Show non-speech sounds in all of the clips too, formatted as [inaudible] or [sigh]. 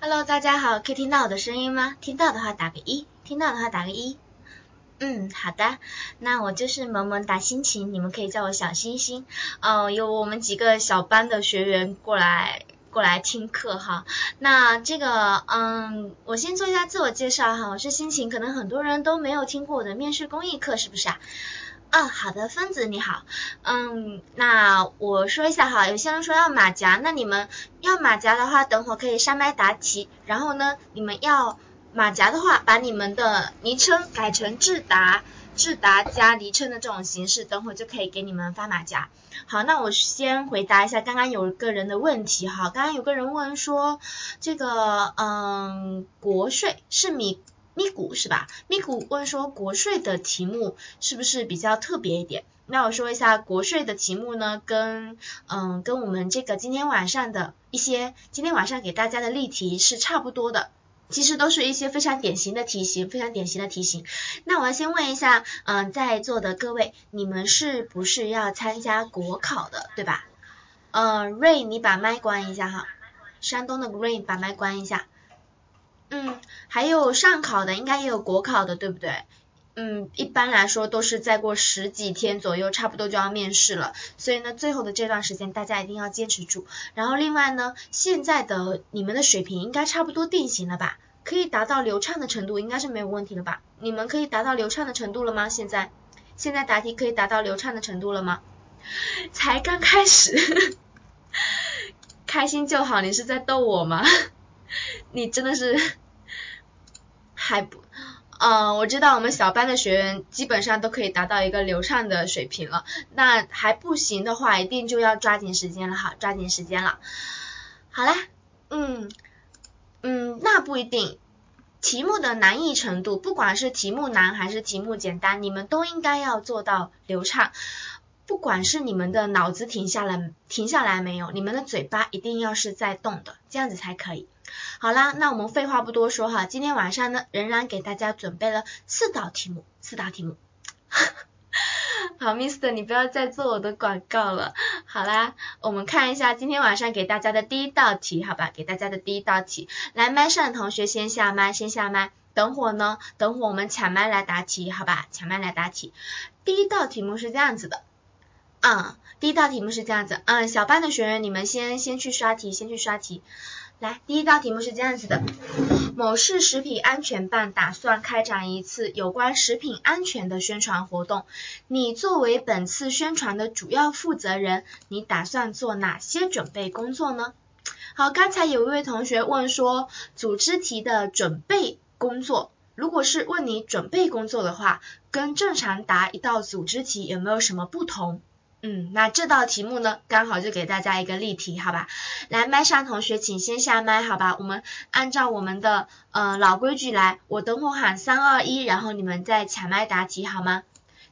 Hello，大家好，可以听到我的声音吗？听到的话打个一，听到的话打个一。嗯，好的，那我就是萌萌哒心情，你们可以叫我小星星。嗯，有我们几个小班的学员过来过来听课哈。那这个，嗯，我先做一下自我介绍哈，我是心情，可能很多人都没有听过我的面试公益课，是不是啊？啊，好的，分子你好，嗯，那我说一下哈，有些人说要马甲，那你们要马甲的话，等会可以上麦答题，然后呢，你们要马甲的话，把你们的昵称改成智达，智达加昵称的这种形式，等会就可以给你们发马甲。好，那我先回答一下刚刚有个人的问题哈，刚刚有个人问说，这个嗯，国税是米。咪咕是吧？咪咕问说国税的题目是不是比较特别一点？那我说一下国税的题目呢，跟嗯跟我们这个今天晚上的一些今天晚上给大家的例题是差不多的，其实都是一些非常典型的题型，非常典型的题型。那我要先问一下，嗯在座的各位，你们是不是要参加国考的，对吧？嗯，Rain 你把麦关一下哈，山东的 Rain 把麦关一下。嗯，还有上考的，应该也有国考的，对不对？嗯，一般来说都是再过十几天左右，差不多就要面试了。所以呢，最后的这段时间大家一定要坚持住。然后另外呢，现在的你们的水平应该差不多定型了吧？可以达到流畅的程度，应该是没有问题了吧？你们可以达到流畅的程度了吗？现在，现在答题可以达到流畅的程度了吗？才刚开始，[laughs] 开心就好。你是在逗我吗？[laughs] 你真的是还不，嗯，我知道我们小班的学员基本上都可以达到一个流畅的水平了，那还不行的话，一定就要抓紧时间了哈，抓紧时间了。好啦，嗯嗯，那不一定，题目的难易程度，不管是题目难还是题目简单，你们都应该要做到流畅。不管是你们的脑子停下来停下来没有，你们的嘴巴一定要是在动的，这样子才可以。好啦，那我们废话不多说哈，今天晚上呢，仍然给大家准备了四道题目，四道题目。[laughs] 好，Mister，你不要再做我的广告了。好啦，我们看一下今天晚上给大家的第一道题，好吧？给大家的第一道题，来麦上的同学先下麦，先下麦。等会呢，等会我们抢麦来答题，好吧？抢麦来答题。第一道题目是这样子的。嗯，第一道题目是这样子，嗯，小班的学员你们先先去刷题，先去刷题。来，第一道题目是这样子的，某市食品安全办打算开展一次有关食品安全的宣传活动，你作为本次宣传的主要负责人，你打算做哪些准备工作呢？好，刚才有一位同学问说，组织题的准备工作，如果是问你准备工作的话，跟正常答一道组织题有没有什么不同？嗯，那这道题目呢，刚好就给大家一个例题，好吧？来，麦上同学请先下麦，好吧？我们按照我们的呃老规矩来，我等会喊三二一，然后你们再抢麦答题，好吗？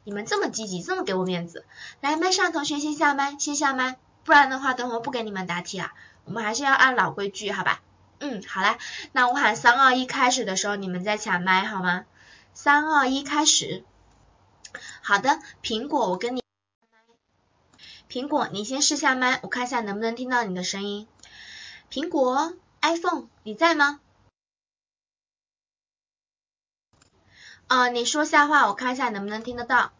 你们这么积极，这么给我面子，来，麦上同学先下麦，先下麦，不然的话，等会不给你们答题了。我们还是要按老规矩，好吧？嗯，好啦，那我喊三二一开始的时候，你们再抢麦，好吗？三二一开始。好的，苹果，我跟你。苹果，你先试下麦，我看一下能不能听到你的声音。苹果，iPhone，你在吗？啊，你说下话，我看一下能不能听得到。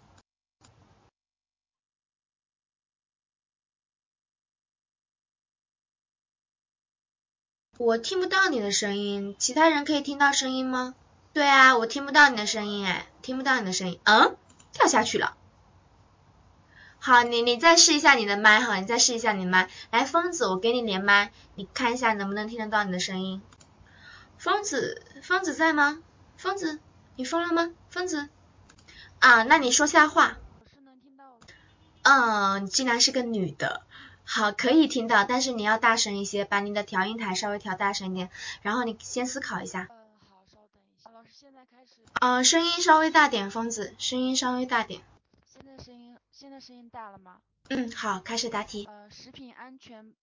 我听不到你的声音，其他人可以听到声音吗？对啊，我听不到你的声音，哎，听不到你的声音，嗯，掉下去了。好，你你再试一下你的麦哈，你再试一下你的麦。来，疯子，我给你连麦，你看一下能不能听得到你的声音。疯子，疯子在吗？疯子，你疯了吗？疯子，啊，那你说下话。我是能听到。嗯，你竟然是个女的。好，可以听到，但是你要大声一些，把你的调音台稍微调大声一点。然后你先思考一下。嗯，好，稍等一下。老师，现在开始。嗯，声音稍微大点，疯子，声音稍微大点。现在声音。现在声音大了吗？嗯，好，开始答题。呃，食品安全，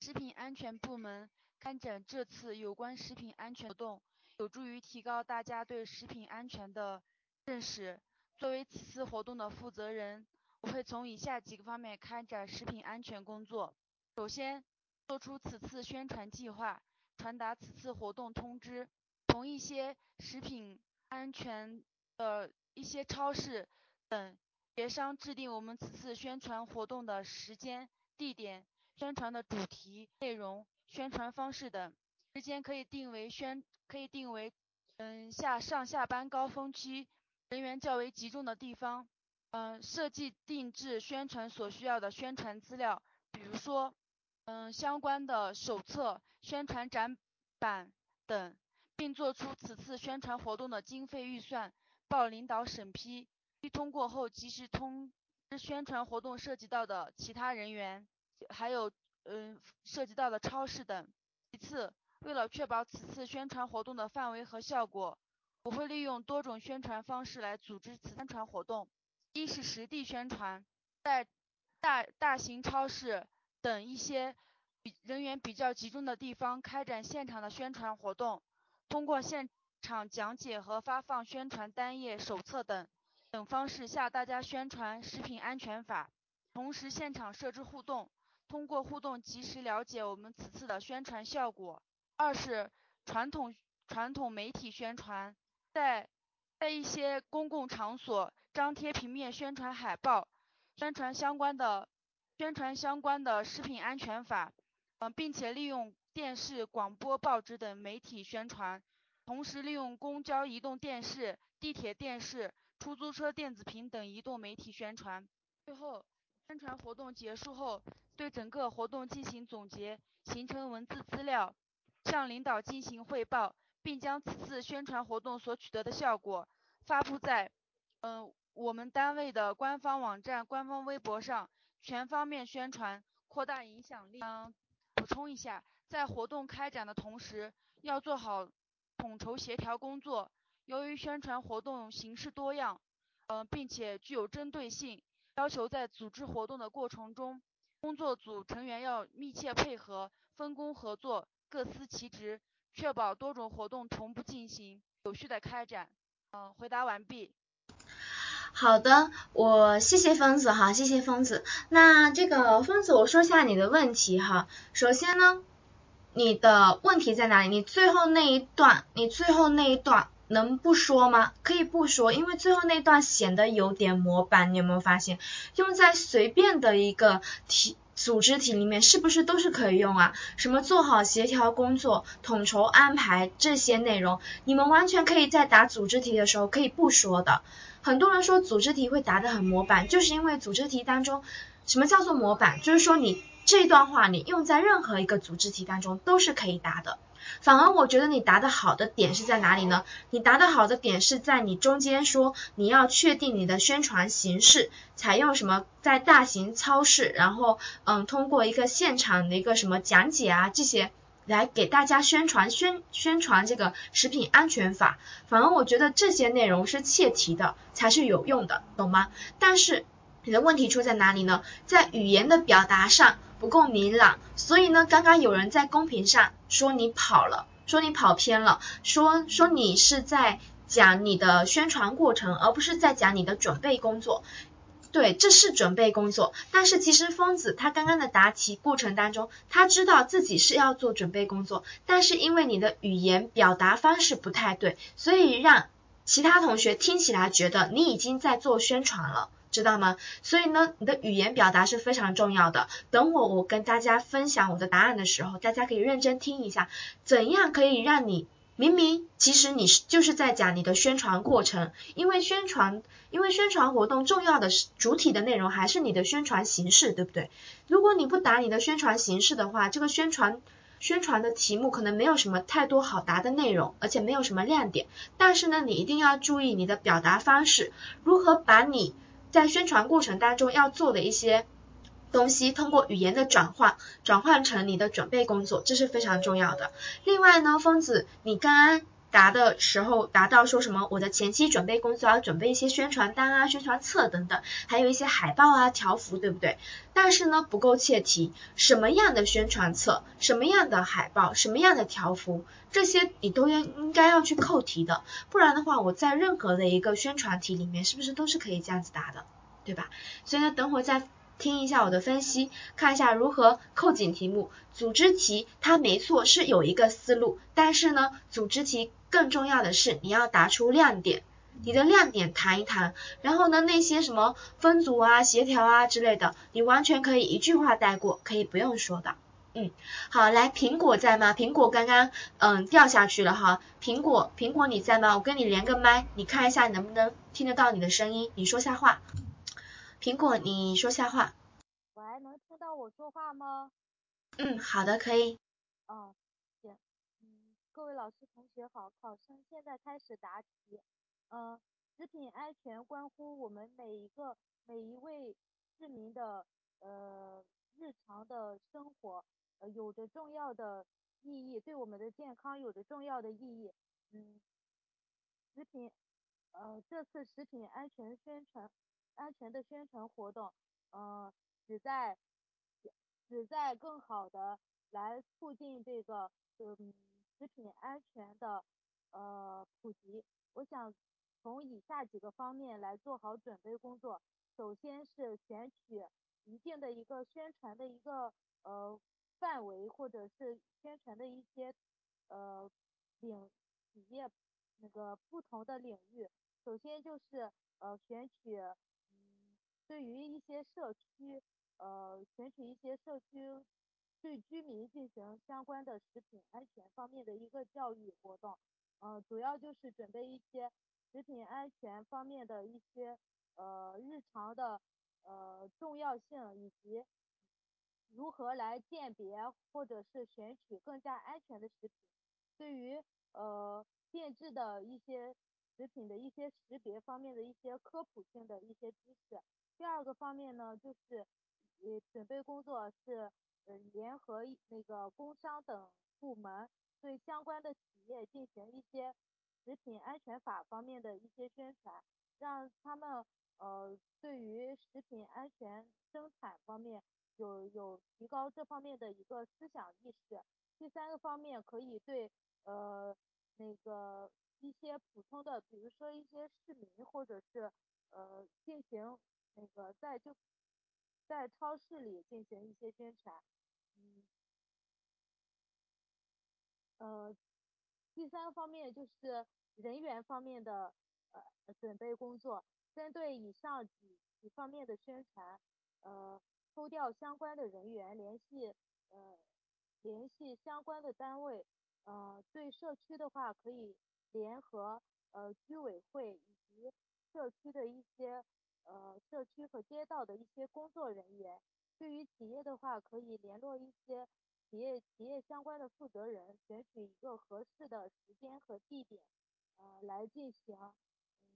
食品安全部门开展这次有关食品安全活动，有助于提高大家对食品安全的认识。作为此次活动的负责人，我会从以下几个方面开展食品安全工作。首先，做出此次宣传计划，传达此次活动通知，同一些食品安全的一些超市等协商制定我们此次宣传活动的时间、地点、宣传的主题、内容、宣传方式等。时间可以定为宣，可以定为，嗯下上下班高峰期，人员较为集中的地方。嗯，设计定制宣传所需要的宣传资料，比如说，嗯相关的手册、宣传展板等，并做出此次宣传活动的经费预算，报领导审批。通过后及时通知宣传活动涉及到的其他人员，还有嗯涉及到的超市等。其次，为了确保此次宣传活动的范围和效果，我会利用多种宣传方式来组织此宣传活动。一是实地宣传，在大大型超市等一些比人员比较集中的地方开展现场的宣传活动，通过现场讲解和发放宣传单页、手册等。等方式向大家宣传食品安全法，同时现场设置互动，通过互动及时了解我们此次的宣传效果。二是传统传统媒体宣传，在在一些公共场所张贴平面宣传海报，宣传相关的宣传相关的食品安全法，嗯，并且利用电视、广播、报纸等媒体宣传，同时利用公交、移动电视、地铁电视。出租车电子屏等移动媒体宣传。最后，宣传活动结束后，对整个活动进行总结，形成文字资料，向领导进行汇报，并将此次宣传活动所取得的效果发布在嗯我们单位的官方网站、官方微博上，全方面宣传，扩大影响力。嗯，补充一下，在活动开展的同时，要做好统筹协调工作。由于宣传活动形式多样，嗯，并且具有针对性，要求在组织活动的过程中，工作组成员要密切配合，分工合作，各司其职，确保多种活动同步进行，有序的开展。嗯，回答完毕。好的，我谢谢疯子哈，谢谢疯子。那这个疯子，我说一下你的问题哈。首先呢，你的问题在哪里？你最后那一段，你最后那一段。能不说吗？可以不说，因为最后那段显得有点模板，你有没有发现？用在随便的一个题组织题里面，是不是都是可以用啊？什么做好协调工作、统筹安排这些内容，你们完全可以在答组织题的时候可以不说的。很多人说组织题会答得很模板，就是因为组织题当中，什么叫做模板？就是说你这段话你用在任何一个组织题当中都是可以答的。反而我觉得你答的好的点是在哪里呢？你答的好的点是在你中间说你要确定你的宣传形式，采用什么在大型超市，然后嗯通过一个现场的一个什么讲解啊这些来给大家宣传宣宣传这个食品安全法。反而我觉得这些内容是切题的，才是有用的，懂吗？但是你的问题出在哪里呢？在语言的表达上。不够明朗，所以呢，刚刚有人在公屏上说你跑了，说你跑偏了，说说你是在讲你的宣传过程，而不是在讲你的准备工作。对，这是准备工作，但是其实疯子他刚刚的答题过程当中，他知道自己是要做准备工作，但是因为你的语言表达方式不太对，所以让其他同学听起来觉得你已经在做宣传了。知道吗？所以呢，你的语言表达是非常重要的。等会我跟大家分享我的答案的时候，大家可以认真听一下，怎样可以让你明明其实你是就是在讲你的宣传过程，因为宣传，因为宣传活动重要的是主体的内容还是你的宣传形式，对不对？如果你不答你的宣传形式的话，这个宣传宣传的题目可能没有什么太多好答的内容，而且没有什么亮点。但是呢，你一定要注意你的表达方式，如何把你。在宣传过程当中要做的一些东西，通过语言的转换，转换成你的准备工作，这是非常重要的。另外呢，疯子，你刚刚答的时候答到说什么？我的前期准备工作要准备一些宣传单啊、宣传册等等，还有一些海报啊、条幅，对不对？但是呢，不够切题。什么样的宣传册？什么样的海报？什么样的条幅？这些你都要应该要去扣题的，不然的话，我在任何的一个宣传题里面，是不是都是可以这样子答的，对吧？所以呢，等会再听一下我的分析，看一下如何扣紧题目。组织题它没错是有一个思路，但是呢，组织题更重要的是你要答出亮点，你的亮点谈一谈，然后呢那些什么分组啊、协调啊之类的，你完全可以一句话带过，可以不用说的。嗯，好，来，苹果在吗？苹果刚刚嗯掉下去了哈，苹果苹果你在吗？我跟你连个麦，你看一下能不能听得到你的声音，你说下话。苹果你说下话。喂，能听到我说话吗？嗯，好的，可以。哦，各位老师同学好，考生现在开始答题。嗯，食品安全关乎我们每一个每一位市民的呃日常的生活。呃，有着重要的意义，对我们的健康有着重要的意义。嗯，食品，呃，这次食品安全宣传，安全的宣传活动，呃，旨在，旨在更好的来促进这个，嗯，食品安全的，呃，普及。我想从以下几个方面来做好准备工作。首先是选取一定的一个宣传的一个，呃。范围或者是宣传的一些呃领企业那个不同的领域，首先就是呃选取嗯对于一些社区呃选取一些社区对居民进行相关的食品安全方面的一个教育活动，呃主要就是准备一些食品安全方面的一些呃日常的呃重要性以及。如何来鉴别或者是选取更加安全的食品？对于呃变质的一些食品的一些识别方面的一些科普性的一些知识。第二个方面呢，就是呃准备工作是联合那个工商等部门对相关的企业进行一些食品安全法方面的一些宣传，让他们呃对于食品安全生产方面。有有提高这方面的一个思想意识。第三个方面可以对呃那个一些普通的，比如说一些市民或者是呃进行那个在就在超市里进行一些宣传。呃，第三方面就是人员方面的呃准备工作，针对以上几几方面的宣传，呃。抽调相关的人员，联系呃联系相关的单位，呃对社区的话可以联合呃居委会以及社区的一些呃社区和街道的一些工作人员，对于企业的话可以联络一些企业企业相关的负责人，选取一个合适的时间和地点，呃来进行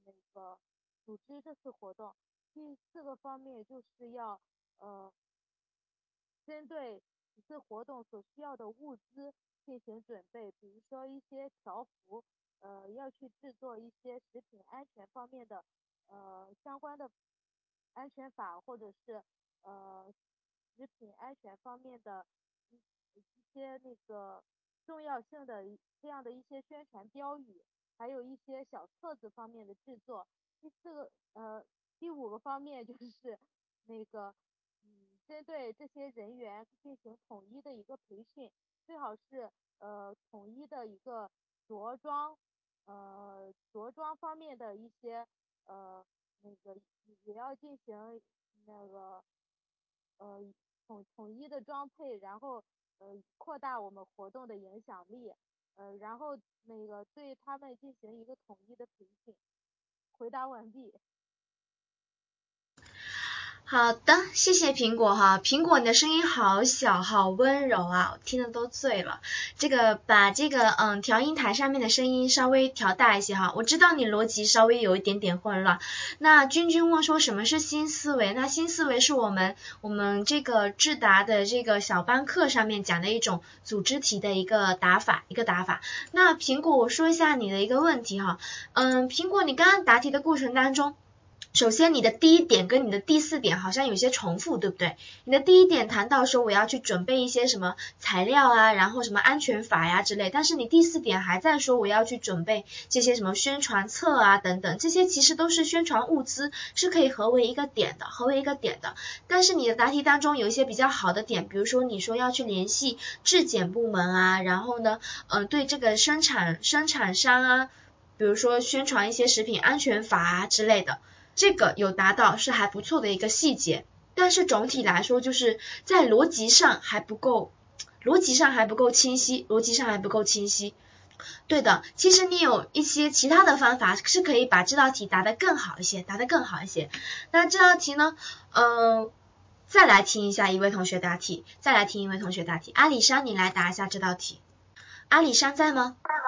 那个组织这次活动。第四个方面就是要。呃，针对此次活动所需要的物资进行准备，比如说一些条幅，呃，要去制作一些食品安全方面的呃相关的安全法，或者是呃食品安全方面的些那个重要性的这样的一些宣传标语，还有一些小册子方面的制作。第四个呃第五个方面就是那个嗯。针对这些人员进行统一的一个培训，最好是呃统一的一个着装，呃着装方面的一些呃那个也要进行那个呃统统一的装配，然后呃扩大我们活动的影响力，呃然后那个对他们进行一个统一的评定。回答完毕。好的，谢谢苹果哈，苹果你的声音好小，好温柔啊，我听的都醉了。这个把这个嗯调音台上面的声音稍微调大一些哈，我知道你逻辑稍微有一点点混乱。那君君问说什么是新思维？那新思维是我们我们这个智达的这个小班课上面讲的一种组织题的一个打法，一个打法。那苹果我说一下你的一个问题哈，嗯，苹果你刚刚答题的过程当中。首先，你的第一点跟你的第四点好像有些重复，对不对？你的第一点谈到说我要去准备一些什么材料啊，然后什么安全法呀之类，但是你第四点还在说我要去准备这些什么宣传册啊等等，这些其实都是宣传物资，是可以合为一个点的，合为一个点的。但是你的答题当中有一些比较好的点，比如说你说要去联系质检部门啊，然后呢，呃，对这个生产生产商啊，比如说宣传一些食品安全法啊之类的。这个有达到是还不错的一个细节，但是总体来说就是在逻辑上还不够，逻辑上还不够清晰，逻辑上还不够清晰。对的，其实你有一些其他的方法是可以把这道题答得更好一些，答得更好一些。那这道题呢，嗯，再来听一下一位同学答题，再来听一位同学答题。阿里山，你来答一下这道题。阿里山在吗？在吗？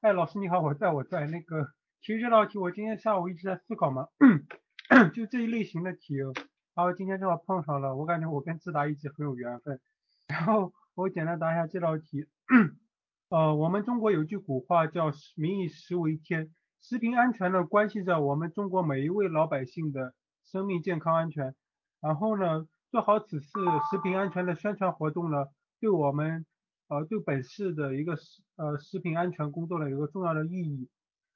哎，老师你好，我在，我在那个。其实这道题我今天下午一直在思考嘛，就这一类型的题，然后今天正好碰上了，我感觉我跟自答一直很有缘分。然后我简单答一下这道题，呃，我们中国有句古话叫“民以食为天”，食品安全呢关系着我们中国每一位老百姓的生命健康安全。然后呢，做好此次食品安全的宣传活动呢，对我们呃对本市的一个食呃食品安全工作呢有个重要的意义。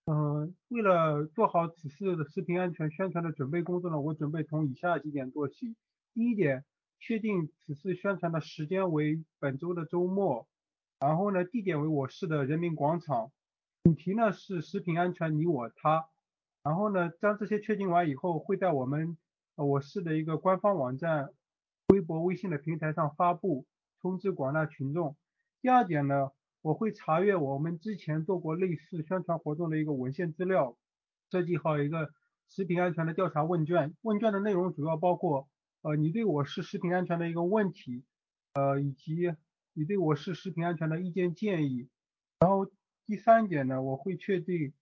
嗯，为了做好此次的食品安全宣传的准备工作呢，我准备从以下几点做起。第一点，确定此次宣传的时间为本周的周末，然后呢，地点为我市的人民广场，主题呢是食品安全你我他。然后呢，将这些确定完以后，会在我们我市的一个官方网站、微博、微信的平台上发布，通知广大群众。第二点呢。我会查阅我们之前做过类似宣传活动的一个文献资料，设计好一个食品安全的调查问卷。问卷的内容主要包括，呃，你对我市食品安全的一个问题，呃，以及你对我市食品安全的意见建议。然后第三点呢，我会确定，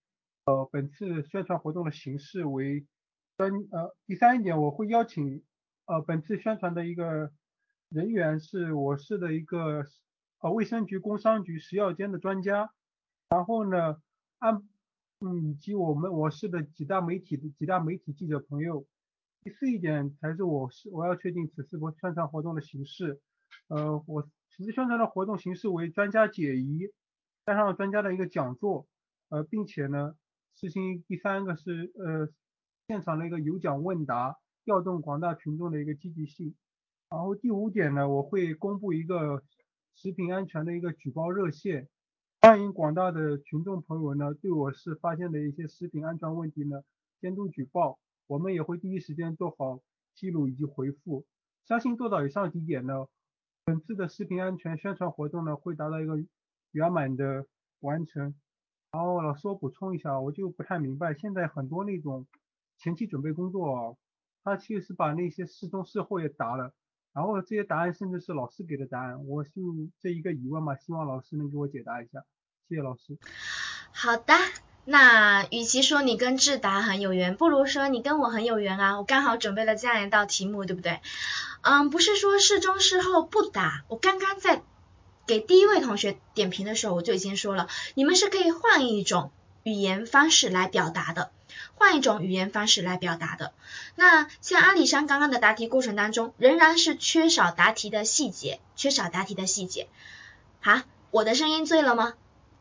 呃，本次宣传活动的形式为专，呃，第三点我会邀请，呃，本次宣传的一个人员是我市的一个。呃，卫生局、工商局、食药监的专家，然后呢，按，嗯，以及我们我市的几大媒体的几大媒体记者朋友。第四一点才是我是我要确定此次播宣传活动的形式。呃，我此次宣传的活动形式为专家解疑，加上专家的一个讲座，呃，并且呢，实行第三个是呃现场的一个有奖问答，调动广大群众的一个积极性。然后第五点呢，我会公布一个。食品安全的一个举报热线，欢迎广大的群众朋友呢对我市发现的一些食品安全问题呢监督举报，我们也会第一时间做好记录以及回复。相信做到以上几点呢，本次的食品安全宣传活动呢会达到一个圆满的完成。然后老师我补充一下，我就不太明白现在很多那种前期准备工作，他其实是把那些事中事后也打了。然后这些答案甚至是老师给的答案，我就这一个疑问嘛，希望老师能给我解答一下，谢谢老师。好的，那与其说你跟智达很有缘，不如说你跟我很有缘啊，我刚好准备了这样一道题目，对不对？嗯，不是说事中事后不答，我刚刚在给第一位同学点评的时候，我就已经说了，你们是可以换一种语言方式来表达的。换一种语言方式来表达的。那像阿里山刚刚的答题过程当中，仍然是缺少答题的细节，缺少答题的细节。好，我的声音醉了吗？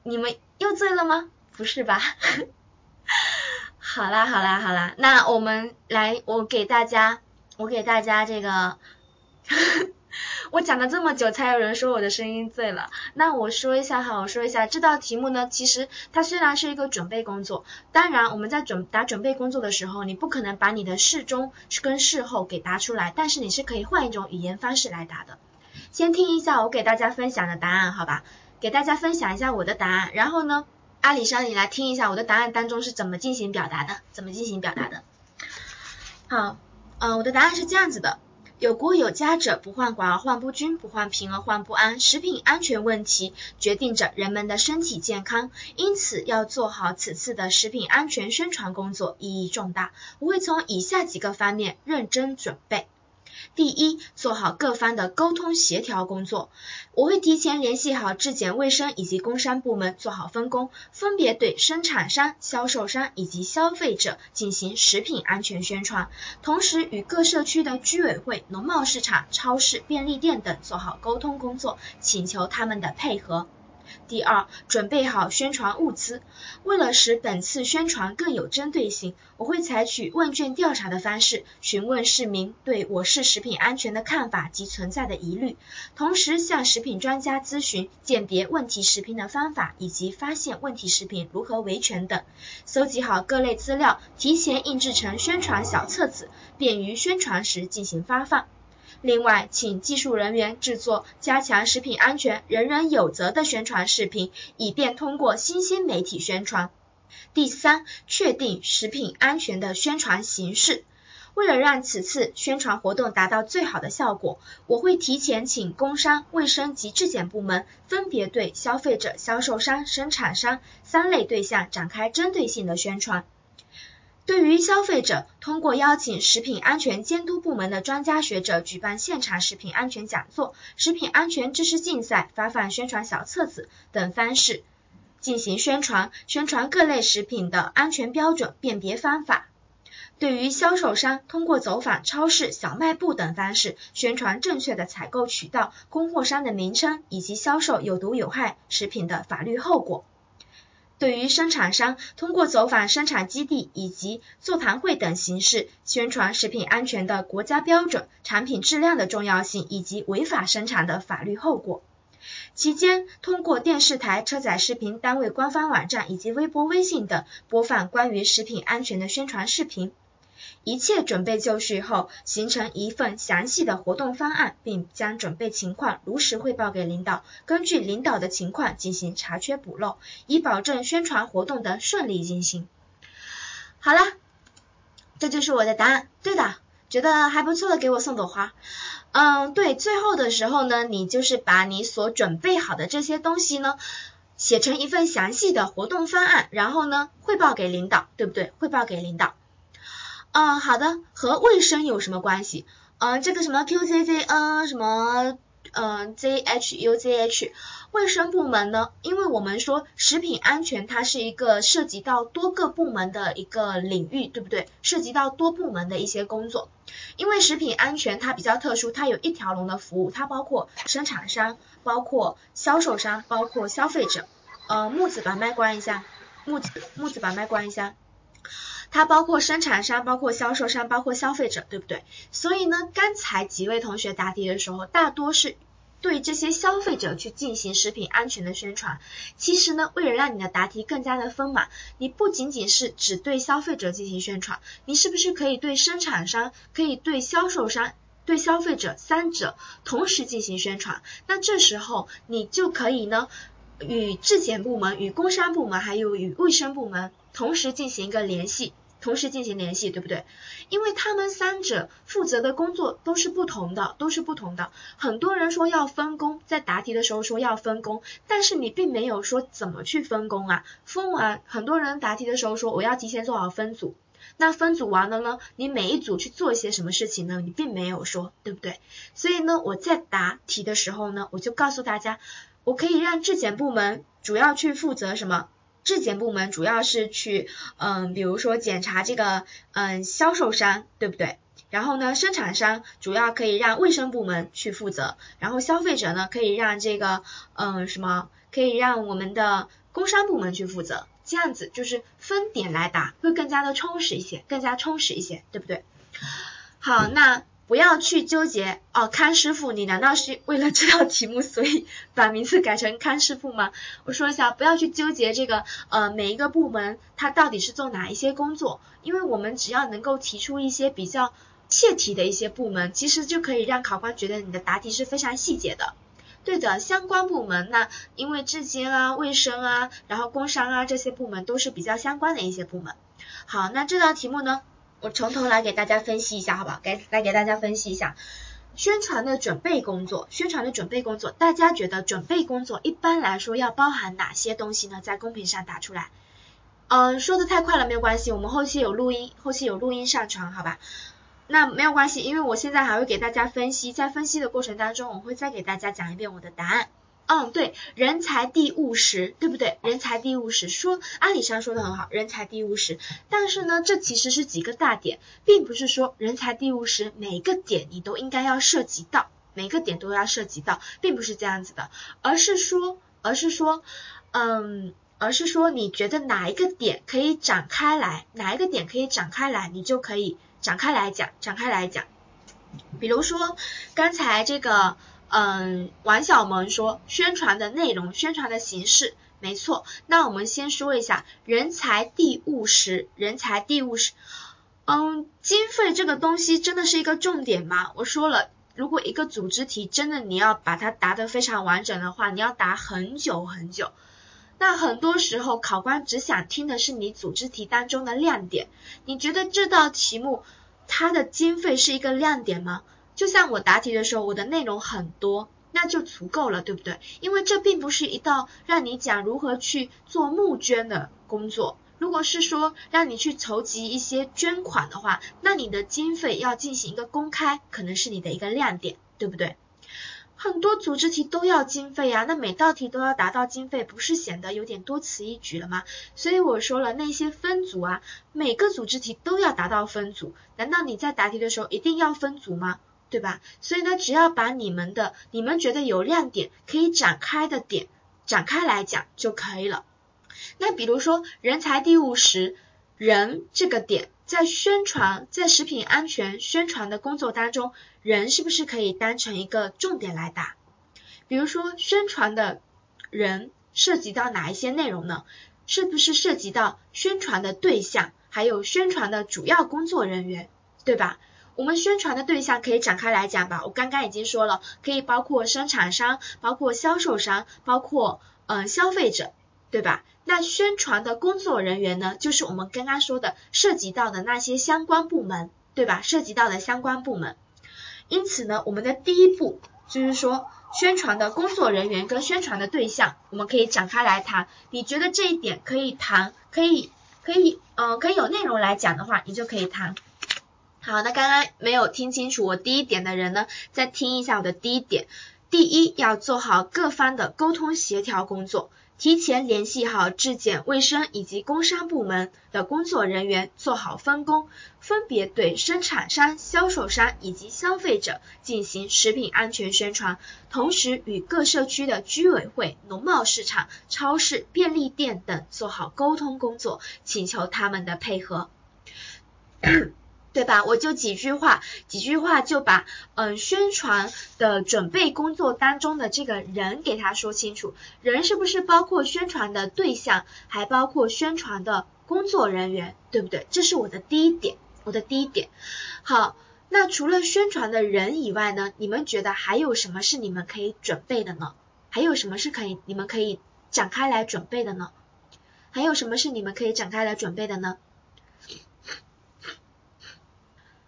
你们又醉了吗？不是吧？[laughs] 好啦好啦好啦，那我们来，我给大家，我给大家这个。我讲了这么久，才有人说我的声音醉了。那我说一下哈，我说一下这道题目呢，其实它虽然是一个准备工作，当然我们在准答准备工作的时候，你不可能把你的事中跟事后给答出来，但是你是可以换一种语言方式来答的。先听一下我给大家分享的答案，好吧？给大家分享一下我的答案，然后呢，阿里山你来听一下我的答案当中是怎么进行表达的，怎么进行表达的。好，嗯，我的答案是这样子的。有国有家者不患寡而患不均，不患贫而患不安。食品安全问题决定着人们的身体健康，因此要做好此次的食品安全宣传工作，意义重大。我会从以下几个方面认真准备。第一，做好各方的沟通协调工作。我会提前联系好质检卫生以及工商部门，做好分工，分别对生产商、销售商以及消费者进行食品安全宣传。同时，与各社区的居委会、农贸市场、超市、便利店等做好沟通工作，请求他们的配合。第二，准备好宣传物资。为了使本次宣传更有针对性，我会采取问卷调查的方式，询问市民对我市食品安全的看法及存在的疑虑，同时向食品专家咨询鉴别问题食品的方法以及发现问题食品如何维权等。搜集好各类资料，提前印制成宣传小册子，便于宣传时进行发放。另外，请技术人员制作加强食品安全、人人有责的宣传视频，以便通过新兴媒体宣传。第三，确定食品安全的宣传形式。为了让此次宣传活动达到最好的效果，我会提前请工商、卫生及质检部门分别对消费者、销售商、生产商三类对象展开针对性的宣传。对于消费者，通过邀请食品安全监督部门的专家学者举办现场食品安全讲座、食品安全知识竞赛、发放宣传小册子等方式进行宣传，宣传各类食品的安全标准、辨别方法。对于销售商，通过走访超市、小卖部等方式宣传正确的采购渠道、供货商的名称以及销售有毒有害食品的法律后果。对于生产商，通过走访生产基地以及座谈会等形式，宣传食品安全的国家标准、产品质量的重要性以及违法生产的法律后果。期间，通过电视台、车载视频单位官方网站以及微博、微信等播放关于食品安全的宣传视频。一切准备就绪后，形成一份详细的活动方案，并将准备情况如实汇报给领导，根据领导的情况进行查缺补漏，以保证宣传活动的顺利进行。好了，这就是我的答案。对的，觉得还不错的给我送朵花。嗯，对，最后的时候呢，你就是把你所准备好的这些东西呢，写成一份详细的活动方案，然后呢汇报给领导，对不对？汇报给领导。嗯，好的，和卫生有什么关系？嗯，这个什么 QZZN 什么嗯 ZHUZH 卫生部门呢？因为我们说食品安全它是一个涉及到多个部门的一个领域，对不对？涉及到多部门的一些工作。因为食品安全它比较特殊，它有一条龙的服务，它包括生产商、包括销售商、包括消费者。呃，木子把麦关一下，木子木子把麦关一下。它包括生产商、包括销售商、包括消费者，对不对？所以呢，刚才几位同学答题的时候，大多是对这些消费者去进行食品安全的宣传。其实呢，为了让你的答题更加的丰满，你不仅仅是只对消费者进行宣传，你是不是可以对生产商、可以对销售商、对消费者三者同时进行宣传？那这时候你就可以呢，与质检部门、与工商部门还有与卫生部门同时进行一个联系。同时进行联系，对不对？因为他们三者负责的工作都是不同的，都是不同的。很多人说要分工，在答题的时候说要分工，但是你并没有说怎么去分工啊。分完，很多人答题的时候说我要提前做好分组，那分组完了呢，你每一组去做一些什么事情呢？你并没有说，对不对？所以呢，我在答题的时候呢，我就告诉大家，我可以让质检部门主要去负责什么？质检部门主要是去，嗯，比如说检查这个，嗯，销售商，对不对？然后呢，生产商主要可以让卫生部门去负责，然后消费者呢，可以让这个，嗯，什么，可以让我们的工商部门去负责，这样子就是分点来答，会更加的充实一些，更加充实一些，对不对？好，那。不要去纠结哦，康师傅，你难道是为了这道题目所以把名字改成康师傅吗？[laughs] 我说一下，不要去纠结这个呃每一个部门它到底是做哪一些工作，因为我们只要能够提出一些比较切题的一些部门，其实就可以让考官觉得你的答题是非常细节的。对的，相关部门那因为质监啊、卫生啊，然后工商啊这些部门都是比较相关的一些部门。好，那这道题目呢？我从头来给大家分析一下，好不好？给来给大家分析一下宣传的准备工作。宣传的准备工作，大家觉得准备工作一般来说要包含哪些东西呢？在公屏上打出来。嗯，说的太快了没有关系，我们后期有录音，后期有录音上传，好吧？那没有关系，因为我现在还会给大家分析，在分析的过程当中，我会再给大家讲一遍我的答案。嗯，对，人才地务实，对不对？人才地务实，说阿里山说的很好，人才地务实。但是呢，这其实是几个大点，并不是说人才地务实每个点你都应该要涉及到，每个点都要涉及到，并不是这样子的，而是说，而是说，嗯，而是说你觉得哪一个点可以展开来，哪一个点可以展开来，你就可以展开来讲，展开来讲。比如说刚才这个。嗯，王小萌说宣传的内容、宣传的形式，没错。那我们先说一下人才地务实，人才地务实。嗯，经费这个东西真的是一个重点吗？我说了，如果一个组织题真的你要把它答得非常完整的话，你要答很久很久。那很多时候考官只想听的是你组织题当中的亮点。你觉得这道题目它的经费是一个亮点吗？就像我答题的时候，我的内容很多，那就足够了，对不对？因为这并不是一道让你讲如何去做募捐的工作。如果是说让你去筹集一些捐款的话，那你的经费要进行一个公开，可能是你的一个亮点，对不对？很多组织题都要经费呀，那每道题都要达到经费，不是显得有点多此一举了吗？所以我说了，那些分组啊，每个组织题都要达到分组，难道你在答题的时候一定要分组吗？对吧？所以呢，只要把你们的、你们觉得有亮点可以展开的点展开来讲就可以了。那比如说人才第五十人这个点，在宣传、在食品安全宣传的工作当中，人是不是可以当成一个重点来打？比如说宣传的人涉及到哪一些内容呢？是不是涉及到宣传的对象，还有宣传的主要工作人员，对吧？我们宣传的对象可以展开来讲吧，我刚刚已经说了，可以包括生产商，包括销售商，包括嗯消费者，对吧？那宣传的工作人员呢，就是我们刚刚说的涉及到的那些相关部门，对吧？涉及到的相关部门。因此呢，我们的第一步就是说，宣传的工作人员跟宣传的对象，我们可以展开来谈。你觉得这一点可以谈，可以可以嗯可以有内容来讲的话，你就可以谈。好，那刚刚没有听清楚我第一点的人呢，再听一下我的第一点。第一，要做好各方的沟通协调工作，提前联系好质检、卫生以及工商部门的工作人员，做好分工，分别对生产商、销售商以及消费者进行食品安全宣传，同时与各社区的居委会、农贸市场、超市、便利店等做好沟通工作，请求他们的配合。[coughs] 对吧？我就几句话，几句话就把嗯宣传的准备工作当中的这个人给他说清楚。人是不是包括宣传的对象，还包括宣传的工作人员，对不对？这是我的第一点，我的第一点。好，那除了宣传的人以外呢，你们觉得还有什么是你们可以准备的呢？还有什么是可以你们可以展开来准备的呢？还有什么是你们可以展开来准备的呢？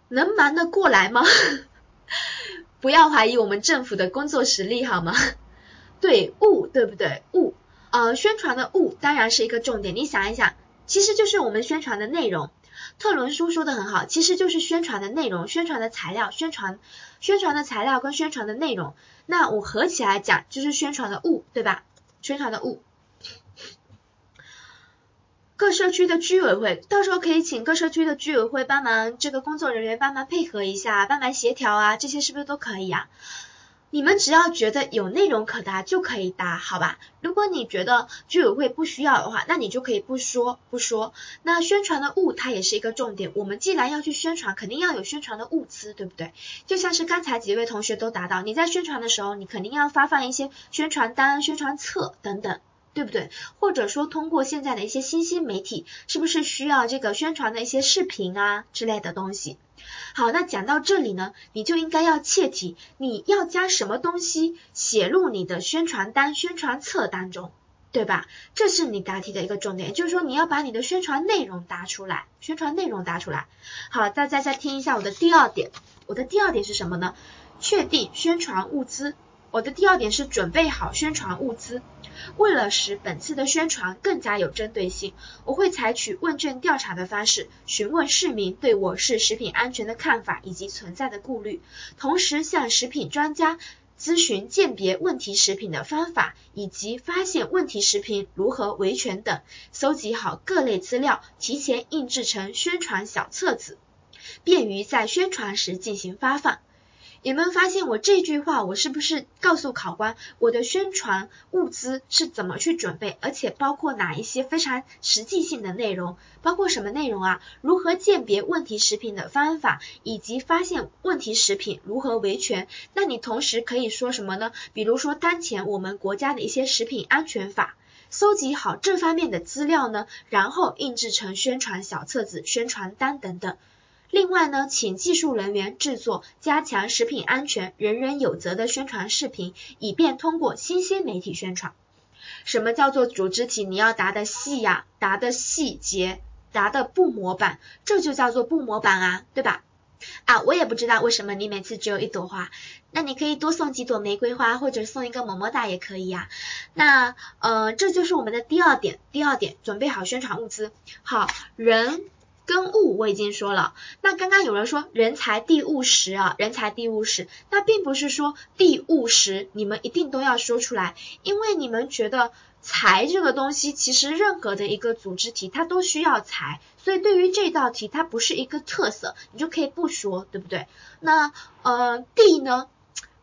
能忙得过来吗？[laughs] 不要怀疑我们政府的工作实力好吗？[laughs] 对物对不对？物呃宣传的物当然是一个重点。你想一想，其实就是我们宣传的内容。特伦苏说的很好，其实就是宣传的内容、宣传的材料、宣传宣传的材料跟宣传的内容。那我合起来讲就是宣传的物，对吧？宣传的物。各社区的居委会，到时候可以请各社区的居委会帮忙，这个工作人员帮忙配合一下，帮忙协调啊，这些是不是都可以啊？你们只要觉得有内容可答就可以答，好吧？如果你觉得居委会不需要的话，那你就可以不说不说。那宣传的物它也是一个重点，我们既然要去宣传，肯定要有宣传的物资，对不对？就像是刚才几位同学都答到，你在宣传的时候，你肯定要发放一些宣传单、宣传册等等。对不对？或者说通过现在的一些新兴媒体，是不是需要这个宣传的一些视频啊之类的东西？好，那讲到这里呢，你就应该要切题，你要将什么东西写入你的宣传单、宣传册当中，对吧？这是你答题的一个重点，就是说你要把你的宣传内容答出来，宣传内容答出来。好，大家再听一下我的第二点，我的第二点是什么呢？确定宣传物资。我的第二点是准备好宣传物资。为了使本次的宣传更加有针对性，我会采取问卷调查的方式，询问市民对我市食品安全的看法以及存在的顾虑，同时向食品专家咨询鉴别问题食品的方法，以及发现问题食品如何维权等，搜集好各类资料，提前印制成宣传小册子，便于在宣传时进行发放。有没有发现我这句话，我是不是告诉考官我的宣传物资是怎么去准备，而且包括哪一些非常实际性的内容？包括什么内容啊？如何鉴别问题食品的方法，以及发现问题食品如何维权？那你同时可以说什么呢？比如说当前我们国家的一些食品安全法，搜集好这方面的资料呢，然后印制成宣传小册子、宣传单等等。另外呢，请技术人员制作加强食品安全、人人有责的宣传视频，以便通过新兴媒体宣传。什么叫做组织题？你要答的细呀，答的细节，答的不模板，这就叫做不模板啊，对吧？啊，我也不知道为什么你每次只有一朵花，那你可以多送几朵玫瑰花，或者送一个么么哒也可以呀。那呃，这就是我们的第二点，第二点，准备好宣传物资。好，人。跟物我已经说了，那刚刚有人说人才地物实啊，人才地物实，那并不是说地物实你们一定都要说出来，因为你们觉得财这个东西，其实任何的一个组织题它都需要财，所以对于这道题它不是一个特色，你就可以不说，对不对？那呃地呢？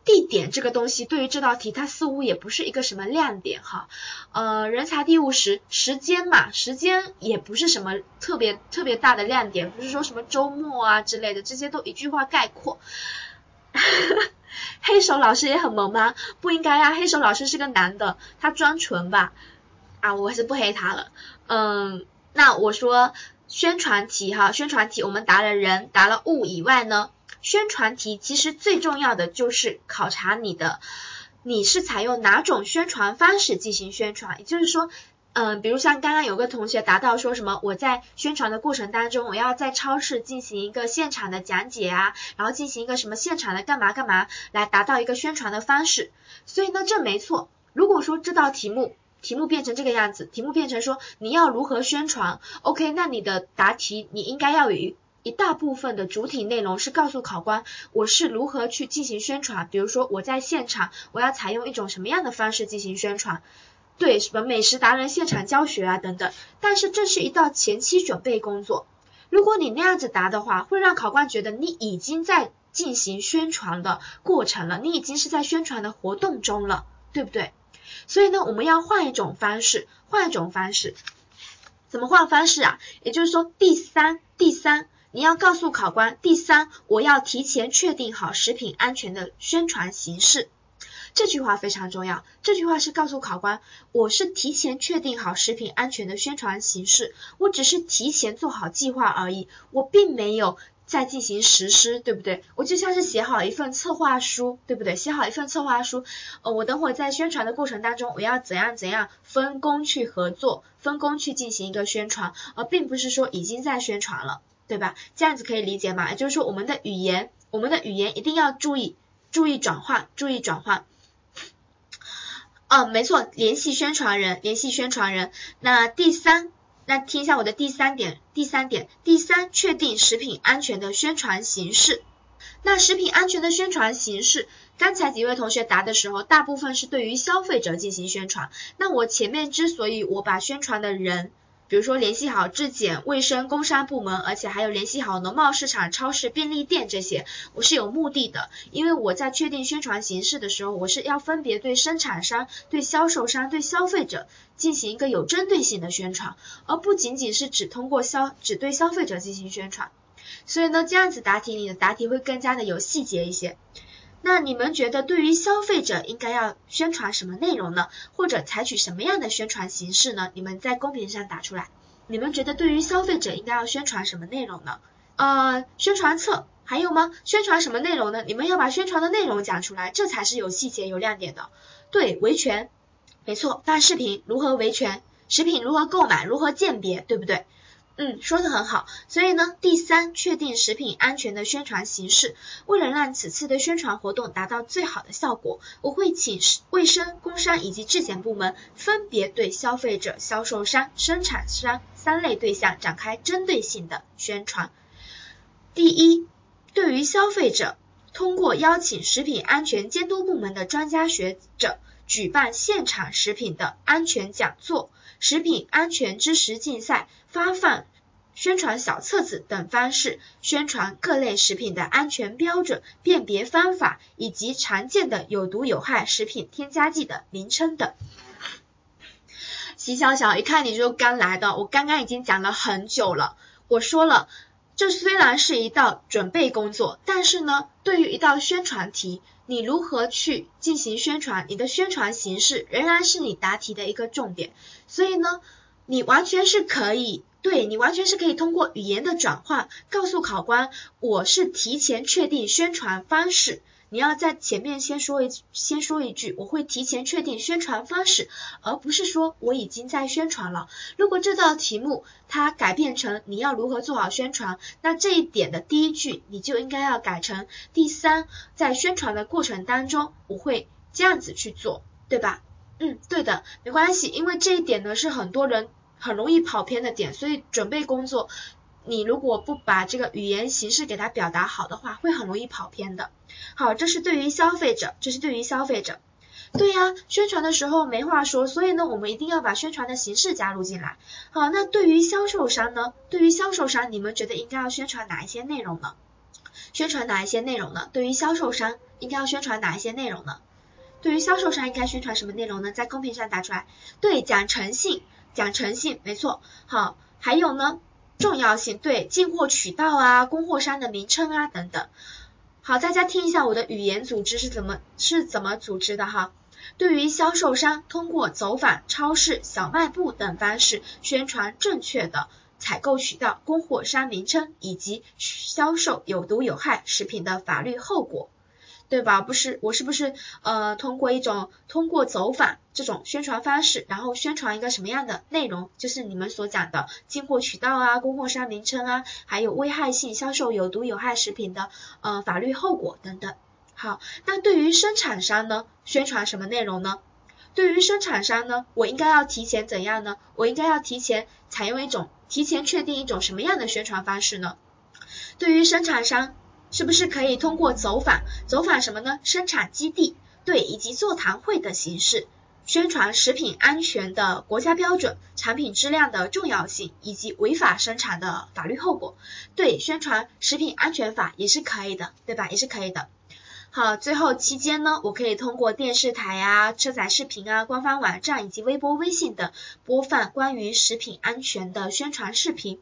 地点这个东西对于这道题它似乎也不是一个什么亮点哈，呃，人才地物时时间嘛，时间也不是什么特别特别大的亮点，不是说什么周末啊之类的，这些都一句话概括。[laughs] 黑手老师也很萌吗？不应该呀，黑手老师是个男的，他装纯吧？啊，我还是不黑他了。嗯，那我说宣传题哈，宣传题我们答了人，答了物以外呢？宣传题其实最重要的就是考察你的，你是采用哪种宣传方式进行宣传？也就是说，嗯，比如像刚刚有个同学答到说什么，我在宣传的过程当中，我要在超市进行一个现场的讲解啊，然后进行一个什么现场的干嘛干嘛，来达到一个宣传的方式。所以呢，这没错。如果说这道题目题目变成这个样子，题目变成说你要如何宣传，OK，那你的答题你应该要有。一大部分的主体内容是告诉考官我是如何去进行宣传，比如说我在现场我要采用一种什么样的方式进行宣传，对什么美食达人现场教学啊等等。但是这是一道前期准备工作，如果你那样子答的话，会让考官觉得你已经在进行宣传的过程了，你已经是在宣传的活动中了，对不对？所以呢，我们要换一种方式，换一种方式，怎么换方式啊？也就是说，第三，第三。你要告诉考官，第三，我要提前确定好食品安全的宣传形式。这句话非常重要。这句话是告诉考官，我是提前确定好食品安全的宣传形式，我只是提前做好计划而已，我并没有在进行实施，对不对？我就像是写好一份策划书，对不对？写好一份策划书，呃，我等会在宣传的过程当中，我要怎样怎样分工去合作，分工去进行一个宣传，而并不是说已经在宣传了。对吧？这样子可以理解吗？也就是说，我们的语言，我们的语言一定要注意，注意转换，注意转换。哦，没错，联系宣传人，联系宣传人。那第三，那听一下我的第三点，第三点，第三，确定食品安全的宣传形式。那食品安全的宣传形式，刚才几位同学答的时候，大部分是对于消费者进行宣传。那我前面之所以我把宣传的人。比如说联系好质检、卫生、工商部门，而且还有联系好农贸市场、超市、便利店这些，我是有目的的。因为我在确定宣传形式的时候，我是要分别对生产商、对销售商、对消费者进行一个有针对性的宣传，而不仅仅是只通过消只对消费者进行宣传。所以呢，这样子答题，你的答题会更加的有细节一些。那你们觉得对于消费者应该要宣传什么内容呢？或者采取什么样的宣传形式呢？你们在公屏上打出来。你们觉得对于消费者应该要宣传什么内容呢？呃，宣传册还有吗？宣传什么内容呢？你们要把宣传的内容讲出来，这才是有细节、有亮点的。对，维权，没错，发视频如何维权，食品如何购买，如何鉴别，对不对？嗯，说的很好。所以呢，第三，确定食品安全的宣传形式。为了让此次的宣传活动达到最好的效果，我会请卫生、工商以及质检部门分别对消费者、销售商、生产商三类对象展开针对性的宣传。第一，对于消费者，通过邀请食品安全监督部门的专家学者举办现场食品的安全讲座、食品安全知识竞赛、发放宣传小册子等方式，宣传各类食品的安全标准、辨别方法以及常见的有毒有害食品添加剂的名称等。齐小小，一看你就刚来的，我刚刚已经讲了很久了，我说了。这虽然是一道准备工作，但是呢，对于一道宣传题，你如何去进行宣传，你的宣传形式仍然是你答题的一个重点。所以呢，你完全是可以，对你完全是可以通过语言的转换，告诉考官，我是提前确定宣传方式。你要在前面先说一先说一句，我会提前确定宣传方式，而不是说我已经在宣传了。如果这道题目它改变成你要如何做好宣传，那这一点的第一句你就应该要改成第三，在宣传的过程当中，我会这样子去做，对吧？嗯，对的，没关系，因为这一点呢是很多人很容易跑偏的点，所以准备工作。你如果不把这个语言形式给它表达好的话，会很容易跑偏的。好，这是对于消费者，这是对于消费者。对呀，宣传的时候没话说，所以呢，我们一定要把宣传的形式加入进来。好，那对于销售商呢？对于销售商，你们觉得应该要宣传哪一些内容呢？宣传哪一些内容呢？对于销售商，应该要宣传哪一些内容呢？对于销售商，应该宣传什么内容呢？在公屏上打出来。对，讲诚信，讲诚信，没错。好，还有呢？重要性对进货渠道啊、供货商的名称啊等等。好，大家听一下我的语言组织是怎么是怎么组织的哈。对于销售商，通过走访超市、小卖部等方式宣传正确的采购渠道、供货商名称以及销售有毒有害食品的法律后果。对吧？不是，我是不是呃通过一种通过走访这种宣传方式，然后宣传一个什么样的内容？就是你们所讲的进货渠道啊、供货商名称啊，还有危害性销售有毒有害食品的呃法律后果等等。好，那对于生产商呢，宣传什么内容呢？对于生产商呢，我应该要提前怎样呢？我应该要提前采用一种提前确定一种什么样的宣传方式呢？对于生产商。是不是可以通过走访，走访什么呢？生产基地，对，以及座谈会的形式，宣传食品安全的国家标准、产品质量的重要性，以及违法生产的法律后果。对，宣传食品安全法也是可以的，对吧？也是可以的。好，最后期间呢，我可以通过电视台啊、车载视频啊、官方网站以及微博、微信等播放关于食品安全的宣传视频。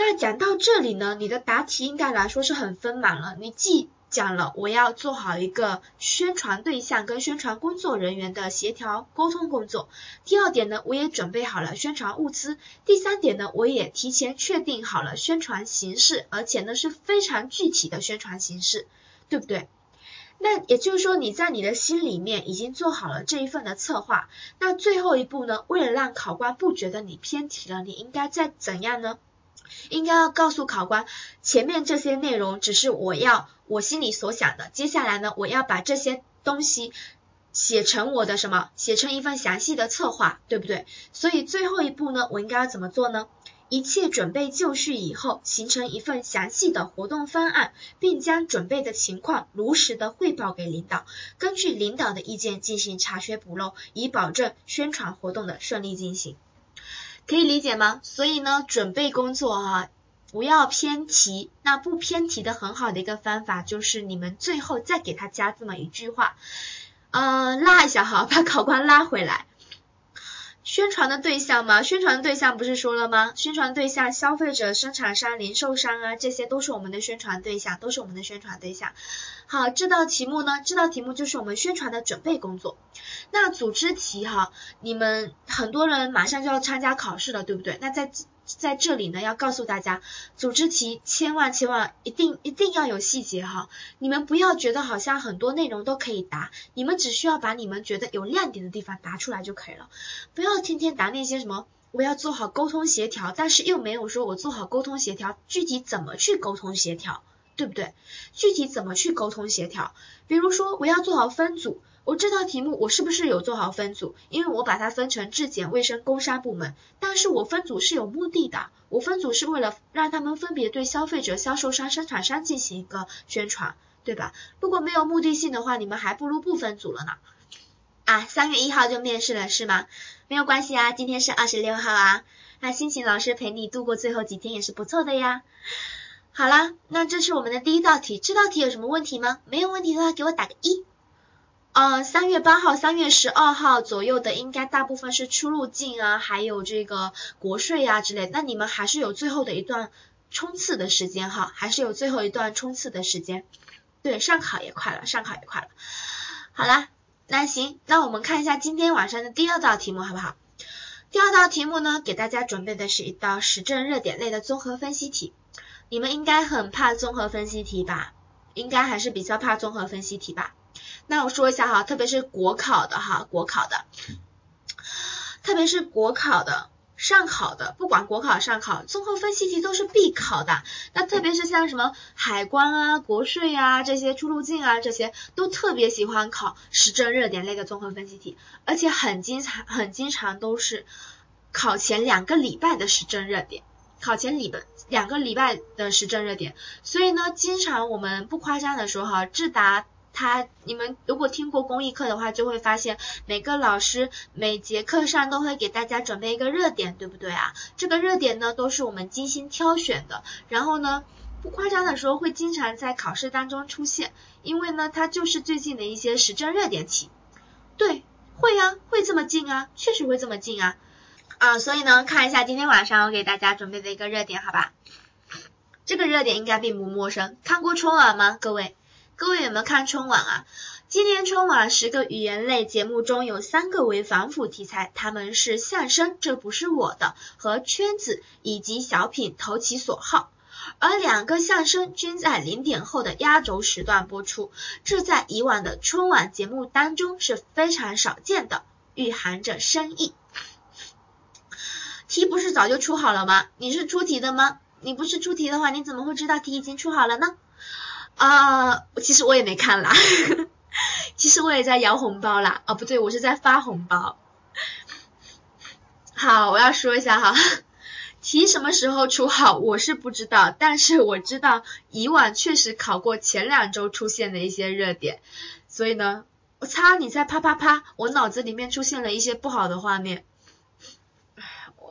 那讲到这里呢，你的答题应该来说是很丰满了。你既讲了我要做好一个宣传对象跟宣传工作人员的协调沟通工作，第二点呢，我也准备好了宣传物资，第三点呢，我也提前确定好了宣传形式，而且呢是非常具体的宣传形式，对不对？那也就是说你在你的心里面已经做好了这一份的策划，那最后一步呢，为了让考官不觉得你偏题了，你应该再怎样呢？应该要告诉考官，前面这些内容只是我要我心里所想的，接下来呢，我要把这些东西写成我的什么，写成一份详细的策划，对不对？所以最后一步呢，我应该要怎么做呢？一切准备就绪以后，形成一份详细的活动方案，并将准备的情况如实的汇报给领导，根据领导的意见进行查缺补漏，以保证宣传活动的顺利进行。可以理解吗？所以呢，准备工作啊，不要偏题。那不偏题的很好的一个方法就是你们最后再给他加这么一句话，嗯，拉一下哈，把考官拉回来。宣传的对象嘛，宣传的对象不是说了吗？宣传对象，消费者、生产商、零售商啊，这些都是我们的宣传对象，都是我们的宣传对象。好，这道题目呢，这道题目就是我们宣传的准备工作。那组织题哈，你们很多人马上就要参加考试了，对不对？那在在这里呢，要告诉大家，组织题千万千万一定一定要有细节哈，你们不要觉得好像很多内容都可以答，你们只需要把你们觉得有亮点的地方答出来就可以了，不要天天答那些什么我要做好沟通协调，但是又没有说我做好沟通协调，具体怎么去沟通协调，对不对？具体怎么去沟通协调？比如说我要做好分组，我这道题目我是不是有做好分组？因为我把它分成质检、卫生、工商部门，但是我分组是有目的的，我分组是为了让他们分别对消费者、销售商、生产商进行一个宣传，对吧？如果没有目的性的话，你们还不如不分组了呢。啊，三月一号就面试了是吗？没有关系啊，今天是二十六号啊，那辛勤老师陪你度过最后几天也是不错的呀。好啦，那这是我们的第一道题，这道题有什么问题吗？没有问题的话给我打个一。呃，三月八号、三月十二号左右的应该大部分是出入境啊，还有这个国税啊之类，那你们还是有最后的一段冲刺的时间哈，还是有最后一段冲刺的时间。对，上考也快了，上考也快了。好啦。那行，那我们看一下今天晚上的第二道题目好不好？第二道题目呢，给大家准备的是一道时政热点类的综合分析题。你们应该很怕综合分析题吧？应该还是比较怕综合分析题吧？那我说一下哈，特别是国考的哈，国考的，特别是国考的。上考的，不管国考上考，综合分析题都是必考的。那特别是像什么海关啊、国税啊这些出入境啊这些，都特别喜欢考时政热点类的综合分析题，而且很经常、很经常都是考前两个礼拜的时政热点，考前礼拜两个礼拜的时政热点。所以呢，经常我们不夸张的说哈，智达。他，你们如果听过公益课的话，就会发现每个老师每节课上都会给大家准备一个热点，对不对啊？这个热点呢，都是我们精心挑选的，然后呢，不夸张的说，会经常在考试当中出现，因为呢，它就是最近的一些时政热点题。对，会啊，会这么近啊，确实会这么近啊。啊，所以呢，看一下今天晚上我给大家准备的一个热点，好吧？这个热点应该并不陌生，看过春晚吗，各位？各位有没有看春晚啊？今年春晚十个语言类节目中有三个为反腐题材，他们是相声《这不是我的》和圈子以及小品投其所好，而两个相声均在零点后的压轴时段播出，这在以往的春晚节目当中是非常少见的，蕴含着深意。题不是早就出好了吗？你是出题的吗？你不是出题的话，你怎么会知道题已经出好了呢？啊，其实我也没看啦，[laughs] 其实我也在摇红包啦，哦不对，我是在发红包。好，我要说一下哈，[laughs] 题什么时候出好我是不知道，但是我知道以往确实考过前两周出现的一些热点，所以呢，我擦你在啪啪啪，我脑子里面出现了一些不好的画面，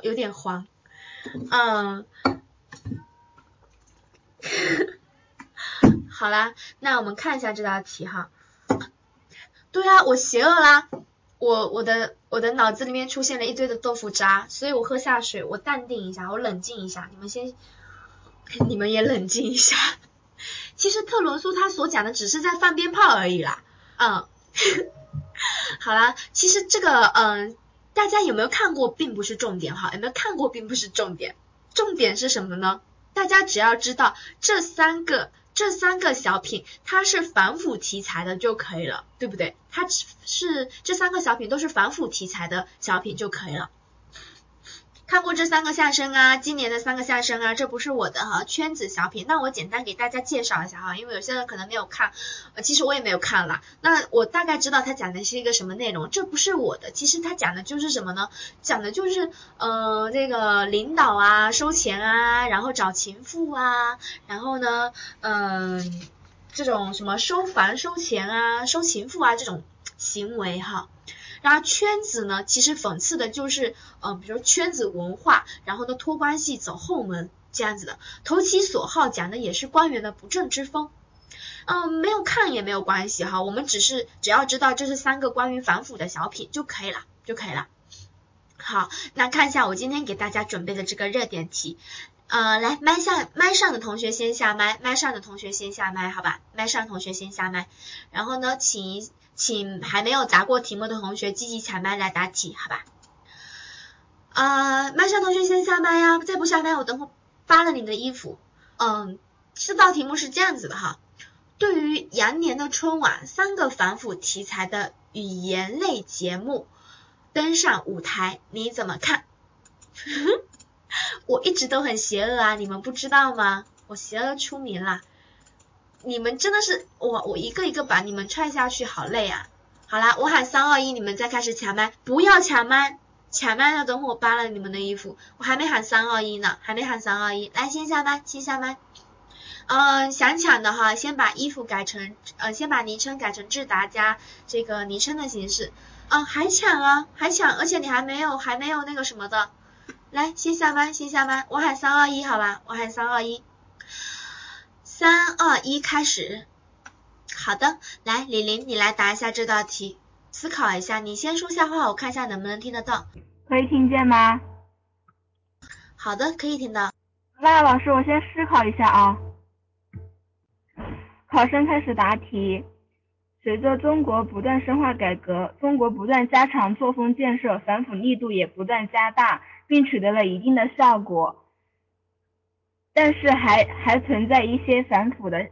有点慌，嗯。好啦，那我们看一下这道题哈。对啊，我邪恶啦，我我的我的脑子里面出现了一堆的豆腐渣，所以我喝下水，我淡定一下，我冷静一下。你们先，[laughs] 你们也冷静一下。其实特仑苏他所讲的只是在放鞭炮而已啦。嗯，[laughs] 好啦，其实这个嗯，大家有没有看过并不是重点哈，有没有看过并不是重点，重点是什么呢？大家只要知道这三个。这三个小品它是反腐题材的就可以了，对不对？它是这三个小品都是反腐题材的小品就可以了。看过这三个相声啊，今年的三个相声啊，这不是我的哈圈子小品。那我简单给大家介绍一下哈，因为有些人可能没有看，呃，其实我也没有看啦。那我大概知道他讲的是一个什么内容。这不是我的，其实他讲的就是什么呢？讲的就是呃这个领导啊收钱啊，然后找情妇啊，然后呢嗯这种什么收房收钱啊收情妇啊这种行为哈。然后圈子呢，其实讽刺的就是，嗯，比如圈子文化，然后呢托关系走后门这样子的。投其所好讲的也是官员的不正之风。嗯，没有看也没有关系哈，我们只是只要知道这是三个关于反腐的小品就可以了，就可以了。好，那看一下我今天给大家准备的这个热点题。呃，来麦下麦上的同学先下麦，麦上的同学先下麦，好吧？麦上同学先下麦，然后呢，请。请还没有答过题目的同学积极抢麦来答题，好吧？啊，麦上同学先下麦呀，再不下麦我等会扒了你的衣服。嗯，这道题目是这样子的哈，对于羊年的春晚三个反腐题材的语言类节目登上舞台，你怎么看？[laughs] 我一直都很邪恶啊，你们不知道吗？我邪恶出名了。你们真的是我，我一个一个把你们踹下去，好累啊！好啦，我喊三二一，你们再开始抢麦，不要抢麦，抢麦要等会我扒了你们的衣服。我还没喊三二一呢，还没喊三二一，来先下麦，先下麦。嗯，想抢的哈，先把衣服改成，呃，先把昵称改成智达加这个昵称的形式。嗯，还抢啊，还抢，而且你还没有，还没有那个什么的。来，先下麦，先下麦，我喊三二一，好吧，我喊三二一。三二一，开始。好的，来，李玲，你来答一下这道题，思考一下。你先说下话，我看一下能不能听得到。可以听见吗？好的，可以听到。那老师，我先思考一下啊。考生开始答题。随着中国不断深化改革，中国不断加强作风建设，反腐力度也不断加大，并取得了一定的效果。但是还还存在一些反腐的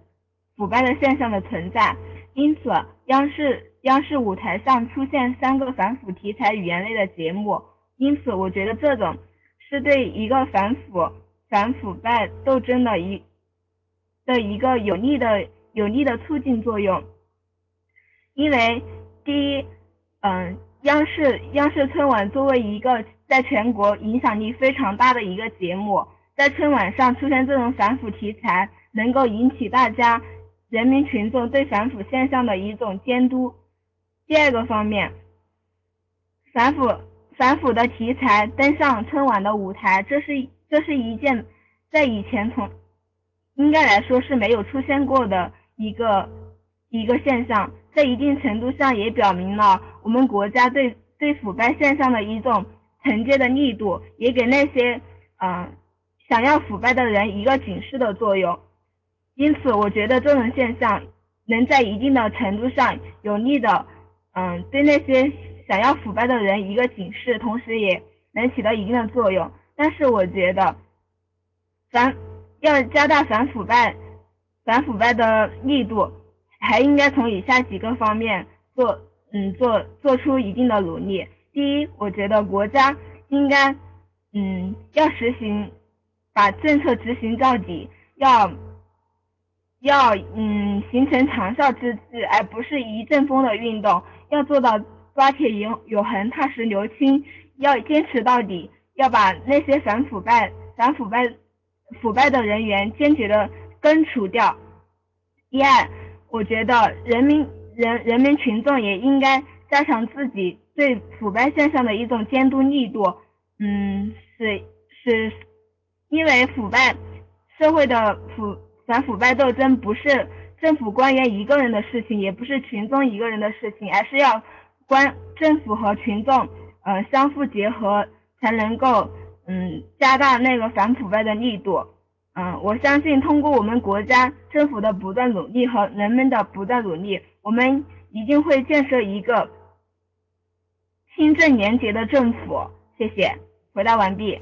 腐败的现象的存在，因此央视央视舞台上出现三个反腐题材语言类的节目，因此我觉得这种是对一个反腐反腐败斗争的一的一个有利的有利的促进作用，因为第一，嗯，央视央视春晚作为一个在全国影响力非常大的一个节目。在春晚上出现这种反腐题材，能够引起大家人民群众对反腐现象的一种监督。第二个方面，反腐反腐的题材登上春晚的舞台，这是这是一件在以前从应该来说是没有出现过的一个一个现象，在一定程度上也表明了我们国家对对腐败现象的一种惩戒的力度，也给那些嗯。想要腐败的人一个警示的作用，因此我觉得这种现象能在一定的程度上有力的，嗯，对那些想要腐败的人一个警示，同时也能起到一定的作用。但是我觉得反要加大反腐败反腐败的力度，还应该从以下几个方面做，嗯，做做出一定的努力。第一，我觉得国家应该，嗯，要实行。把政策执行到底，要要嗯形成长效之治，而不是一阵风的运动。要做到抓铁有有痕，踏实留青，要坚持到底，要把那些反腐败、反腐败、腐败的人员坚决的根除掉。第二，我觉得人民人人民群众也应该加强自己对腐败现象的一种监督力度。嗯，是是。因为腐败社会的腐反腐败斗争不是政府官员一个人的事情，也不是群众一个人的事情，而是要官政府和群众呃相互结合，才能够嗯加大那个反腐败的力度。嗯，我相信通过我们国家政府的不断努力和人们的不断努力，我们一定会建设一个清正廉洁的政府。谢谢。回答完毕。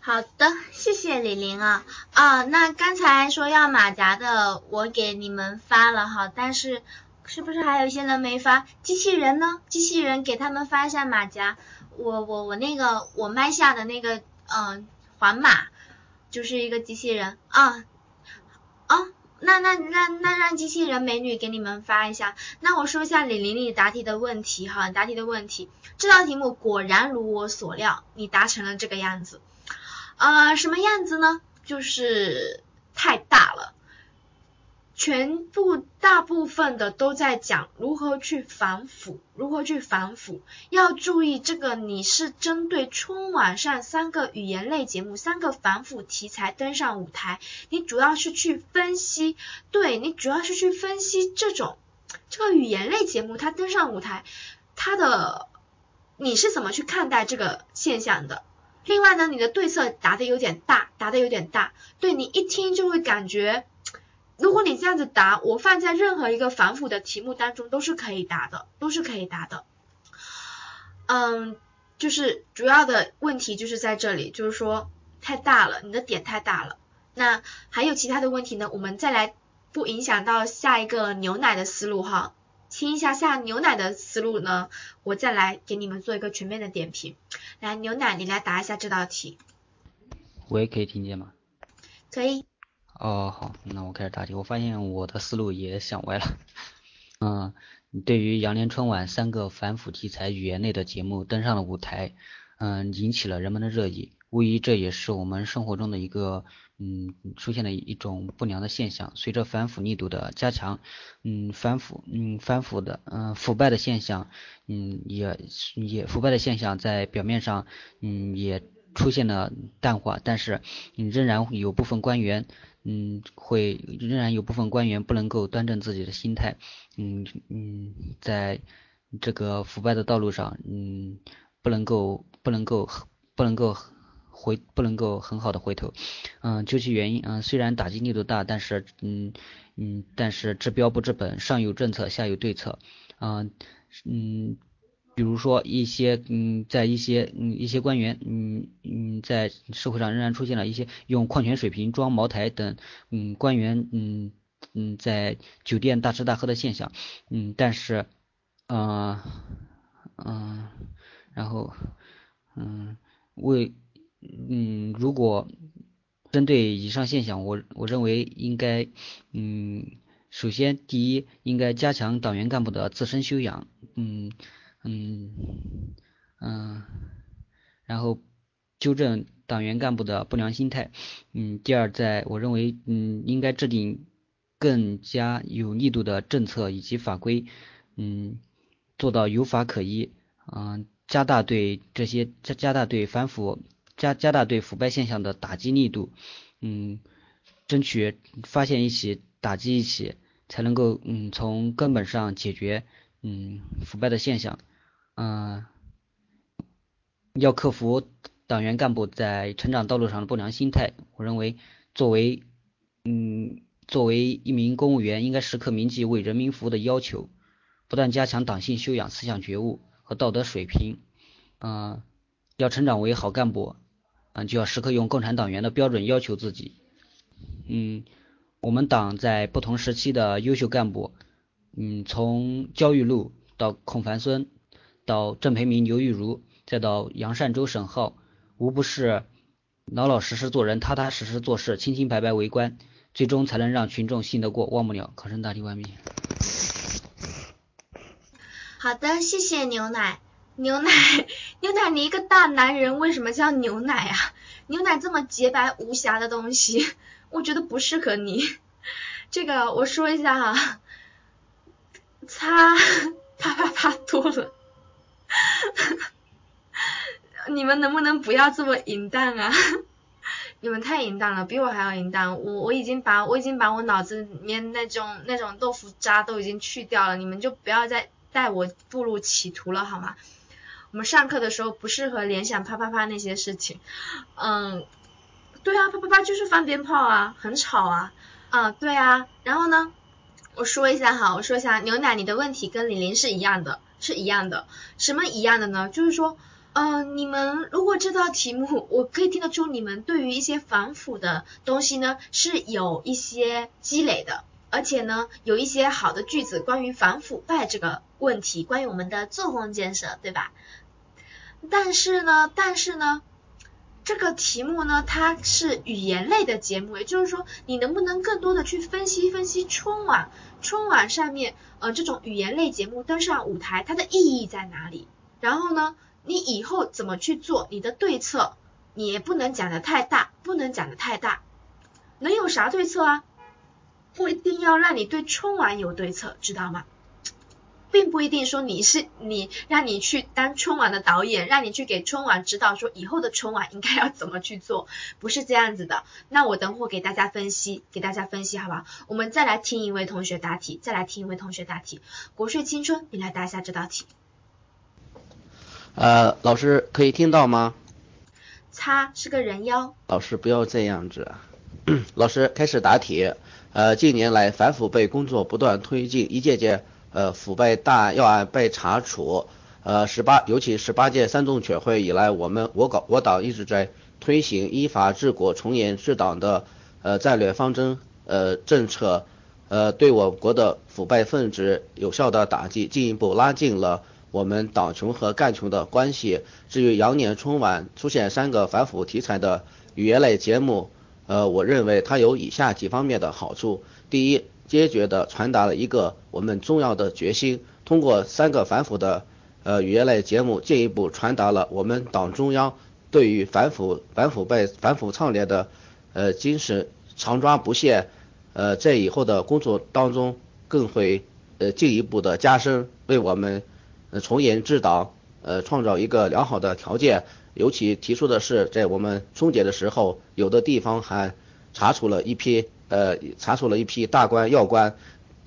好的，谢谢李玲啊啊，那刚才说要马甲的，我给你们发了哈，但是是不是还有一些人没发？机器人呢？机器人给他们发一下马甲。我我我那个我麦下的那个嗯环马就是一个机器人啊啊，那那那那让机器人美女给你们发一下。那我说一下李玲你答题的问题哈，答题的问题。这道题目果然如我所料，你答成了这个样子。啊，什么样子呢？就是太大了，全部大部分的都在讲如何去反腐，如何去反腐。要注意，这个你是针对春晚上三个语言类节目、三个反腐题材登上舞台，你主要是去分析，对你主要是去分析这种这个语言类节目它登上舞台，它的。你是怎么去看待这个现象的？另外呢，你的对策答的有点大，答的有点大，对你一听就会感觉，如果你这样子答，我放在任何一个反腐的题目当中都是可以答的，都是可以答的。嗯，就是主要的问题就是在这里，就是说太大了，你的点太大了。那还有其他的问题呢？我们再来不影响到下一个牛奶的思路哈。听一下下牛奶的思路呢，我再来给你们做一个全面的点评。来，牛奶，你来答一下这道题。我也可以听见吗？可以。哦，好，那我开始答题。我发现我的思路也想歪了。[laughs] 嗯，对于羊年春晚三个反腐题材语言类的节目登上了舞台，嗯，引起了人们的热议。无疑，这也是我们生活中的一个，嗯，出现了一种不良的现象。随着反腐力度的加强，嗯，反腐，嗯，反腐的，嗯，腐败的现象，嗯，也也腐败的现象在表面上，嗯，也出现了淡化，但是，嗯，仍然有部分官员，嗯，会仍然有部分官员不能够端正自己的心态，嗯嗯，在这个腐败的道路上，嗯，不能够不能够不能够。回不能够很好的回头，嗯，究其原因，嗯，虽然打击力度大，但是，嗯嗯，但是治标不治本，上有政策，下有对策，嗯嗯，比如说一些，嗯，在一些，嗯，一些官员，嗯嗯，在社会上仍然出现了一些用矿泉水瓶装茅台等，嗯，官员，嗯嗯，在酒店大吃大喝的现象，嗯，但是，嗯嗯，然后，嗯，为嗯，如果针对以上现象，我我认为应该，嗯，首先第一，应该加强党员干部的自身修养，嗯嗯嗯，然后纠正党员干部的不良心态，嗯，第二，在我认为，嗯，应该制定更加有力度的政策以及法规，嗯，做到有法可依，嗯，加大对这些加加大对反腐。加加大对腐败现象的打击力度，嗯，争取发现一起打击一起，才能够嗯从根本上解决嗯腐败的现象，嗯，要克服党员干部在成长道路上的不良心态。我认为，作为嗯作为一名公务员，应该时刻铭记为人民服务的要求，不断加强党性修养、思想觉悟和道德水平，嗯，要成长为好干部。嗯，就要时刻用共产党员的标准要求自己。嗯，我们党在不同时期的优秀干部，嗯，从焦裕禄到孔繁孙，到郑培民、刘玉如，再到杨善洲、沈浩，无不是老老实实做人、踏踏实实做事、清清白白为官，最终才能让群众信得过、忘不了。考生答题完毕。好的，谢谢牛奶。牛奶，[laughs] 牛奶，你一个大男人为什么叫牛奶啊？牛奶这么洁白无瑕的东西，[laughs] 我觉得不适合你。[laughs] 这个我说一下哈，擦啪啪啪多了，你们能不能不要这么淫荡啊？你们太淫荡了，比我还要淫荡。我我已经把我已经把我脑子里面那种那种豆腐渣都已经去掉了，你们就不要再带我步入歧途了好吗？我们上课的时候不适合联想啪啪啪那些事情，嗯，对啊，啪啪啪就是放鞭炮啊，很吵啊，啊，对啊，然后呢，我说一下哈，我说一下牛奶，你的问题跟李玲是一样的，是一样的，什么一样的呢？就是说，嗯，你们如果这道题目，我可以听得出你们对于一些反腐的东西呢是有一些积累的。而且呢，有一些好的句子关于反腐败这个问题，关于我们的作风建设，对吧？但是呢，但是呢，这个题目呢，它是语言类的节目，也就是说，你能不能更多的去分析分析春晚，春晚上面呃这种语言类节目登上舞台，它的意义在哪里？然后呢，你以后怎么去做？你的对策，你也不能讲的太大，不能讲的太大，能有啥对策啊？不一定要让你对春晚有对策，知道吗？并不一定说你是你让你去当春晚的导演，让你去给春晚指导，说以后的春晚应该要怎么去做，不是这样子的。那我等会给大家分析，给大家分析，好不好？我们再来听一位同学答题，再来听一位同学答题。国税青春，你来答一下这道题。呃，老师可以听到吗？擦，是个人妖。老师不要这样子。老师开始答题。呃，近年来反腐败工作不断推进，一届届呃腐败大要案被查处。呃，十八，尤其十八届三中全会以来，我们我搞我党一直在推行依法治国、从严治党的呃战略方针呃政策呃，对我国的腐败分子有效的打击，进一步拉近了我们党群和干群的关系。至于羊年春晚出现三个反腐题材的语言类节目，呃，我认为它有以下几方面的好处：第一，坚决地传达了一个我们重要的决心，通过三个反腐的呃语言类节目，进一步传达了我们党中央对于反腐、反腐败、反腐倡廉的呃精神，常抓不懈。呃，在以后的工作当中，更会呃进一步的加深，为我们呃从严治党呃创造一个良好的条件。尤其提出的是，在我们春节的时候，有的地方还查处了一批呃查处了一批大官要官，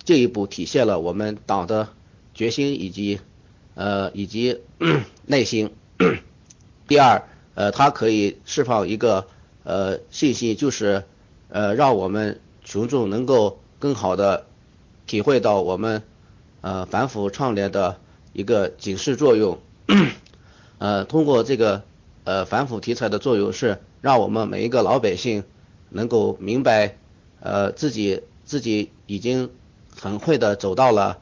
进一步体现了我们党的决心以及呃以及 [clears throat] 耐心。[clears throat] 第二，呃，它可以释放一个呃信息，就是呃让我们。群众能够更好的体会到我们呃反腐倡廉的一个警示作用，[clears throat] 呃通过这个呃反腐题材的作用是让我们每一个老百姓能够明白呃自己自己已经很会的走到了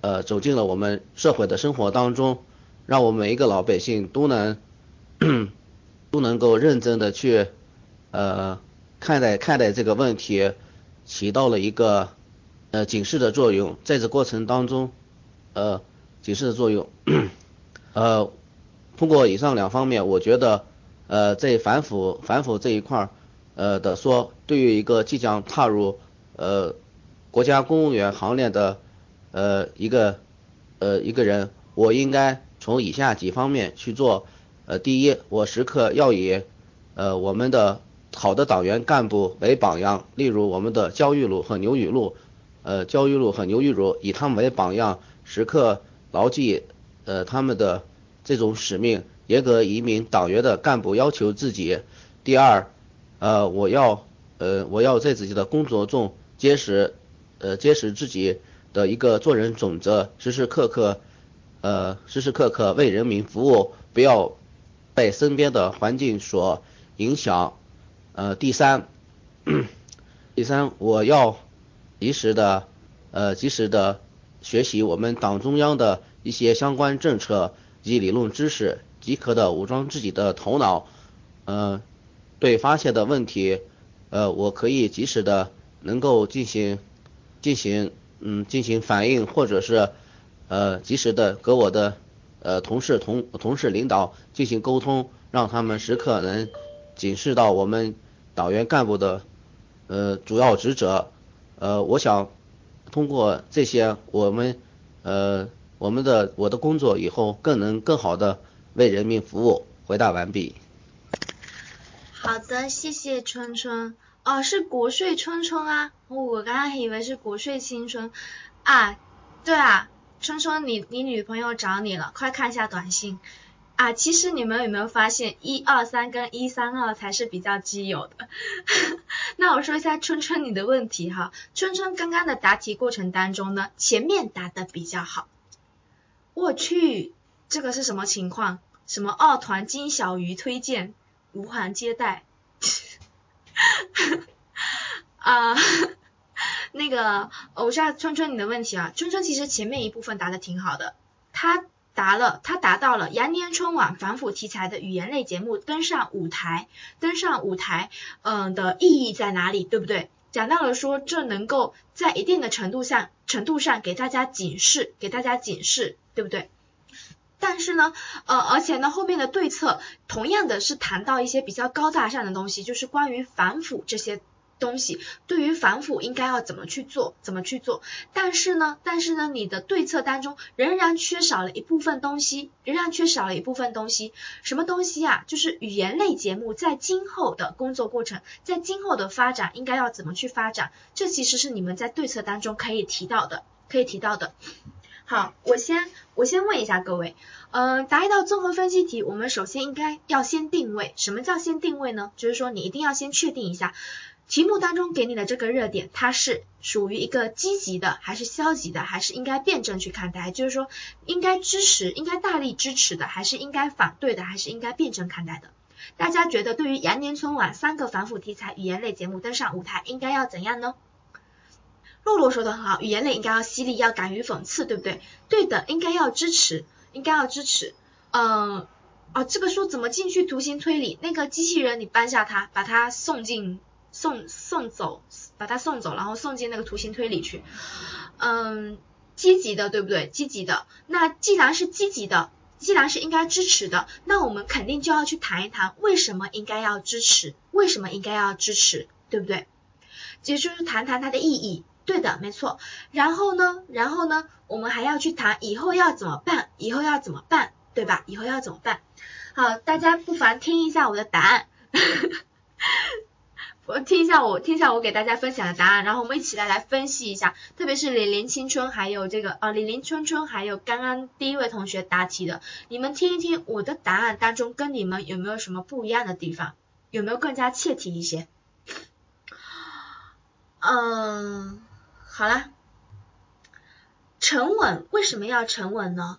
呃走进了我们社会的生活当中，让我们每一个老百姓都能 [clears throat] 都能够认真的去呃看待看待这个问题。起到了一个呃警示的作用，在这过程当中，呃警示的作用，[clears throat] 呃通过以上两方面，我觉得呃在反腐反腐这一块儿呃的说，对于一个即将踏入呃国家公务员行列的呃一个呃一个人，我应该从以下几方面去做，呃第一，我时刻要以呃我们的。好的党员干部为榜样，例如我们的焦裕禄和牛雨露，呃，焦裕禄和牛玉茹以他们为榜样，时刻牢记呃他们的这种使命，严格一名党员的干部要求自己。第二，呃，我要呃我要在自己的工作中坚持呃坚持自己的一个做人准则，时时刻刻呃时时刻刻为人民服务，不要被身边的环境所影响。呃，第三，[clears throat] 第三，我要及时的，呃，及时的学习我们党中央的一些相关政策及理论知识，即可的武装自己的头脑，呃，对发现的问题，呃，我可以及时的能够进行进行嗯进行反应，或者是呃及时的和我的呃同事同同事领导进行沟通，让他们时刻能警示到我们。党员干部的呃主要职责，呃，我想通过这些，我们呃我们的我的工作以后更能更好的为人民服务。回答完毕。好的，谢谢春春。哦，是国税春春啊，我刚刚还以为是国税青春啊。对啊，春春，你你女朋友找你了，快看一下短信。啊，其实你们有没有发现，一二三跟一三二才是比较基友的。[laughs] 那我说一下春春你的问题哈，春春刚刚的答题过程当中呢，前面答的比较好。我去，这个是什么情况？什么二团金小鱼推荐无函接待？[laughs] 啊，[laughs] 那个，我下春春你的问题啊，春春其实前面一部分答的挺好的，他。答了，他答到了羊年春晚反腐题材的语言类节目登上舞台，登上舞台，嗯的意义在哪里，对不对？讲到了说这能够在一定的程度上程度上给大家警示，给大家警示，对不对？但是呢，呃，而且呢，后面的对策同样的是谈到一些比较高大上的东西，就是关于反腐这些。东西对于反腐应该要怎么去做，怎么去做？但是呢，但是呢，你的对策当中仍然缺少了一部分东西，仍然缺少了一部分东西。什么东西啊？就是语言类节目在今后的工作过程，在今后的发展应该要怎么去发展？这其实是你们在对策当中可以提到的，可以提到的。好，我先我先问一下各位，嗯，答一道综合分析题，我们首先应该要先定位。什么叫先定位呢？就是说你一定要先确定一下。题目当中给你的这个热点，它是属于一个积极的，还是消极的，还是应该辩证去看待？就是说，应该支持，应该大力支持的，还是应该反对的，还是应该辩证看待的？大家觉得对于羊年春晚三个反腐题材语言类节目登上舞台，应该要怎样呢？洛洛说的很好，语言类应该要犀利，要敢于讽刺，对不对？对的，应该要支持，应该要支持。嗯，哦，这个书怎么进去图形推理？那个机器人你搬下它，把它送进送送走，把它送走，然后送进那个图形推理去。嗯，积极的，对不对？积极的。那既然是积极的，既然是应该支持的，那我们肯定就要去谈一谈为什么应该要支持，为什么应该要支持，对不对？也就是谈谈它的意义。对的，没错。然后呢，然后呢，我们还要去谈以后要怎么办，以后要怎么办，对吧？以后要怎么办？好，大家不妨听一下我的答案，[laughs] 我听一下我听一下我给大家分享的答案，然后我们一起来来分析一下，特别是李林青春还有这个呃李林春春还有刚刚第一位同学答题的，你们听一听我的答案当中跟你们有没有什么不一样的地方，有没有更加切题一些？嗯。好了，沉稳为什么要沉稳呢？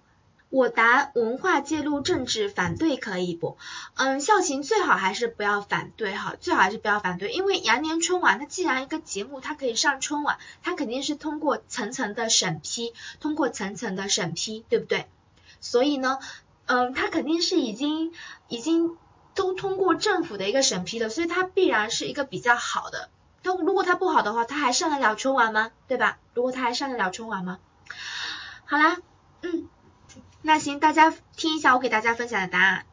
我答文化介入政治反对可以不？嗯，校情最好还是不要反对哈，最好还是不要反对，因为羊年春晚它既然一个节目它可以上春晚，它肯定是通过层层的审批，通过层层的审批，对不对？所以呢，嗯，它肯定是已经已经都通过政府的一个审批了，所以它必然是一个比较好的。那如果他不好的话，他还上得了春晚吗？对吧？如果他还上得了春晚吗？好啦，嗯，那行，大家听一下我给大家分享的答案。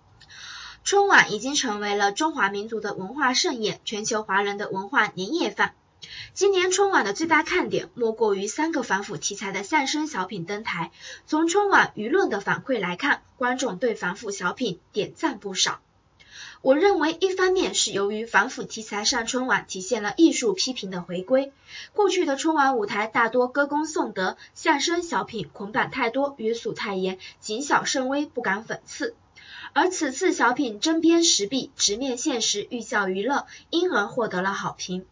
春晚已经成为了中华民族的文化盛宴，全球华人的文化年夜饭。今年春晚的最大看点莫过于三个反腐题材的相声小品登台。从春晚舆论的反馈来看，观众对反腐小品点赞不少。我认为，一方面是由于反腐题材上春晚，体现了艺术批评的回归。过去的春晚舞台大多歌功颂德，相声小品捆绑太多，约束太严，谨小慎微，不敢讽刺。而此次小品针砭时弊，直面现实，寓教于乐，因而获得了好评。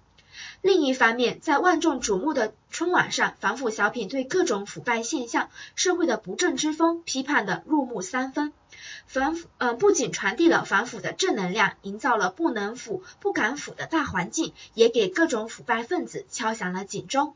另一方面，在万众瞩目的春晚上，反腐小品对各种腐败现象、社会的不正之风批判的入木三分。反腐呃不仅传递了反腐的正能量，营造了不能腐、不敢腐的大环境，也给各种腐败分子敲响了警钟。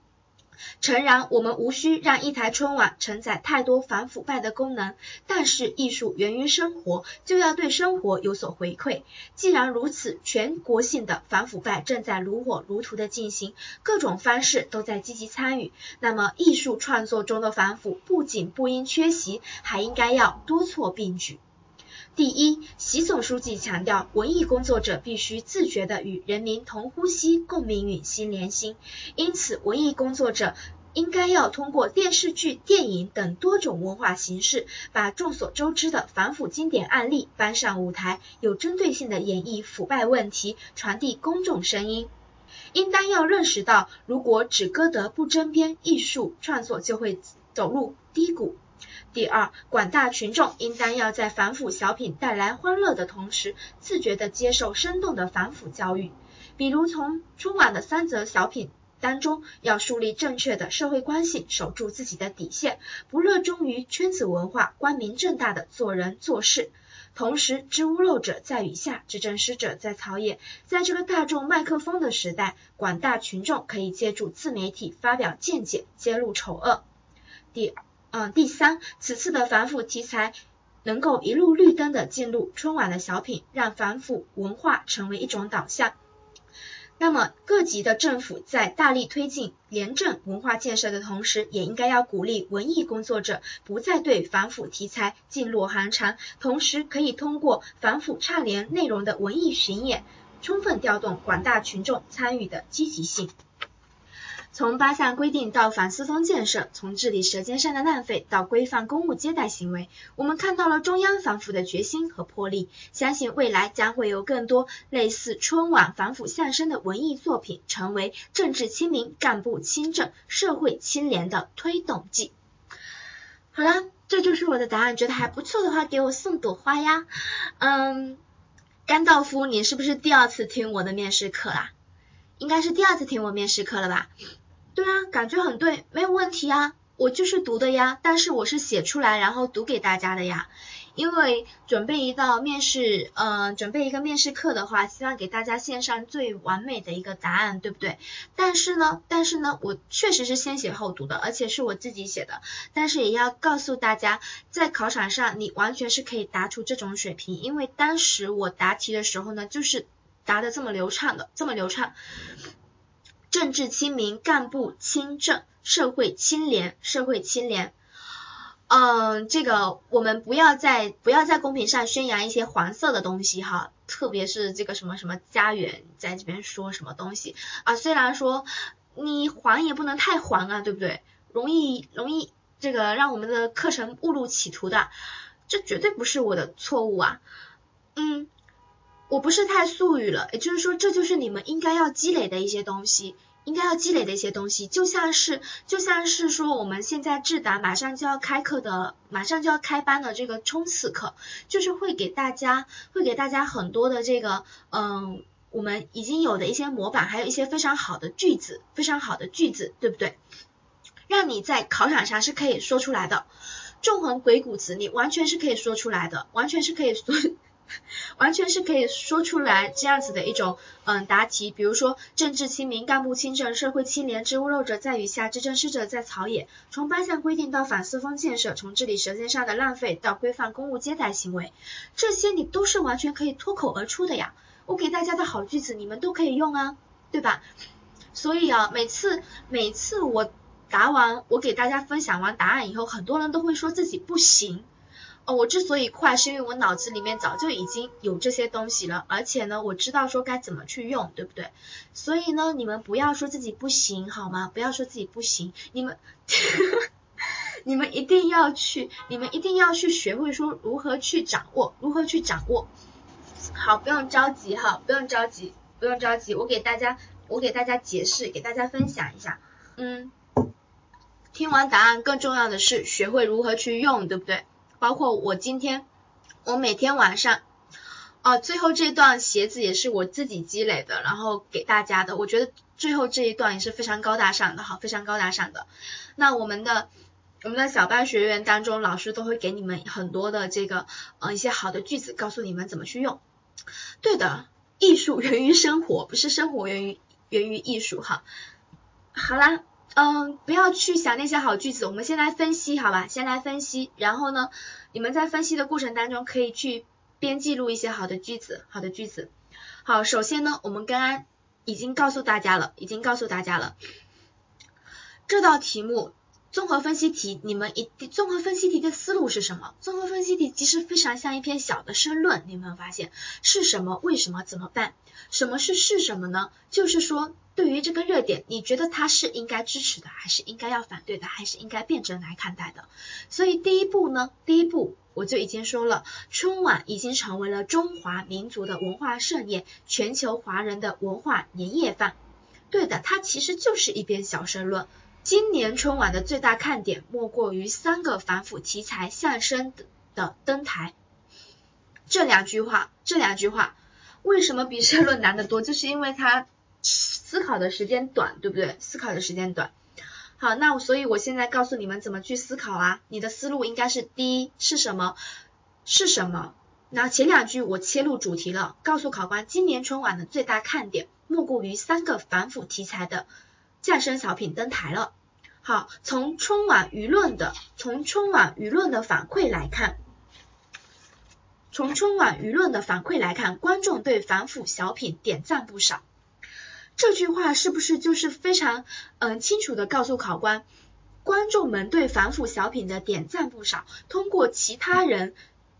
诚然，我们无需让一台春晚承载太多反腐败的功能，但是艺术源于生活，就要对生活有所回馈。既然如此，全国性的反腐败正在如火如荼的进行，各种方式都在积极参与，那么艺术创作中的反腐不仅不应缺席，还应该要多措并举。第一，习总书记强调，文艺工作者必须自觉地与人民同呼吸、共命运、心连心。因此，文艺工作者应该要通过电视剧、电影等多种文化形式，把众所周知的反腐经典案例搬上舞台，有针对性地演绎腐败问题，传递公众声音。应当要认识到，如果只歌德不争边，艺术创作就会走入低谷。第二，广大群众应当要在反腐小品带来欢乐的同时，自觉地接受生动的反腐教育。比如从春晚的三则小品当中，要树立正确的社会关系，守住自己的底线，不热衷于圈子文化，光明正大的做人做事。同时，知屋漏者在雨下，知正失者在草野。在这个大众麦克风的时代，广大群众可以借助自媒体发表见解，揭露丑恶。第。嗯，第三，此次的反腐题材能够一路绿灯的进入春晚的小品，让反腐文化成为一种导向。那么各级的政府在大力推进廉政文化建设的同时，也应该要鼓励文艺工作者不再对反腐题材噤若寒蝉，同时可以通过反腐倡廉内容的文艺巡演，充分调动广大群众参与的积极性。从八项规定到反私风建设，从治理舌尖上的浪费到规范公务接待行为，我们看到了中央反腐的决心和魄力。相信未来将会有更多类似春晚反腐相声的文艺作品，成为政治清明、干部清正、社会清廉的推动剂。好了，这就是我的答案。觉得还不错的话，给我送朵花呀。嗯，甘道夫，你是不是第二次听我的面试课啦？应该是第二次听我面试课了吧？对啊，感觉很对，没有问题啊，我就是读的呀，但是我是写出来然后读给大家的呀，因为准备一道面试，嗯，准备一个面试课的话，希望给大家献上最完美的一个答案，对不对？但是呢，但是呢，我确实是先写后读的，而且是我自己写的，但是也要告诉大家，在考场上你完全是可以答出这种水平，因为当时我答题的时候呢，就是答的这么流畅的，这么流畅。政治清明，干部清正，社会清廉，社会清廉。嗯，这个我们不要在不要在公屏上宣扬一些黄色的东西哈，特别是这个什么什么家园在这边说什么东西啊，虽然说你黄也不能太黄啊，对不对？容易容易这个让我们的课程误入歧途的，这绝对不是我的错误啊。嗯，我不是太术语了，也就是说这就是你们应该要积累的一些东西。应该要积累的一些东西，就像是就像是说我们现在智达马上就要开课的，马上就要开班的这个冲刺课，就是会给大家会给大家很多的这个嗯，我们已经有的一些模板，还有一些非常好的句子，非常好的句子，对不对？让你在考场上是可以说出来的，纵横鬼谷子，你完全是可以说出来的，完全是可以说。完全是可以说出来这样子的一种嗯答题，比如说政治清明，干部清正，社会清廉，知屋漏者在雨下，知政失者在草野。从八项规定到反四风建设，从治理舌尖上的浪费到规范公务接待行为，这些你都是完全可以脱口而出的呀。我给大家的好句子你们都可以用啊，对吧？所以啊，每次每次我答完，我给大家分享完答案以后，很多人都会说自己不行。哦，我之所以快，是因为我脑子里面早就已经有这些东西了，而且呢，我知道说该怎么去用，对不对？所以呢，你们不要说自己不行，好吗？不要说自己不行，你们，[laughs] 你们一定要去，你们一定要去学会说如何去掌握，如何去掌握。好，不用着急哈，不用着急，不用着急，我给大家，我给大家解释，给大家分享一下。嗯，听完答案，更重要的是学会如何去用，对不对？包括我今天，我每天晚上，哦，最后这段鞋子也是我自己积累的，然后给大家的。我觉得最后这一段也是非常高大上的，哈，非常高大上的。那我们的我们的小班学员当中，老师都会给你们很多的这个呃一些好的句子，告诉你们怎么去用。对的，艺术源于生活，不是生活源于源于艺术，哈。好啦。嗯，不要去想那些好句子，我们先来分析，好吧？先来分析，然后呢，你们在分析的过程当中可以去边记录一些好的句子，好的句子。好，首先呢，我们刚刚已经告诉大家了，已经告诉大家了，这道题目综合分析题，你们一综合分析题的思路是什么？综合分析题其实非常像一篇小的申论，你有没有发现？是什么？为什么？怎么办？什么是是什么呢？就是说。对于这个热点，你觉得它是应该支持的，还是应该要反对的，还是应该辩证来看待的？所以第一步呢，第一步我就已经说了，春晚已经成为了中华民族的文化盛宴，全球华人的文化年夜饭。对的，它其实就是一篇小申论。今年春晚的最大看点莫过于三个反腐题材相声的登台。这两句话，这两句话为什么比申论难得多？[laughs] 就是因为它。思考的时间短，对不对？思考的时间短。好，那所以我现在告诉你们怎么去思考啊。你的思路应该是：第一是什么？是什么？那前两句我切入主题了，告诉考官，今年春晚的最大看点莫过于三个反腐题材的相声小品登台了。好，从春晚舆论的从春晚舆论的反馈来看，从春晚舆论的反馈来看，观众对反腐小品点赞不少。这句话是不是就是非常嗯清楚的告诉考官，观众们对反腐小品的点赞不少，通过其他人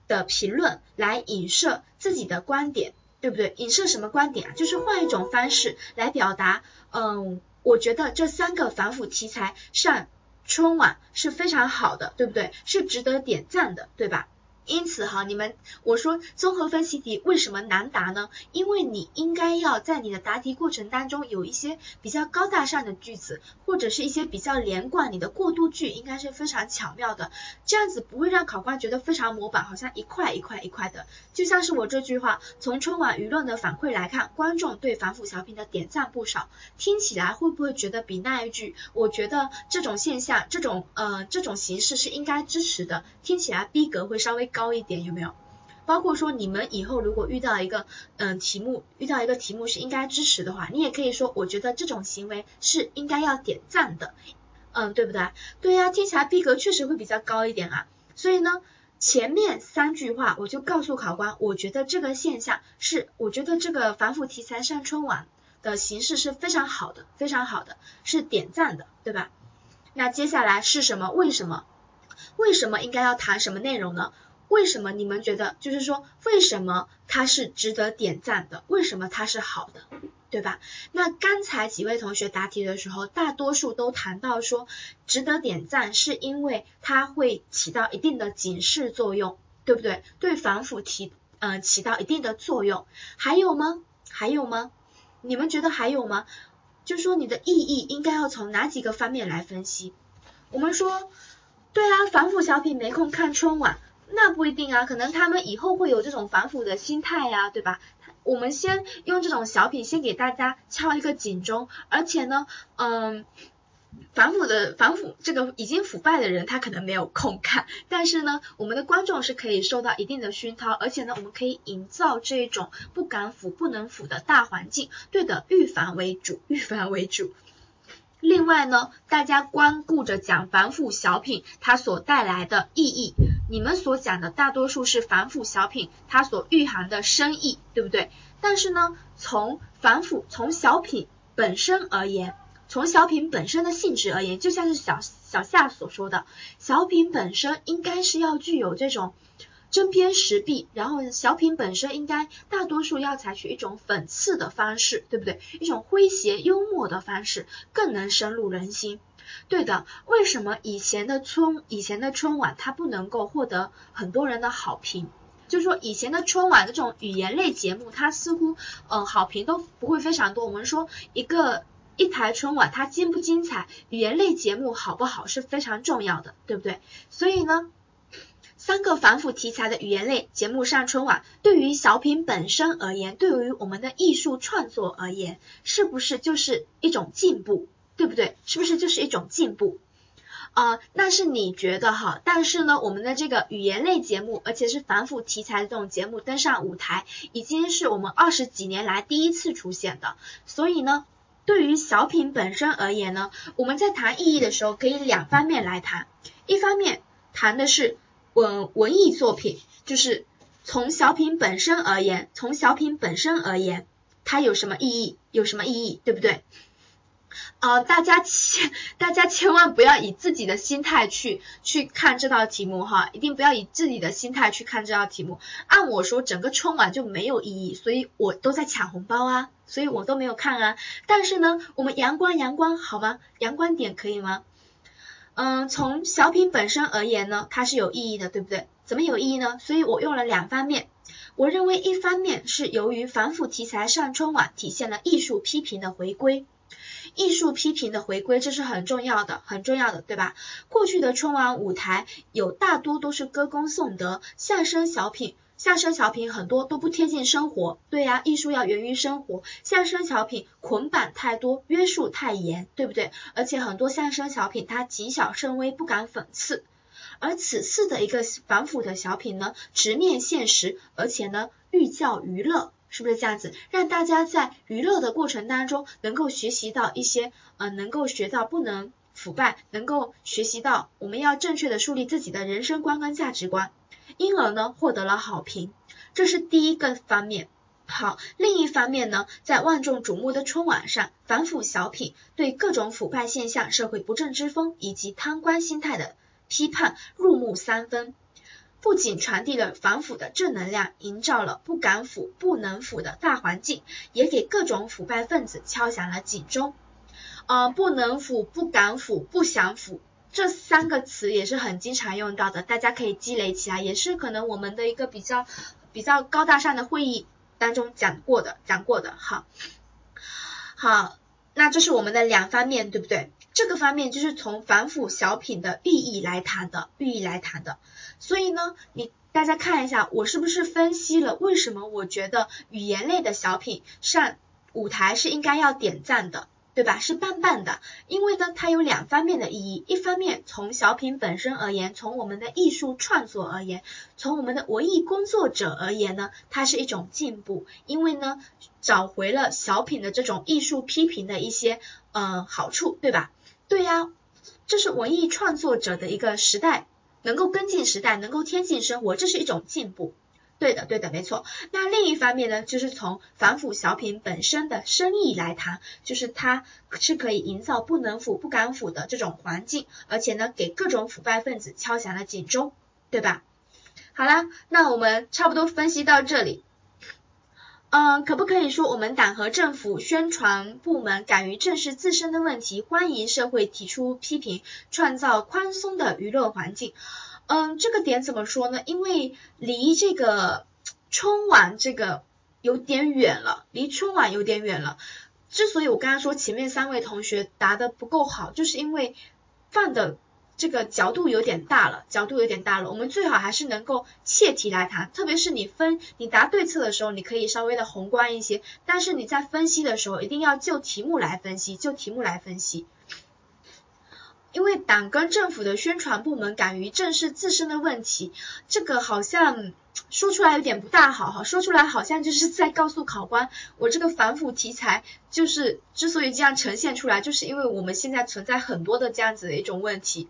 的评论来影射自己的观点，对不对？影射什么观点啊？就是换一种方式来表达，嗯，我觉得这三个反腐题材上春晚是非常好的，对不对？是值得点赞的，对吧？因此哈，你们我说综合分析题为什么难答呢？因为你应该要在你的答题过程当中有一些比较高大上的句子，或者是一些比较连贯，你的过渡句应该是非常巧妙的，这样子不会让考官觉得非常模板，好像一块一块一块的。就像是我这句话，从春晚舆论的反馈来看，观众对反腐小品的点赞不少，听起来会不会觉得比那一句，我觉得这种现象，这种呃这种形式是应该支持的，听起来逼格会稍微。高一点，有没有？包括说你们以后如果遇到一个嗯题目，遇到一个题目是应该支持的话，你也可以说，我觉得这种行为是应该要点赞的，嗯，对不对？对呀，听起来逼格确实会比较高一点啊。所以呢，前面三句话我就告诉考官，我觉得这个现象是，我觉得这个反腐题材上春晚的形式是非常好的，非常好的，是点赞的，对吧？那接下来是什么？为什么？为什么应该要谈什么内容呢？为什么你们觉得就是说，为什么它是值得点赞的？为什么它是好的，对吧？那刚才几位同学答题的时候，大多数都谈到说，值得点赞是因为它会起到一定的警示作用，对不对？对反腐提嗯起到一定的作用。还有吗？还有吗？你们觉得还有吗？就说你的意义应该要从哪几个方面来分析？我们说，对啊，反腐小品没空看春晚。那不一定啊，可能他们以后会有这种反腐的心态呀，对吧？我们先用这种小品先给大家敲一个警钟，而且呢，嗯，反腐的反腐这个已经腐败的人他可能没有空看，[laughs] 但是呢，我们的观众是可以受到一定的熏陶，而且呢，我们可以营造这种不敢腐不能腐的大环境。对的，预防为主，预防为主。另外呢，大家光顾着讲反腐小品它所带来的意义，你们所讲的大多数是反腐小品它所蕴含的深意，对不对？但是呢，从反腐从小品本身而言，从小品本身的性质而言，就像是小小夏所说的，小品本身应该是要具有这种。针砭时弊，然后小品本身应该大多数要采取一种讽刺的方式，对不对？一种诙谐幽默的方式，更能深入人心。对的，为什么以前的春以前的春晚它不能够获得很多人的好评？就是说以前的春晚这种语言类节目，它似乎嗯好评都不会非常多。我们说一个一台春晚它精不精彩，语言类节目好不好是非常重要的，对不对？所以呢。三个反腐题材的语言类节目上春晚，对于小品本身而言，对于我们的艺术创作而言，是不是就是一种进步？对不对？是不是就是一种进步？啊，那是你觉得哈？但是呢，我们的这个语言类节目，而且是反腐题材的这种节目登上舞台，已经是我们二十几年来第一次出现的。所以呢，对于小品本身而言呢，我们在谈意义的时候，可以两方面来谈。一方面谈的是。文文艺作品就是从小品本身而言，从小品本身而言，它有什么意义？有什么意义？对不对？啊，大家千大家千万不要以自己的心态去去看这道题目哈，一定不要以自己的心态去看这道题目。按我说，整个春晚就没有意义，所以我都在抢红包啊，所以我都没有看啊。但是呢，我们阳光阳光好吗？阳光点可以吗？嗯，从小品本身而言呢，它是有意义的，对不对？怎么有意义呢？所以我用了两方面。我认为一方面是由于反腐题材上春晚，体现了艺术批评的回归。艺术批评的回归，这是很重要的，很重要的，对吧？过去的春晚舞台有大多都是歌功颂德、相声小品。相声小品很多都不贴近生活，对呀，艺术要源于生活。相声小品捆绑太多，约束太严，对不对？而且很多相声小品它谨小慎微，不敢讽刺。而此次的一个反腐的小品呢，直面现实，而且呢寓教于乐，是不是这样子？让大家在娱乐的过程当中，能够学习到一些，呃，能够学到不能腐败，能够学习到我们要正确的树立自己的人生观跟价值观。因而呢，获得了好评，这是第一个方面。好，另一方面呢，在万众瞩目的春晚上，反腐小品对各种腐败现象、社会不正之风以及贪官心态的批判入木三分，不仅传递了反腐的正能量，营造了不敢腐、不能腐的大环境，也给各种腐败分子敲响了警钟。呃，不能腐、不敢腐、不想腐。这三个词也是很经常用到的，大家可以积累起来，也是可能我们的一个比较比较高大上的会议当中讲过的，讲过的。好，好，那这是我们的两方面，对不对？这个方面就是从反腐小品的寓意来谈的，寓意来谈的。所以呢，你大家看一下，我是不是分析了为什么我觉得语言类的小品上舞台是应该要点赞的？对吧？是半半的，因为呢，它有两方面的意义。一方面，从小品本身而言，从我们的艺术创作而言，从我们的文艺工作者而言呢，它是一种进步，因为呢，找回了小品的这种艺术批评的一些呃好处，对吧？对呀，这是文艺创作者的一个时代，能够跟进时代，能够贴近生活，这是一种进步。对的，对的，没错。那另一方面呢，就是从反腐小品本身的深意来谈，就是它是可以营造不能腐、不敢腐的这种环境，而且呢，给各种腐败分子敲响了警钟，对吧？好啦，那我们差不多分析到这里。嗯，可不可以说我们党和政府宣传部门敢于正视自身的问题，欢迎社会提出批评，创造宽松的舆论环境？嗯，这个点怎么说呢？因为离这个春晚这个有点远了，离春晚有点远了。之所以我刚刚说前面三位同学答的不够好，就是因为放的这个角度有点大了，角度有点大了。我们最好还是能够切题来谈，特别是你分你答对策的时候，你可以稍微的宏观一些，但是你在分析的时候，一定要就题目来分析，就题目来分析。因为党跟政府的宣传部门敢于正视自身的问题，这个好像说出来有点不大好哈，说出来好像就是在告诉考官，我这个反腐题材就是之所以这样呈现出来，就是因为我们现在存在很多的这样子的一种问题，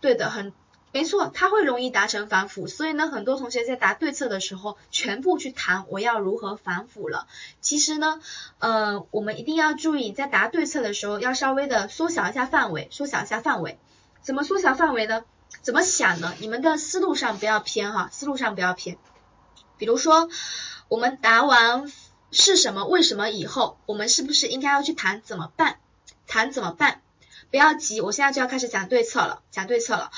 对的，很。没错，他会容易达成反腐，所以呢，很多同学在答对策的时候，全部去谈我要如何反腐了。其实呢，呃，我们一定要注意，在答对策的时候，要稍微的缩小一下范围，缩小一下范围。怎么缩小范围呢？怎么想呢？你们的思路上不要偏哈，思路上不要偏。比如说，我们答完是什么、为什么以后，我们是不是应该要去谈怎么办？谈怎么办？不要急，我现在就要开始讲对策了，讲对策了。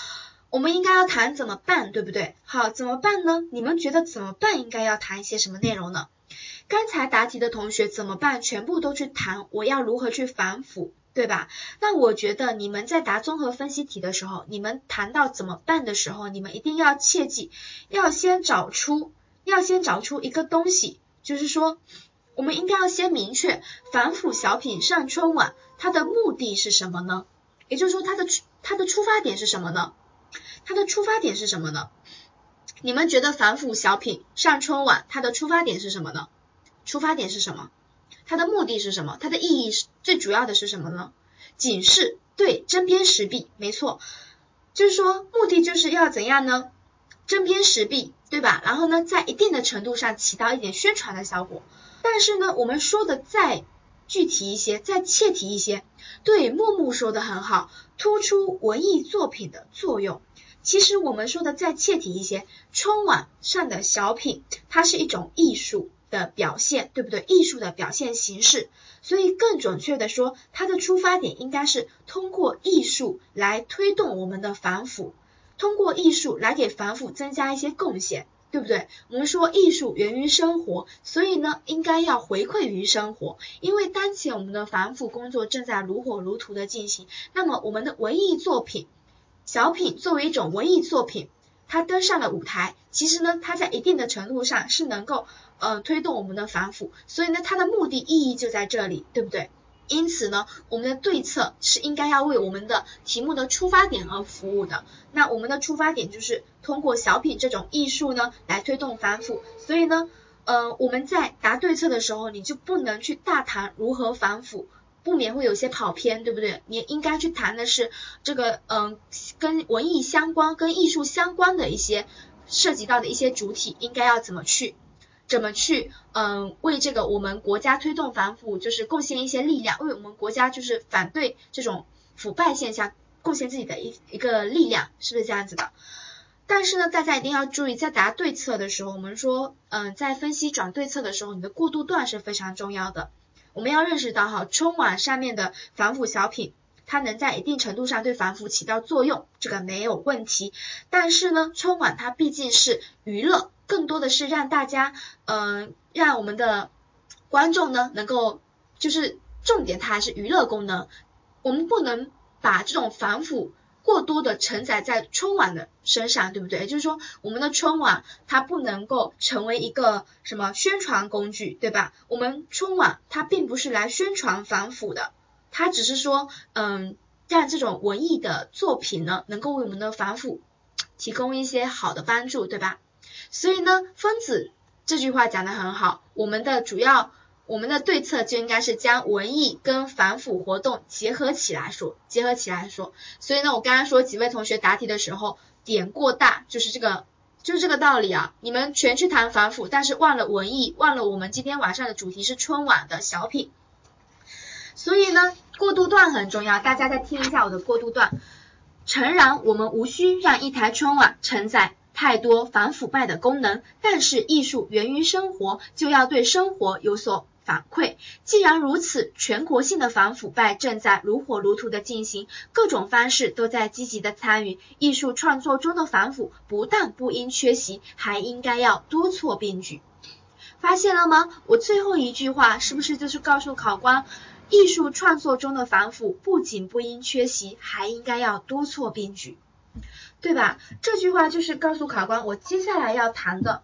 我们应该要谈怎么办，对不对？好，怎么办呢？你们觉得怎么办应该要谈一些什么内容呢？刚才答题的同学怎么办？全部都去谈我要如何去反腐，对吧？那我觉得你们在答综合分析题的时候，你们谈到怎么办的时候，你们一定要切记，要先找出，要先找出一个东西，就是说，我们应该要先明确反腐小品上春晚它的目的是什么呢？也就是说，它的它的出发点是什么呢？它的出发点是什么呢？你们觉得反腐小品上春晚，它的出发点是什么呢？出发点是什么？它的目的是什么？它的意义是最主要的是什么呢？警示，对，针砭时弊，没错，就是说目的就是要怎样呢？针砭时弊，对吧？然后呢，在一定的程度上起到一点宣传的效果。但是呢，我们说的再具体一些，再切题一些，对，木木说的很好，突出文艺作品的作用。其实我们说的再切题一些，春晚上的小品，它是一种艺术的表现，对不对？艺术的表现形式，所以更准确的说，它的出发点应该是通过艺术来推动我们的反腐，通过艺术来给反腐增加一些贡献，对不对？我们说艺术源于生活，所以呢，应该要回馈于生活，因为当前我们的反腐工作正在如火如荼的进行，那么我们的文艺作品。小品作为一种文艺作品，它登上了舞台，其实呢，它在一定的程度上是能够呃推动我们的反腐，所以呢，它的目的意义就在这里，对不对？因此呢，我们的对策是应该要为我们的题目的出发点而服务的。那我们的出发点就是通过小品这种艺术呢来推动反腐，所以呢，呃，我们在答对策的时候，你就不能去大谈如何反腐。不免会有些跑偏，对不对？你应该去谈的是这个，嗯，跟文艺相关、跟艺术相关的一些涉及到的一些主体，应该要怎么去，怎么去，嗯，为这个我们国家推动反腐，就是贡献一些力量，为我们国家就是反对这种腐败现象，贡献自己的一一个力量，是不是这样子的？但是呢，大家一定要注意，在答对策的时候，我们说，嗯，在分析转对策的时候，你的过渡段是非常重要的。我们要认识到哈，春晚上面的反腐小品，它能在一定程度上对反腐起到作用，这个没有问题。但是呢，春晚它毕竟是娱乐，更多的是让大家，嗯，让我们的观众呢能够，就是重点它还是娱乐功能，我们不能把这种反腐。过多的承载在春晚的身上，对不对？也就是说，我们的春晚它不能够成为一个什么宣传工具，对吧？我们春晚它并不是来宣传反腐的，它只是说，嗯，让这种文艺的作品呢，能够为我们的反腐提供一些好的帮助，对吧？所以呢，分子这句话讲得很好，我们的主要。我们的对策就应该是将文艺跟反腐活动结合起来说，结合起来说。所以呢，我刚刚说几位同学答题的时候点过大，就是这个，就是这个道理啊。你们全去谈反腐，但是忘了文艺，忘了我们今天晚上的主题是春晚的小品。所以呢，过渡段很重要，大家再听一下我的过渡段。诚然，我们无需让一台春晚承载。太多反腐败的功能，但是艺术源于生活，就要对生活有所反馈。既然如此，全国性的反腐败正在如火如荼的进行，各种方式都在积极的参与。艺术创作中的反腐不但不应缺席，还应该要多措并举。发现了吗？我最后一句话是不是就是告诉考官，艺术创作中的反腐不仅不应缺席，还应该要多措并举？对吧？这句话就是告诉考官，我接下来要谈的，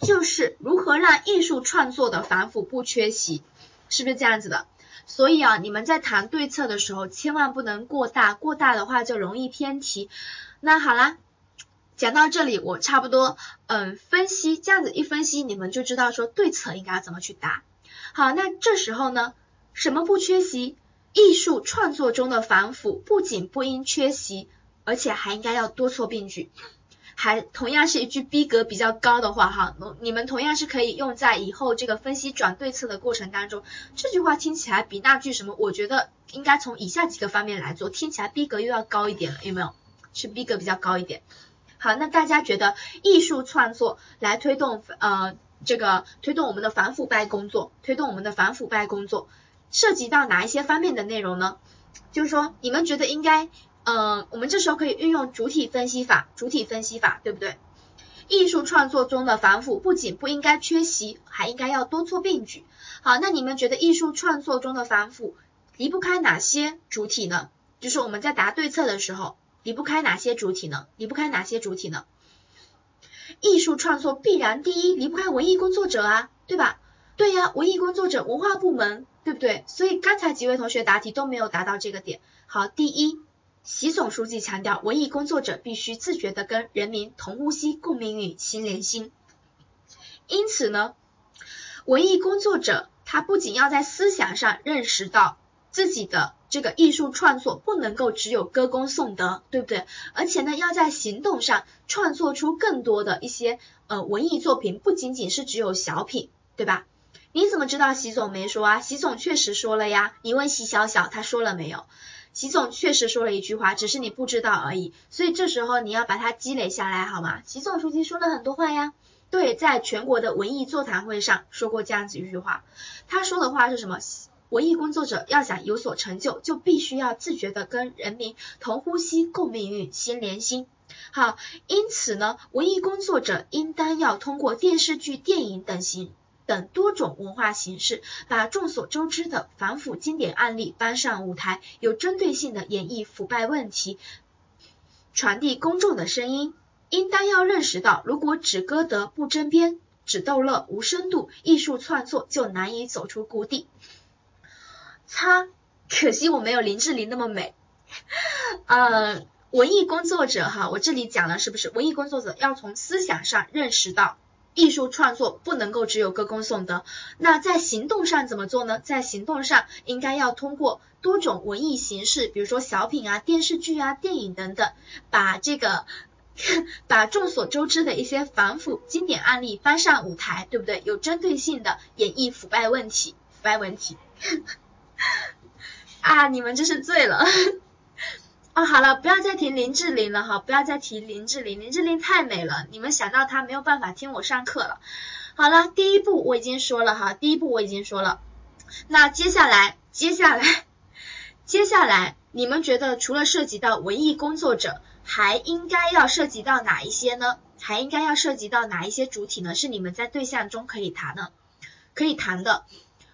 就是如何让艺术创作的反腐不缺席，是不是这样子的？所以啊，你们在谈对策的时候，千万不能过大，过大的话就容易偏题。那好啦，讲到这里，我差不多嗯分析，这样子一分析，你们就知道说对策应该怎么去答。好，那这时候呢，什么不缺席？艺术创作中的反腐不仅不应缺席。而且还应该要多措并举，还同样是一句逼格比较高的话哈，你们同样是可以用在以后这个分析转对策的过程当中。这句话听起来比那句什么，我觉得应该从以下几个方面来做，听起来逼格又要高一点了，有没有？是逼格比较高一点。好，那大家觉得艺术创作来推动呃这个推动我们的反腐败工作，推动我们的反腐败工作，涉及到哪一些方面的内容呢？就是说你们觉得应该。嗯，我们这时候可以运用主体分析法，主体分析法，对不对？艺术创作中的反腐不仅不应该缺席，还应该要多措并举。好，那你们觉得艺术创作中的反腐离不开哪些主体呢？就是我们在答对策的时候，离不开哪些主体呢？离不开哪些主体呢？艺术创作必然第一离不开文艺工作者啊，对吧？对呀，文艺工作者，文化部门，对不对？所以刚才几位同学答题都没有答到这个点。好，第一。习总书记强调，文艺工作者必须自觉地跟人民同呼吸、共命运、心连心。因此呢，文艺工作者他不仅要在思想上认识到自己的这个艺术创作不能够只有歌功颂德，对不对？而且呢，要在行动上创作出更多的一些呃文艺作品，不仅仅是只有小品，对吧？你怎么知道习总没说啊？习总确实说了呀，你问习小小，他说了没有？习总确实说了一句话，只是你不知道而已。所以这时候你要把它积累下来，好吗？习总书记说了很多话呀，对，在全国的文艺座谈会上说过这样子一句话。他说的话是什么？文艺工作者要想有所成就，就必须要自觉的跟人民同呼吸、共命运、心连心。好，因此呢，文艺工作者应当要通过电视剧、电影等形。等多种文化形式，把众所周知的反腐经典案例搬上舞台，有针对性的演绎腐败问题，传递公众的声音。应当要认识到，如果只歌德不争边，只逗乐无深度，艺术创作就难以走出谷底。擦，可惜我没有林志玲那么美。呃，文艺工作者哈，我这里讲了是不是？文艺工作者要从思想上认识到。艺术创作不能够只有歌功颂德，那在行动上怎么做呢？在行动上应该要通过多种文艺形式，比如说小品啊、电视剧啊、电影等等，把这个 [laughs] 把众所周知的一些反腐经典案例搬上舞台，对不对？有针对性的演绎腐败问题，腐败问题 [laughs] 啊！你们真是醉了。哦，好了，不要再提林志玲了哈，不要再提林志玲，林志玲太美了，你们想到她没有办法听我上课了。好了，第一步我已经说了哈，第一步我已经说了，那接下来，接下来，[laughs] 接下来，你们觉得除了涉及到文艺工作者，还应该要涉及到哪一些呢？还应该要涉及到哪一些主体呢？是你们在对象中可以谈的，可以谈的。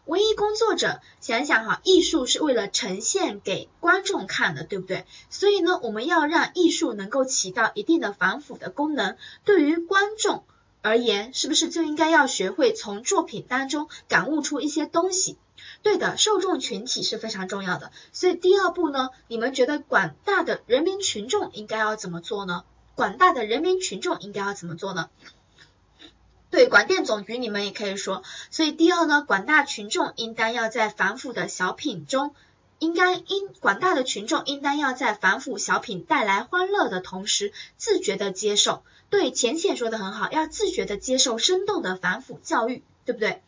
文艺工作者，想想哈，艺术是为了呈现给观众看的，对不对？所以呢，我们要让艺术能够起到一定的反腐的功能。对于观众而言，是不是就应该要学会从作品当中感悟出一些东西？对的，受众群体是非常重要的。所以第二步呢，你们觉得广大的人民群众应该要怎么做呢？广大的人民群众应该要怎么做呢？对，广电总局你们也可以说。所以第二呢，广大群众应当要在反腐的小品中，应该应广大的群众应当要在反腐小品带来欢乐的同时，自觉的接受。对，浅浅说的很好，要自觉的接受生动的反腐教育，对不对？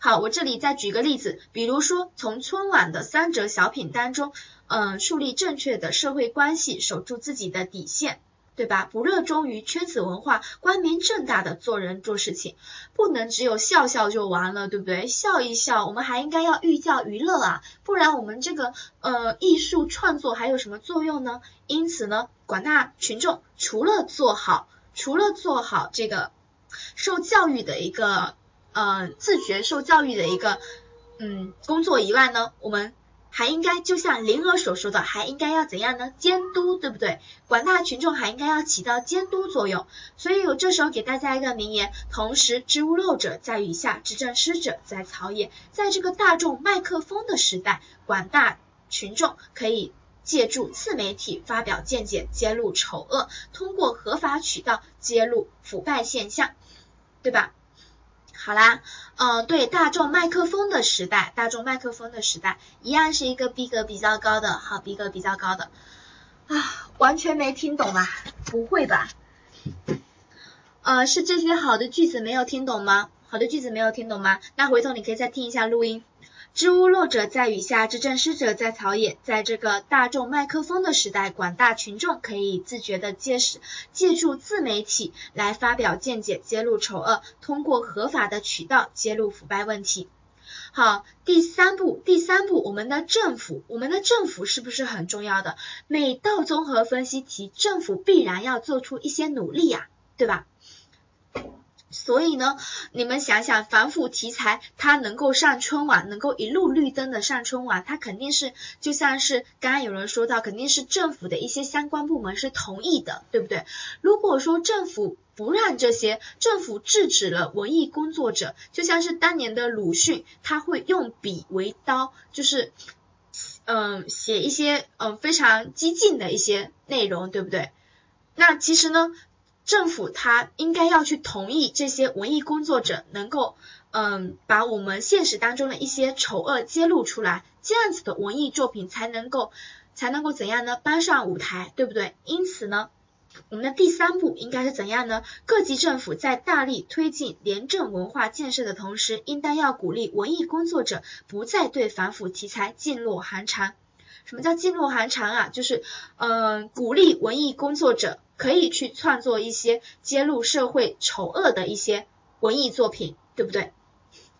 好，我这里再举个例子，比如说从春晚的三则小品当中，嗯，树立正确的社会关系，守住自己的底线。对吧？不热衷于圈子文化，光明正大的做人做事情，不能只有笑笑就完了，对不对？笑一笑，我们还应该要寓教于乐啊，不然我们这个呃艺术创作还有什么作用呢？因此呢，广大群众除了做好，除了做好这个受教育的一个呃自觉受教育的一个嗯工作以外呢，我们。还应该就像灵儿所说的，还应该要怎样呢？监督，对不对？广大群众还应该要起到监督作用。所以我这时候给大家一个名言：同时，知屋漏者在雨下，知政失者在草野。在这个大众麦克风的时代，广大群众可以借助自媒体发表见解，揭露丑恶，通过合法渠道揭露腐败现象，对吧？好啦，嗯，对，大众麦克风的时代，大众麦克风的时代，一样是一个逼格比较高的，好，逼格比较高的，啊，完全没听懂啊？不会吧？呃，是这些好的句子没有听懂吗？好的句子没有听懂吗？那回头你可以再听一下录音。知屋漏者在雨下，知政失者在草野。在这个大众麦克风的时代，广大群众可以自觉的借势借助自媒体来发表见解，揭露丑恶，通过合法的渠道揭露腐败问题。好，第三步，第三步，我们的政府，我们的政府是不是很重要的？每道综合分析题，政府必然要做出一些努力呀，对吧？所以呢，你们想想反腐题材，它能够上春晚，能够一路绿灯的上春晚，它肯定是就像是刚刚有人说到，肯定是政府的一些相关部门是同意的，对不对？如果说政府不让这些，政府制止了文艺工作者，就像是当年的鲁迅，他会用笔为刀，就是嗯写一些嗯非常激进的一些内容，对不对？那其实呢？政府他应该要去同意这些文艺工作者能够，嗯，把我们现实当中的一些丑恶揭露出来，这样子的文艺作品才能够才能够怎样呢？搬上舞台，对不对？因此呢，我们的第三步应该是怎样呢？各级政府在大力推进廉政文化建设的同时，应当要鼓励文艺工作者不再对反腐题材噤若寒蝉。什么叫噤若寒蝉啊？就是，嗯，鼓励文艺工作者。可以去创作一些揭露社会丑恶的一些文艺作品，对不对？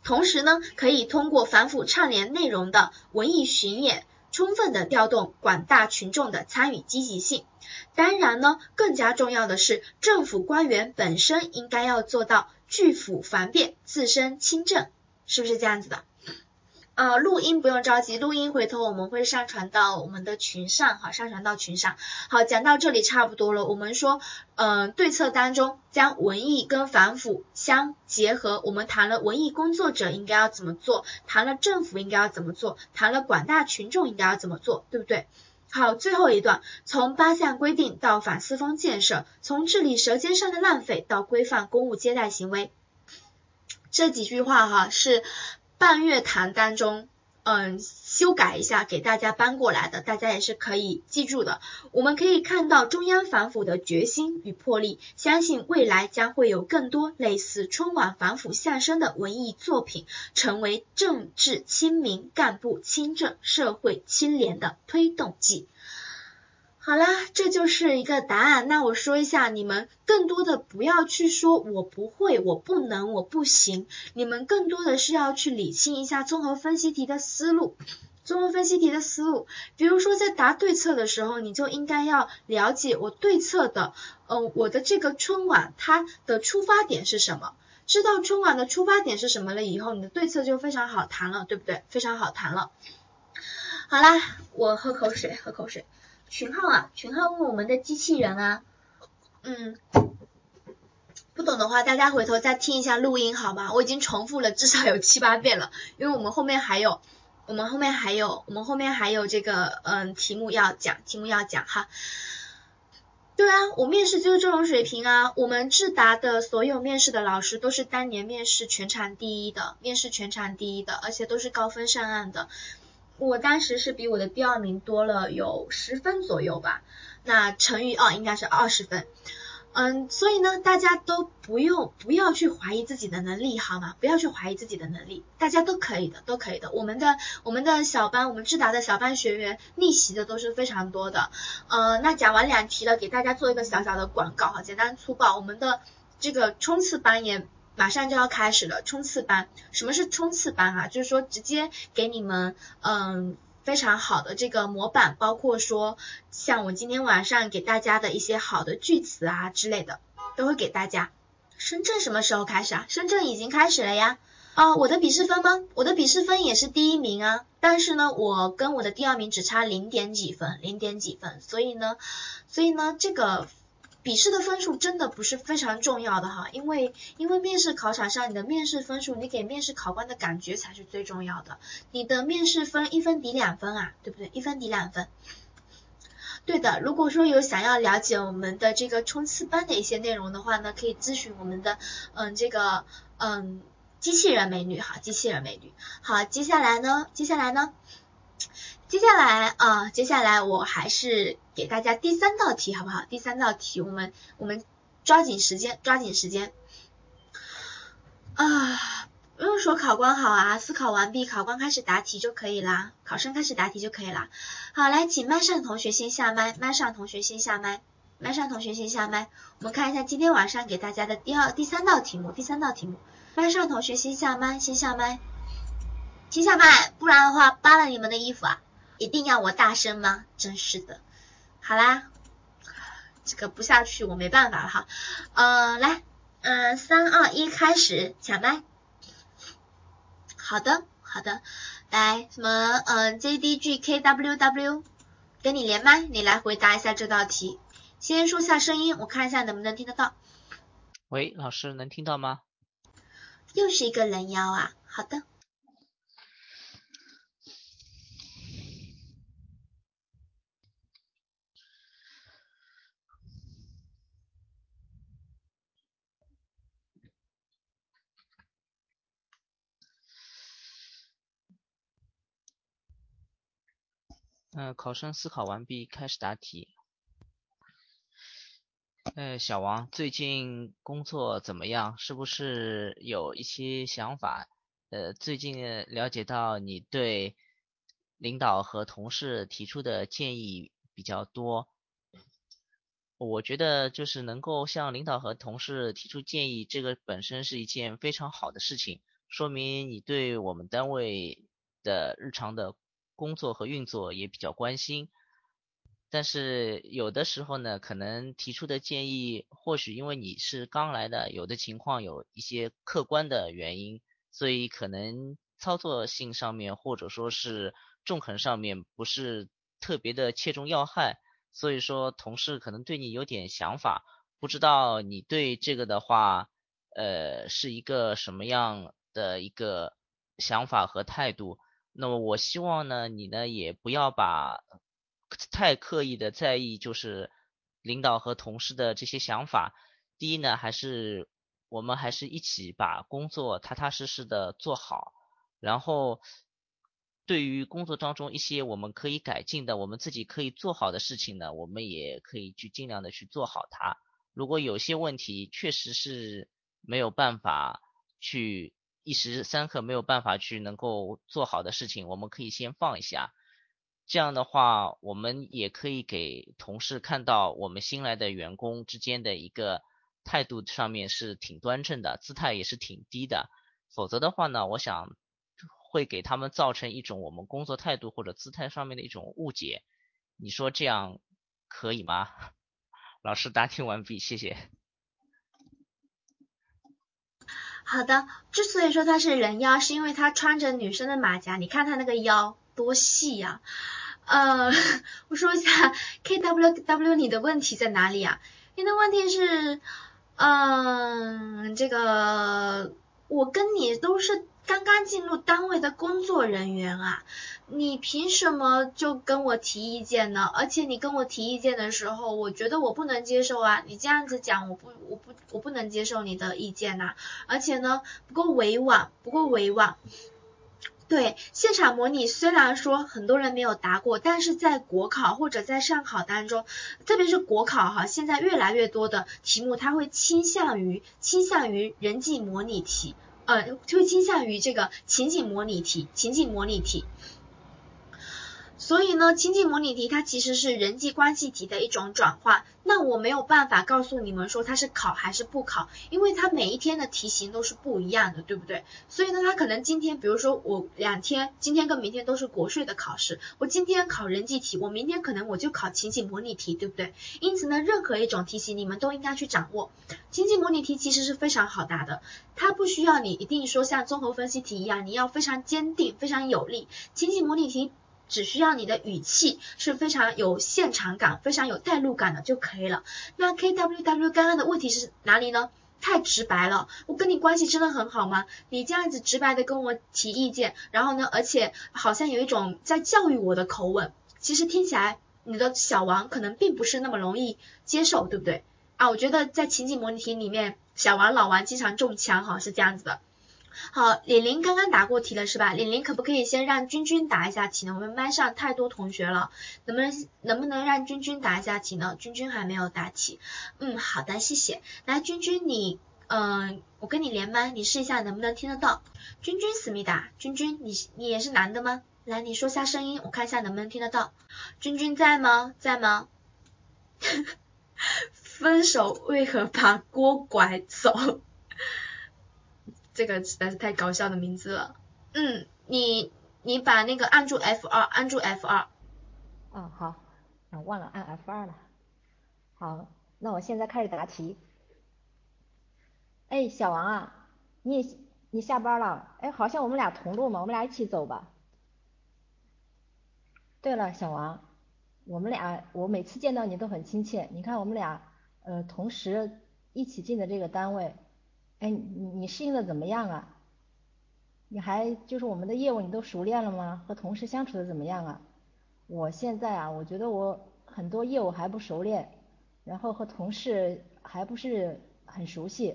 同时呢，可以通过反腐倡廉内容的文艺巡演，充分的调动广大群众的参与积极性。当然呢，更加重要的是，政府官员本身应该要做到拒腐防变，自身清正，是不是这样子的？呃，录音不用着急，录音回头我们会上传到我们的群上，哈，上传到群上。好，讲到这里差不多了。我们说，嗯，对策当中将文艺跟反腐相结合，我们谈了文艺工作者应该要怎么做，谈了政府应该要怎么做，谈了广大群众应该要怎么做，对不对？好，最后一段，从八项规定到反四风建设，从治理舌尖上的浪费到规范公务接待行为，这几句话哈是。半月谈当中，嗯，修改一下给大家搬过来的，大家也是可以记住的。我们可以看到中央反腐的决心与魄力，相信未来将会有更多类似春晚反腐相声的文艺作品，成为政治清明、干部清正、社会清廉的推动剂。好啦，这就是一个答案。那我说一下，你们更多的不要去说我不会，我不能，我不行。你们更多的是要去理清一下综合分析题的思路。综合分析题的思路，比如说在答对策的时候，你就应该要了解我对策的，嗯，我的这个春晚它的出发点是什么？知道春晚的出发点是什么了以后，你的对策就非常好谈了，对不对？非常好谈了。好啦，我喝口水，喝口水。群号啊，群号问我们的机器人啊，嗯，不懂的。话，大家回头再听一下录音好吗？我已经重复了至少有七八遍了，因为我们后面还有，我们后面还有，我们后面还有这个嗯题目要讲，题目要讲哈。对啊，我面试就是这种水平啊。我们智达的所有面试的老师都是当年面试全场第一的，面试全场第一的，而且都是高分上岸的。我当时是比我的第二名多了有十分左右吧，那乘以二应该是二十分。嗯，所以呢，大家都不用不要去怀疑自己的能力，好吗？不要去怀疑自己的能力，大家都可以的，都可以的。我们的我们的小班，我们智达的小班学员逆袭的都是非常多的。呃，那讲完两题了，给大家做一个小小的广告哈，简单粗暴。我们的这个冲刺班也马上就要开始了，冲刺班，什么是冲刺班啊？就是说直接给你们嗯。非常好的这个模板，包括说像我今天晚上给大家的一些好的句子啊之类的，都会给大家。深圳什么时候开始啊？深圳已经开始了呀。啊，我的笔试分吗？我的笔试分也是第一名啊，但是呢，我跟我的第二名只差零点几分，零点几分，所以呢，所以呢，这个。笔试的分数真的不是非常重要的哈，因为因为面试考场上你的面试分数，你给面试考官的感觉才是最重要的。你的面试分一分抵两分啊，对不对？一分抵两分。对的，如果说有想要了解我们的这个冲刺班的一些内容的话呢，可以咨询我们的嗯这个嗯机器人美女哈，机器人美女。好，接下来呢，接下来呢。接下来啊，接下来我还是给大家第三道题，好不好？第三道题，我们我们抓紧时间，抓紧时间啊！不用说考官好啊，思考完毕，考官开始答题就可以啦，考生开始答题就可以啦。好，来，请麦上同学先下麦，麦上同学先下麦，麦上同学先下麦。我们看一下今天晚上给大家的第二、第三道题目，第三道题目，麦上同学先下麦，先下麦，先下麦，不然的话扒了你们的衣服啊！一定要我大声吗？真是的。好啦，这个不下去我没办法了哈。呃，来，嗯，三二一，开始抢麦。好的，好的。来，什么？嗯，JDGKWW，跟你连麦，你来回答一下这道题。先说下声音，我看一下能不能听得到。喂，老师能听到吗？又是一个人妖啊。好的。嗯，考生思考完毕，开始答题。呃，小王，最近工作怎么样？是不是有一些想法？呃，最近了解到你对领导和同事提出的建议比较多。我觉得就是能够向领导和同事提出建议，这个本身是一件非常好的事情，说明你对我们单位的日常的。工作和运作也比较关心，但是有的时候呢，可能提出的建议，或许因为你是刚来的，有的情况有一些客观的原因，所以可能操作性上面或者说是中肯上面不是特别的切中要害，所以说同事可能对你有点想法，不知道你对这个的话，呃，是一个什么样的一个想法和态度。那么我希望呢，你呢也不要把太刻意的在意，就是领导和同事的这些想法。第一呢，还是我们还是一起把工作踏踏实实的做好。然后，对于工作当中一些我们可以改进的，我们自己可以做好的事情呢，我们也可以去尽量的去做好它。如果有些问题确实是没有办法去。一时三刻没有办法去能够做好的事情，我们可以先放一下。这样的话，我们也可以给同事看到我们新来的员工之间的一个态度上面是挺端正的，姿态也是挺低的。否则的话呢，我想会给他们造成一种我们工作态度或者姿态上面的一种误解。你说这样可以吗？[laughs] 老师答题完毕，谢谢。好的，之所以说他是人妖，是因为他穿着女生的马甲，你看他那个腰多细呀。呃，[laughs] 我说一下 K W W，你的问题在哪里啊？你的问题是，嗯，这个我跟你都是刚刚进入单位的工作人员啊，你凭什么就跟我提意见呢？而且你跟我提意见的时候，我觉得我不能接受啊，你这样子讲，我不，我不，我不能接受你的意见呐、而且呢，不够委婉，不够委婉。对，现场模拟虽然说很多人没有答过，但是在国考或者在上考当中，特别是国考哈，现在越来越多的题目它会倾向于倾向于人际模拟题，呃，就会倾向于这个情景模拟题，情景模拟题。所以呢，情景模拟题它其实是人际关系题的一种转换。那我没有办法告诉你们说它是考还是不考，因为它每一天的题型都是不一样的，对不对？所以呢，它可能今天，比如说我两天，今天跟明天都是国税的考试，我今天考人际题，我明天可能我就考情景模拟题，对不对？因此呢，任何一种题型你们都应该去掌握。情景模拟题其实是非常好答的，它不需要你一定说像综合分析题一样，你要非常坚定、非常有力。情景模拟题。只需要你的语气是非常有现场感、非常有代入感的就可以了。那 KWW 刚刚的问题是哪里呢？太直白了，我跟你关系真的很好吗？你这样子直白的跟我提意见，然后呢，而且好像有一种在教育我的口吻，其实听起来你的小王可能并不是那么容易接受，对不对？啊，我觉得在情景模拟题里面，小王、老王经常中枪哈，是这样子的。好，李玲刚刚答过题了是吧？李玲可不可以先让君君答一下题呢？我们班上太多同学了，能不能能不能让君君答一下题呢？君君还没有答题。嗯，好的，谢谢。来，君君你，嗯、我跟你连麦，你试一下能不能听得到？君君思密达，君君你你也是男的吗？来，你说下声音，我看一下能不能听得到。君君在吗？在吗？[laughs] 分手为何把锅拐走？这个实在是太搞笑的名字了。嗯，你你把那个按住 F 二，按住 F 二。嗯，好，啊，忘了按 F 二了。好，那我现在开始答题。哎，小王啊，你也你下班了？哎，好像我们俩同路嘛，我们俩一起走吧。对了，小王，我们俩我每次见到你都很亲切。你看我们俩呃同时一起进的这个单位，哎，你你适应的怎么样啊？你还就是我们的业务你都熟练了吗？和同事相处的怎么样啊？我现在啊，我觉得我很多业务还不熟练，然后和同事还不是很熟悉，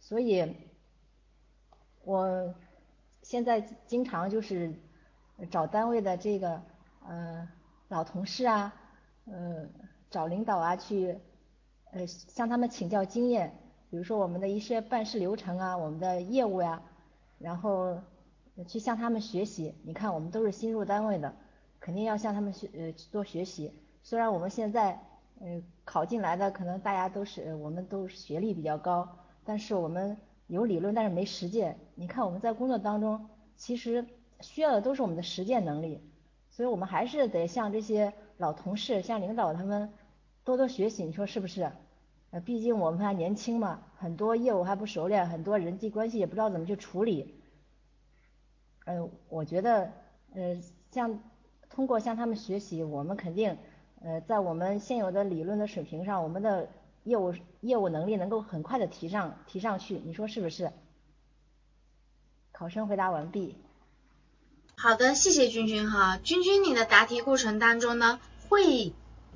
所以我现在经常就是找单位的这个呃老同事啊，呃找领导啊去呃向他们请教经验，比如说我们的一些办事流程啊，我们的业务呀、然后去向他们学习。你看我们都是新入单位的。肯定要向他们学呃多学习。虽然我们现在呃考进来的可能大家都是我们都学历比较高，但是我们有理论但是没实践。你看我们在工作当中，其实需要的都是我们的实践能力，所以我们还是得向这些老同事、向领导他们多多学习，你说是不是？呃，毕竟我们还年轻嘛，很多业务还不熟练，很多人际关系也不知道怎么去处理。呃，我觉得呃像。通过向他们学习，我们肯定，呃，在我们现有的理论的水平上，我们的业务业务能力能够很快的提上提上去，你说是不是？考生回答完毕。好的，谢谢君君哈。君君，你的答题过程当中呢，会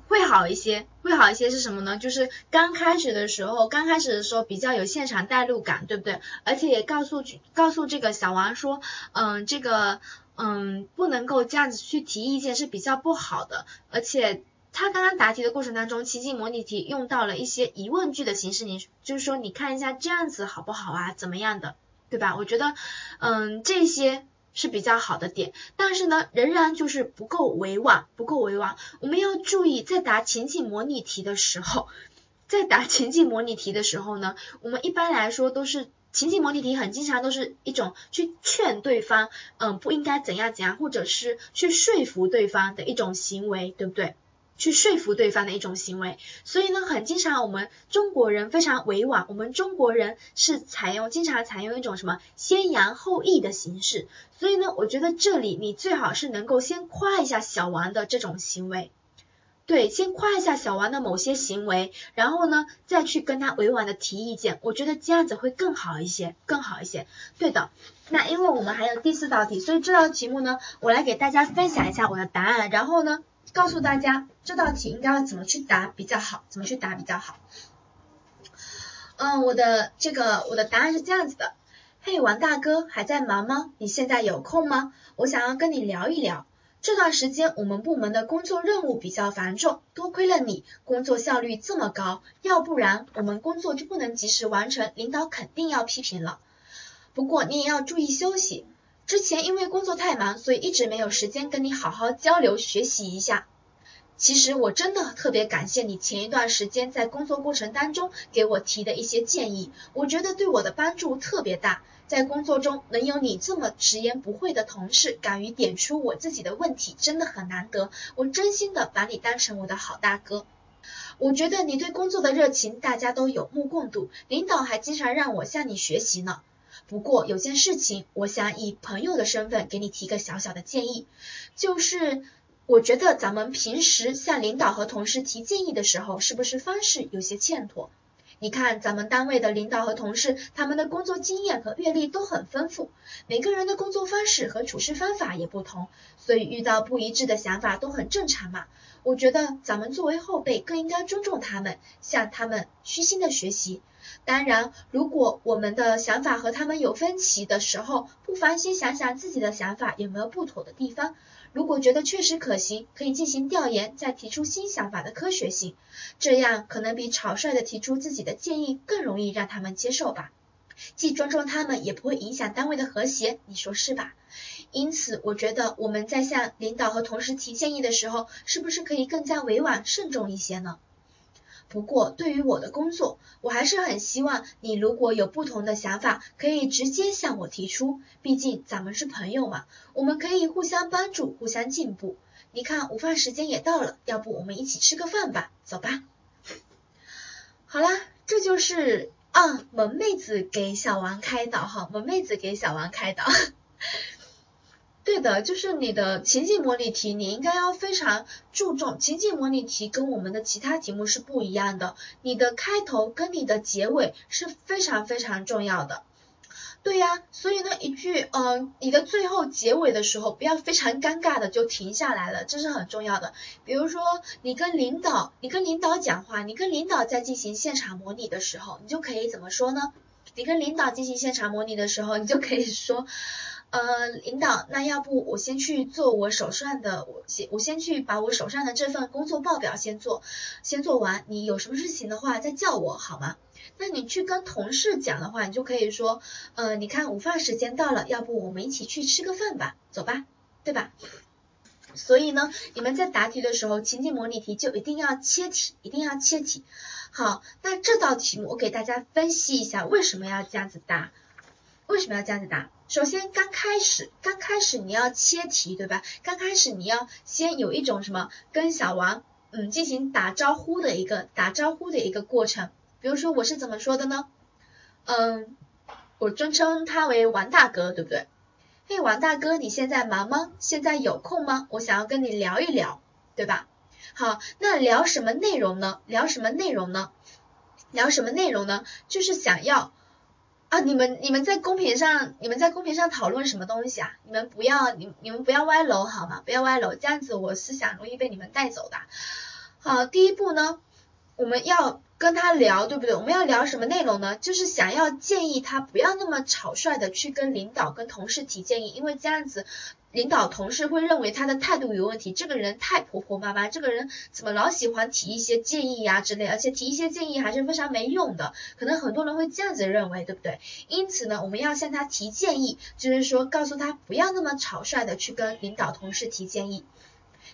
会好一些，会好一些是什么呢？就是刚开始的时候，刚开始的时候比较有现场代入感，对不对？而且也告诉告诉这个小王说，嗯，这个。嗯，不能够这样子去提意见是比较不好的，而且他刚刚答题的过程当中，情景模拟题用到了一些疑问句的形式，你就是说你看一下这样子好不好啊，怎么样的，对吧？我觉得，嗯，这些是比较好的点，但是呢，仍然就是不够委婉，不够委婉。我们要注意，在答情景模拟题的时候，在答情景模拟题的时候呢，我们一般来说都是。情景模拟题很经常都是一种去劝对方，嗯，不应该怎样怎样，或者是去说服对方的一种行为，对不对？去说服对方的一种行为。所以呢，很经常我们中国人非常委婉，我们中国人是采用经常采用一种什么先扬后抑的形式。所以呢，我觉得这里你最好是能够先夸一下小王的这种行为。对，先夸一下小王的某些行为，然后呢，再去跟他委婉的提意见，我觉得这样子会更好一些，更好一些。对的，那因为我们还有第四道题，所以这道题目呢，我来给大家分享一下我的答案，然后呢，告诉大家这道题应该要怎么去答比较好，怎么去答比较好。嗯，我的这个我的答案是这样子的，嘿，王大哥还在忙吗？你现在有空吗？我想要跟你聊一聊。这段时间我们部门的工作任务比较繁重，多亏了你，工作效率这么高，要不然我们工作就不能及时完成，领导肯定要批评了。不过你也要注意休息，之前因为工作太忙，所以一直没有时间跟你好好交流学习一下。其实我真的特别感谢你前一段时间在工作过程当中给我提的一些建议，我觉得对我的帮助特别大。在工作中能有你这么直言不讳的同事，敢于点出我自己的问题，真的很难得。我真心的把你当成我的好大哥。我觉得你对工作的热情，大家都有目共睹，领导还经常让我向你学习呢。不过有件事情，我想以朋友的身份给你提个小小的建议，就是我觉得咱们平时向领导和同事提建议的时候，是不是方式有些欠妥？你看，咱们单位的领导和同事，他们的工作经验和阅历都很丰富，每个人的工作方式和处事方法也不同，所以遇到不一致的想法都很正常嘛。我觉得咱们作为后辈，更应该尊重他们，向他们虚心的学习。当然，如果我们的想法和他们有分歧的时候，不妨先想想自己的想法有没有不妥的地方。如果觉得确实可行，可以进行调研，再提出新想法的科学性，这样可能比草率的提出自己的建议更容易让他们接受吧。既尊重他们，也不会影响单位的和谐，你说是吧？因此，我觉得我们在向领导和同事提建议的时候，是不是可以更加委婉慎重一些呢？不过，对于我的工作，我还是很希望你如果有不同的想法，可以直接向我提出。毕竟咱们是朋友嘛，我们可以互相帮助，互相进步。你看，午饭时间也到了，要不我们一起吃个饭吧？走吧。好啦，这就是啊，萌妹子给小王开导哈，萌妹子给小王开导。对的，就是你的情境模拟题，你应该要非常注重情境模拟题，跟我们的其他题目是不一样的。你的开头跟你的结尾是非常非常重要的。对呀，所以呢，一句，嗯，你的最后结尾的时候，不要非常尴尬的就停下来了，这是很重要的。比如说，你跟领导，你跟领导讲话，你跟领导在进行现场模拟的时候，你就可以怎么说呢？你跟领导进行现场模拟的时候，你就可以说。呃，领导，那要不我先去做我手上的，我先我先去把我手上的这份工作报表先做，先做完。你有什么事情的话再叫我好吗？那你去跟同事讲的话，你就可以说，呃，你看午饭时间到了，要不我们一起去吃个饭吧，走吧，对吧？所以呢，你们在答题的时候，情景模拟题就一定要切题，一定要切题。好，那这道题目我给大家分析一下，为什么要这样子答？为什么要这样子答？首先，刚开始，刚开始你要切题，对吧？刚开始你要先有一种什么跟小王嗯进行打招呼的一个打招呼的一个过程。比如说我是怎么说的呢？嗯，我尊称他为王大哥，对不对？嘿，王大哥，你现在忙吗？现在有空吗？我想要跟你聊一聊，对吧？好，那聊什么内容呢？聊什么内容呢？聊什么内容呢？就是想要。啊，你们你们在公屏上，你们在公屏上讨论什么东西啊？你们不要，你你们不要歪楼好吗？不要歪楼，这样子我思想容易被你们带走的。好，第一步呢，我们要跟他聊，对不对？我们要聊什么内容呢？就是想要建议他不要那么草率的去跟领导、跟同事提建议，因为这样子。领导同事会认为他的态度有问题，这个人太婆婆妈妈，这个人怎么老喜欢提一些建议呀之类，而且提一些建议还是非常没用的，可能很多人会这样子认为，对不对？因此呢，我们要向他提建议，就是说告诉他不要那么草率的去跟领导同事提建议。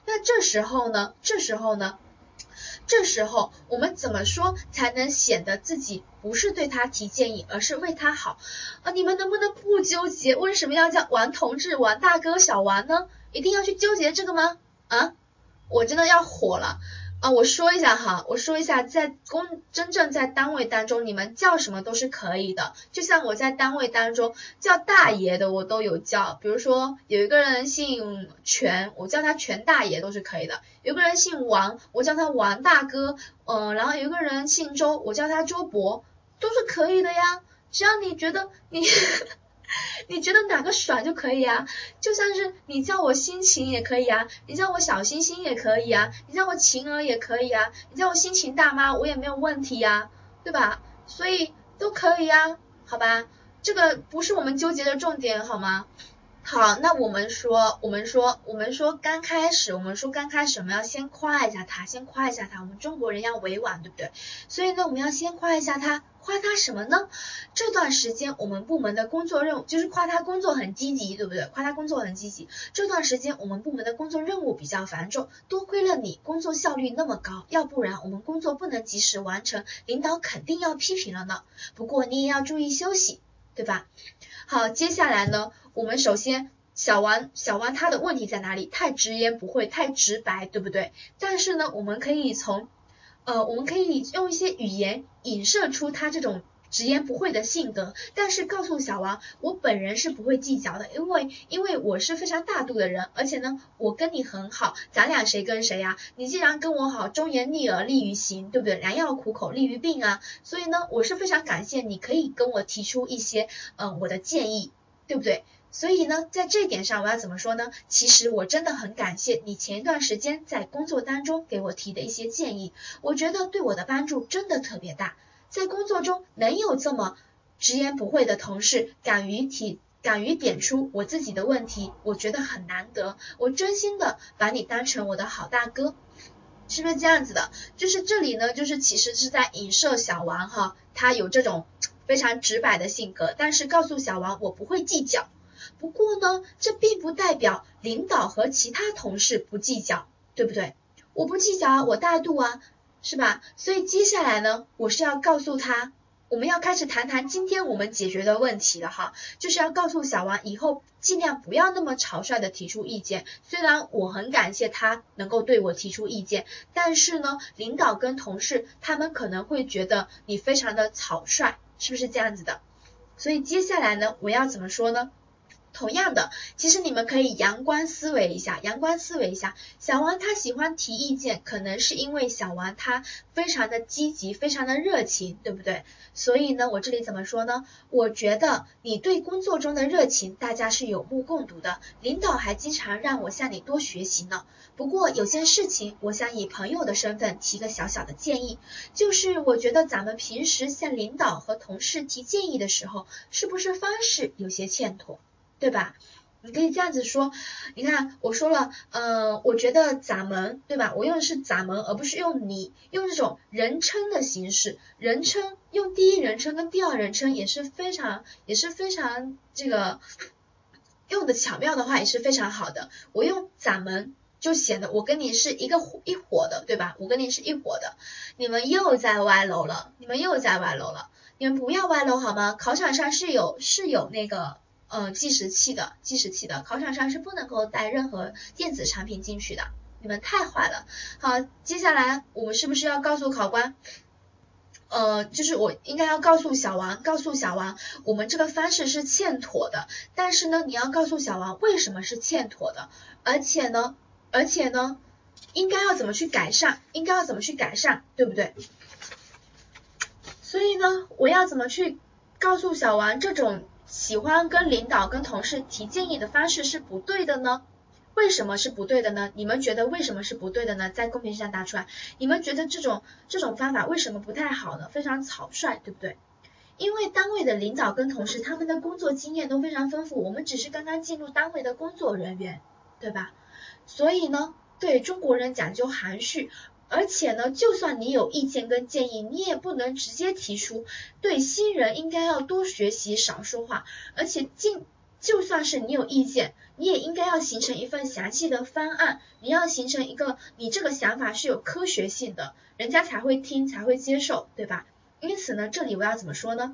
那这时候呢，这时候呢？这时候我们怎么说才能显得自己不是对他提建议，而是为他好啊？你们能不能不纠结？为什么要叫王同志、王大哥、小王呢？一定要去纠结这个吗？啊？我真的要火了！啊，我说一下哈，我说一下，在公真正在单位当中，你们叫什么都是可以的。就像我在单位当中叫大爷的，我都有叫。比如说有一个人姓全，我叫他全大爷都是可以的。有个人姓王，我叫他王大哥。嗯，然后有一个人姓周，我叫他周伯，都是可以的呀。只要你觉得你。[laughs] [laughs] 你觉得哪个爽就可以啊，就像是你叫我心情也可以啊，你叫我小星星也可以啊，你叫我晴儿也可以啊，你叫我心情大妈我也没有问题呀，对吧？所以都可以啊，好吧？这个不是我们纠结的重点，好吗？好，那我们说，我们说，我们说刚开始，我们说刚开始我们要先夸一下他，先夸一下他，我们中国人要委婉，对不对？所以呢，我们要先夸一下他。夸他什么呢？这段时间我们部门的工作任务就是夸他工作很积极，对不对？夸他工作很积极。这段时间我们部门的工作任务比较繁重，多亏了你工作效率那么高，要不然我们工作不能及时完成，领导肯定要批评了呢。不过你也要注意休息，对吧？好，接下来呢，我们首先小王小王他的问题在哪里？太直言不讳，太直白，对不对？但是呢，我们可以从。呃，我们可以用一些语言影射出他这种直言不讳的性格，但是告诉小王，我本人是不会计较的，因为因为我是非常大度的人，而且呢，我跟你很好，咱俩谁跟谁呀？你既然跟我好，忠言逆耳利于行，对不对？良药苦口利于病啊，所以呢，我是非常感谢你可以跟我提出一些嗯我的建议，对不对？所以呢，在这一点上，我要怎么说呢？其实我真的很感谢你前一段时间在工作当中给我提的一些建议，我觉得对我的帮助真的特别大。在工作中能有这么直言不讳的同事，敢于提、敢于点出我自己的问题，我觉得很难得。我真心的把你当成我的好大哥，是不是这样子的？就是这里呢，就是其实是在影射小王哈，他有这种 [tsk] 非常直白的性格，但是告诉小王，我不会计较。不过呢，这并不代表领导和其他同事不计较，对不对？我不计较啊，我大度啊，是吧？所以接下来呢，我是要告诉他，我们要开始谈谈今天我们解决的问题了哈，就是要告诉小王以后尽量不要那么草率的提出意见。虽然我很感谢他能够对我提出意见，但是呢，领导跟同事他们可能会觉得你非常的草率，是不是这样子的？所以接下来呢，我要怎么说呢？同样的，其实你们可以阳光思维一下，阳光思维一下。小王他喜欢提意见，可能是因为小王他非常的积极，非常的热情，对不对？所以呢，我这里怎么说呢？我觉得你对工作中的热情，大家是有目共睹的。领导还经常让我向你多学习呢。不过有件事情，我想以朋友的身份提个小小的建议，就是我觉得咱们平时向领导和同事提建议的时候，是不是方式有些欠妥？对吧？你可以这样子说，你看我说了，嗯，我觉得咱们，对吧？我用的是咱们，而不是用你，用这种人称的形式，人称用第一人称跟第二人称也是非常，也是非常这个用的巧妙的话也是非常好的。我用咱们就显得我跟你是一个一伙的，对吧？我跟你是一伙的，你们又在歪楼了，你们又在歪楼了，你们不要歪楼好吗？考场上是有是有那个。呃，计时器的计时器的考场上是不能够带任何电子产品进去的，你们太坏了。好，接下来我们是不是要告诉考官？呃，就是我应该要告诉小王，告诉小王，我们这个方式是欠妥的。但是呢，你要告诉小王为什么是欠妥的，而且呢，而且呢，应该要怎么去改善，应该要怎么去改善，对不对？所以呢，我要怎么去告诉小王这种？喜欢跟领导、跟同事提建议的方式是不对的呢？为什么是不对的呢？你们觉得为什么是不对的呢？在公屏上答出来。你们觉得这种这种方法为什么不太好呢？非常草率，对不对？因为单位的领导跟同事他们的工作经验都非常丰富，我们只是刚刚进入单位的工作人员，对吧？所以呢，对中国人讲究含蓄。而且呢，就算你有意见跟建议，你也不能直接提出。对新人应该要多学习，少说话。而且，尽就算是你有意见，你也应该要形成一份详细的方案。你要形成一个，你这个想法是有科学性的，人家才会听，才会接受，对吧？因此呢，这里我要怎么说呢？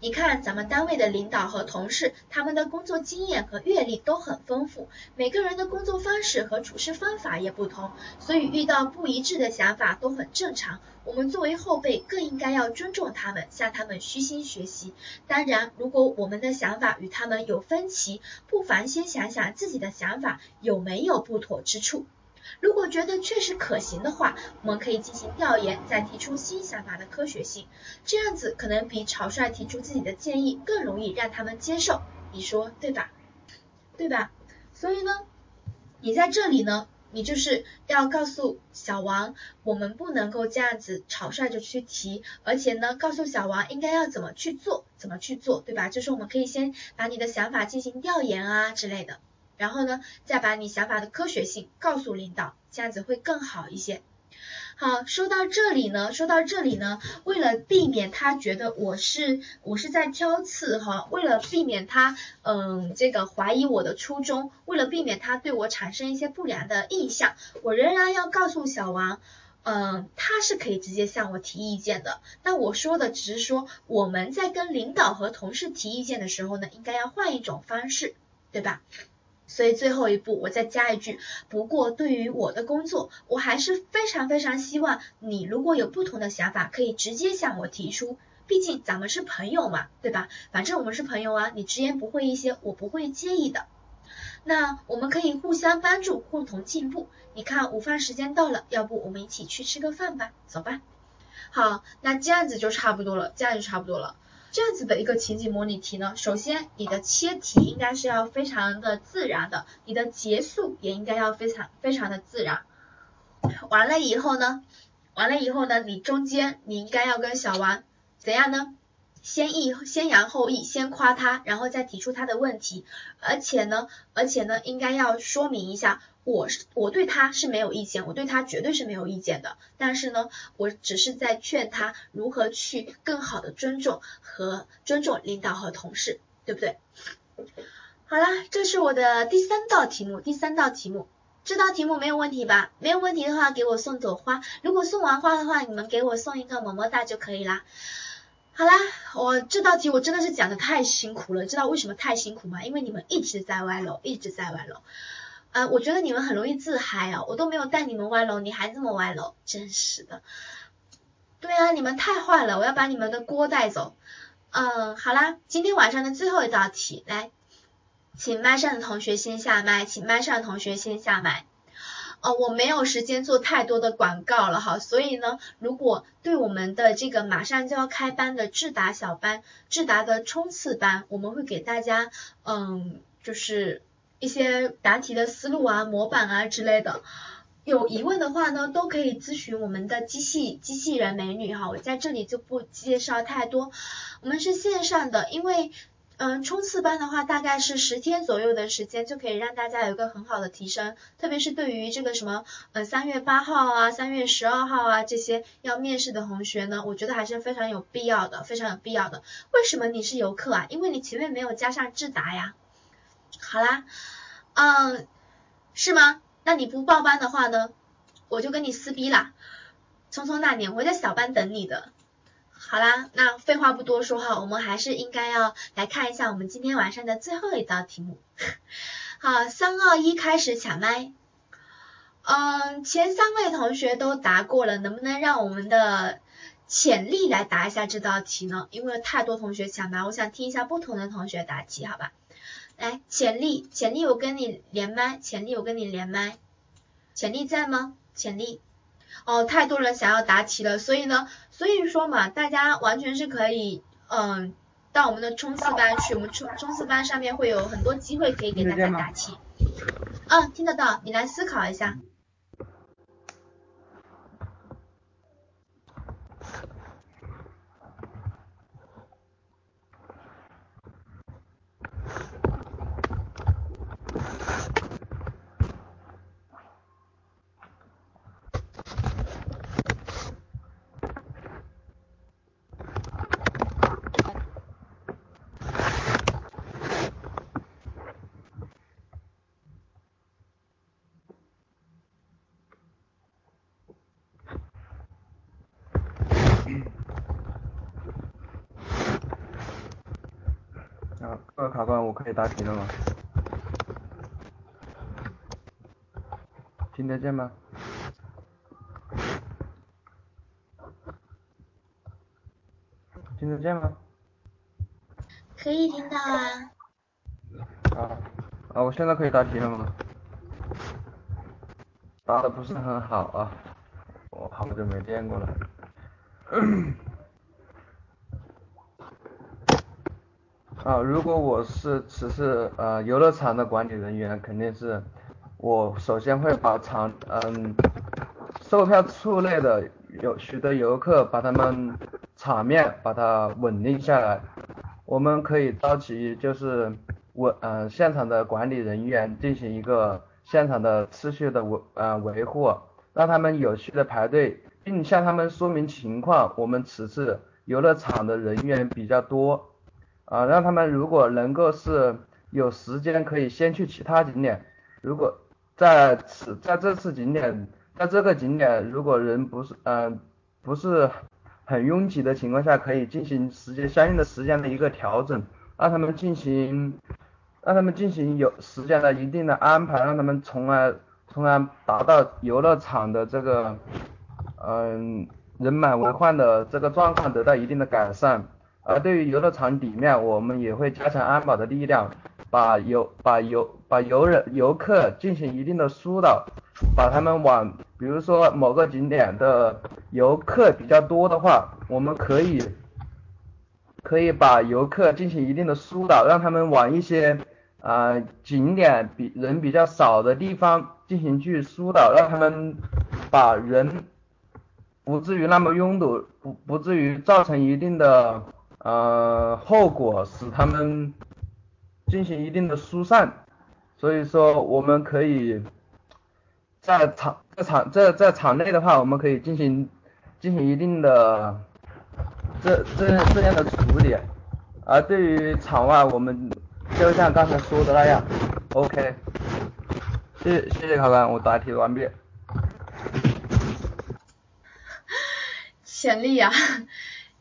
你看咱们单位的领导和同事，他们的工作经验和阅历都很丰富，每个人的工作方式和处事方法也不同，所以遇到不一致的想法都很正常。我们作为后辈，更应该要尊重他们，向他们虚心学习。当然，如果我们的想法与他们有分歧，不妨先想想自己的想法有没有不妥之处。如果觉得确实可行的话，我们可以进行调研，再提出新想法的科学性。这样子可能比草率提出自己的建议更容易让他们接受，你说对吧？对吧？所以呢，你在这里呢，你就是要告诉小王，我们不能够这样子草率就去提，而且呢，告诉小王应该要怎么去做，怎么去做，对吧？就是我们可以先把你的想法进行调研啊之类的。然后呢，再把你想法的科学性告诉领导，这样子会更好一些。好，说到这里呢，说到这里呢，为了避免他觉得我是我是在挑刺哈，为了避免他嗯这个怀疑我的初衷，为了避免他对我产生一些不良的印象，我仍然要告诉小王，嗯，他是可以直接向我提意见的。那我说的只是说，我们在跟领导和同事提意见的时候呢，应该要换一种方式，对吧？所以最后一步，我再加一句，不过对于我的工作，我还是非常非常希望你如果有不同的想法，可以直接向我提出，毕竟咱们是朋友嘛，对吧？反正我们是朋友啊，你直言不讳一些，我不会介意的。那我们可以互相帮助，共同进步。你看午饭时间到了，要不我们一起去吃个饭吧？走吧。好，那这样子就差不多了，这样就差不多了。这样子的一个情景模拟题呢，首先你的切题应该是要非常的自然的，你的结束也应该要非常非常的自然。完了以后呢，完了以后呢，你中间你应该要跟小王怎样呢？先抑先扬后抑，先夸他，然后再提出他的问题，而且呢，而且呢，应该要说明一下。我是我对他是没有意见，我对他绝对是没有意见的。但是呢，我只是在劝他如何去更好的尊重和尊重领导和同事，对不对？好啦，这是我的第三道题目，第三道题目，这道题目没有问题吧？没有问题的话，给我送朵花。如果送完花的话，你们给我送一个么么哒就可以啦。好啦，我这道题我真的是讲的太辛苦了，知道为什么太辛苦吗？因为你们一直在歪楼，一直在歪楼。呃，我觉得你们很容易自嗨啊，我都没有带你们歪楼，你还这么歪楼，真是的。对啊，你们太坏了，我要把你们的锅带走。嗯，好啦，今天晚上的最后一道题，来，请麦上的同学先下麦，请麦上的同学先下麦。哦，我没有时间做太多的广告了哈，所以呢，如果对我们的这个马上就要开班的智达小班、智达的冲刺班，我们会给大家，嗯，就是。一些答题的思路啊、模板啊之类的，有疑问的话呢，都可以咨询我们的机器机器人美女哈，我在这里就不介绍太多。我们是线上的，因为嗯冲刺班的话大概是十天左右的时间，就可以让大家有一个很好的提升，特别是对于这个什么呃三月八号啊、三月十二号啊这些要面试的同学呢，我觉得还是非常有必要的，非常有必要的。为什么你是游客啊？因为你前面没有加上智达呀。好啦。嗯，是吗？那你不报班的话呢，我就跟你撕逼啦！匆匆那年，我在小班等你的。好啦，那废话不多说哈，我们还是应该要来看一下我们今天晚上的最后一道题目。[laughs] 好，三二一，开始抢麦。嗯，前三位同学都答过了，能不能让我们的潜力来答一下这道题呢？因为有太多同学抢麦，我想听一下不同的同学答题，好吧？来，潜力，潜力，我跟你连麦，潜力，我跟你连麦，潜力在吗？潜力，哦，太多人想要答题了，所以呢，所以说嘛，大家完全是可以，嗯，到我们的冲刺班去，我们冲冲刺班上面会有很多机会可以给大家答题，嗯，听得到，你来思考一下。啊，各位考官，我可以答题了吗？听得见吗？听得见吗？可以听到啊。啊啊，我现在可以答题了吗？答的不是很好啊，我好久没练过了。啊，如果我是只是呃游乐场的管理人员，肯定是我首先会把场嗯售票处内的有许多游客把他们场面把它稳定下来，我们可以召集就是稳嗯现场的管理人员进行一个现场的秩序的维呃维护，让他们有序的排队，并向他们说明情况，我们此次游乐场的人员比较多。啊，让他们如果能够是有时间可以先去其他景点，如果在此在这次景点，在这个景点如果人不是嗯不是很拥挤的情况下，可以进行时间相应的时间的一个调整，让他们进行让他们进行有时间的一定的安排，让他们从而从而达到游乐场的这个嗯人满为患的这个状况得到一定的改善。而对于游乐场里面，我们也会加强安保的力量，把游把游把游人游客进行一定的疏导，把他们往比如说某个景点的游客比较多的话，我们可以可以把游客进行一定的疏导，让他们往一些啊景点比人比较少的地方进行去疏导，让他们把人不至于那么拥堵，不不至于造成一定的。呃，后果使他们进行一定的疏散，所以说我们可以在场在场在在场内的话，我们可以进行进行一定的这这这样的处理，而对于场外，我们就像刚才说的那样，OK，谢谢谢谢考官，我答题完毕。[laughs] 潜力呀。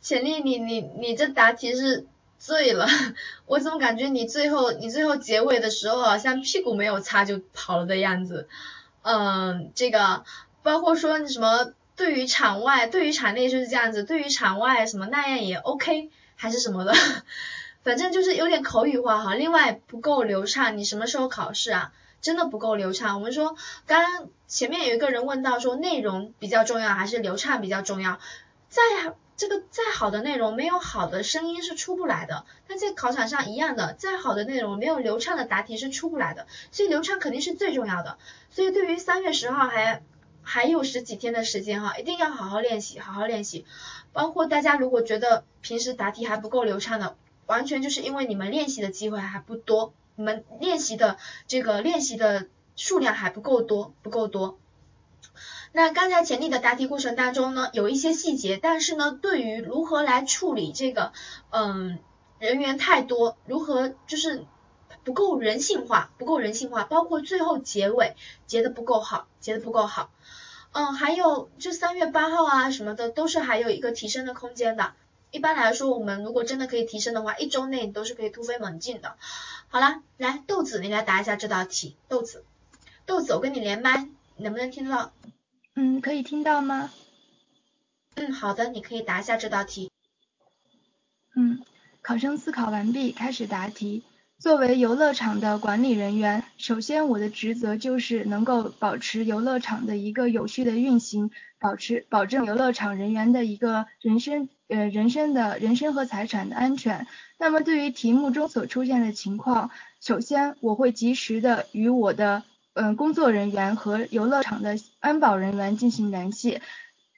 潜力，你你你这答题是醉了，[laughs] 我怎么感觉你最后你最后结尾的时候好像屁股没有擦就跑了的样子，嗯，这个包括说你什么对于场外对于场内就是这样子，对于场外什么那样也 OK 还是什么的，[laughs] 反正就是有点口语化哈，另外不够流畅，你什么时候考试啊？真的不够流畅。我们说刚刚前面有一个人问到说内容比较重要还是流畅比较重要，在。这个再好的内容，没有好的声音是出不来的。那在考场上一样的，再好的内容，没有流畅的答题是出不来的。所以流畅肯定是最重要的。所以对于三月十号还还有十几天的时间哈，一定要好好练习，好好练习。包括大家如果觉得平时答题还不够流畅的，完全就是因为你们练习的机会还不多，你们练习的这个练习的数量还不够多，不够多。那刚才潜力的答题过程当中呢，有一些细节，但是呢，对于如何来处理这个，嗯，人员太多，如何就是不够人性化，不够人性化，包括最后结尾结的不够好，结的不够好，嗯，还有就三月八号啊什么的，都是还有一个提升的空间的。一般来说，我们如果真的可以提升的话，一周内都是可以突飞猛进的。好了，来豆子，你来答一下这道题。豆子，豆子，我跟你连麦，能不能听得到？嗯，可以听到吗？嗯，好的，你可以答一下这道题。嗯，考生思考完毕，开始答题。作为游乐场的管理人员，首先我的职责就是能够保持游乐场的一个有序的运行，保持保证游乐场人员的一个人身呃人身的人身和财产的安全。那么对于题目中所出现的情况，首先我会及时的与我的。嗯，工作人员和游乐场的安保人员进行联系，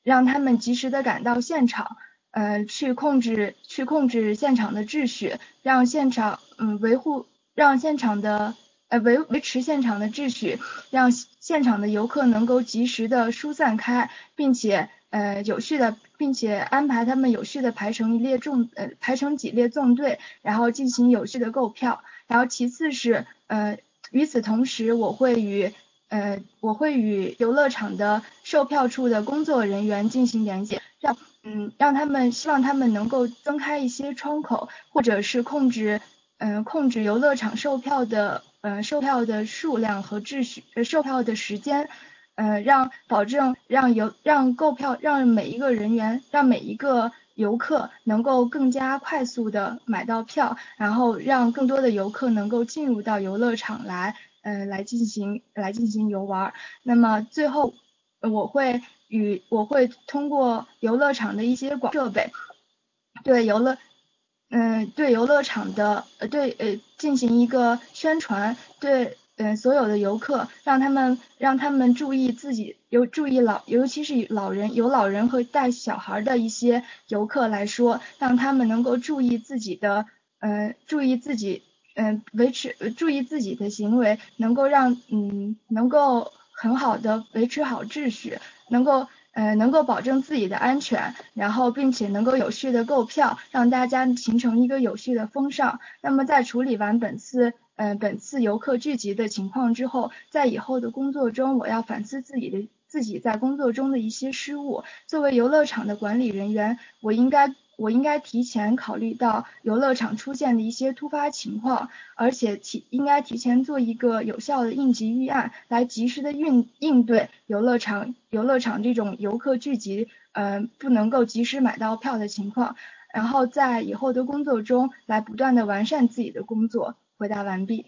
让他们及时的赶到现场，呃，去控制去控制现场的秩序，让现场嗯维护让现场的呃维维持现场的秩序，让现场的游客能够及时的疏散开，并且呃有序的，并且安排他们有序的排成一列纵呃排成几列纵队，然后进行有序的购票，然后其次是呃。与此同时，我会与呃我会与游乐场的售票处的工作人员进行联系，让嗯让他们希望他们能够增开一些窗口，或者是控制嗯控制游乐场售票的嗯售票的数量和秩序，售票的时间，嗯让保证让游让购票让每一个人员让每一个游客能够更加快速的买到票，然后让更多的游客能够进入到游乐场来，嗯，来进行来进行游玩。那么最后，我会与我会通过游乐场的一些广设备，对游乐，嗯，对游乐场的呃对呃进行一个宣传，对。嗯，所有的游客让他们让他们注意自己，有注意老，尤其是老人有老人和带小孩的一些游客来说，让他们能够注意自己的，嗯，注意自己，嗯，维持注意自己的行为，能够让嗯能够很好的维持好秩序，能够嗯能够保证自己的安全，然后并且能够有序的购票，让大家形成一个有序的风尚。那么在处理完本次。嗯，本次游客聚集的情况之后，在以后的工作中，我要反思自己的自己在工作中的一些失误。作为游乐场的管理人员，我应该我应该提前考虑到游乐场出现的一些突发情况，而且提应该提前做一个有效的应急预案，来及时的应应对游乐场游乐场这种游客聚集，嗯，不能够及时买到票的情况。然后在以后的工作中，来不断的完善自己的工作。回答完毕。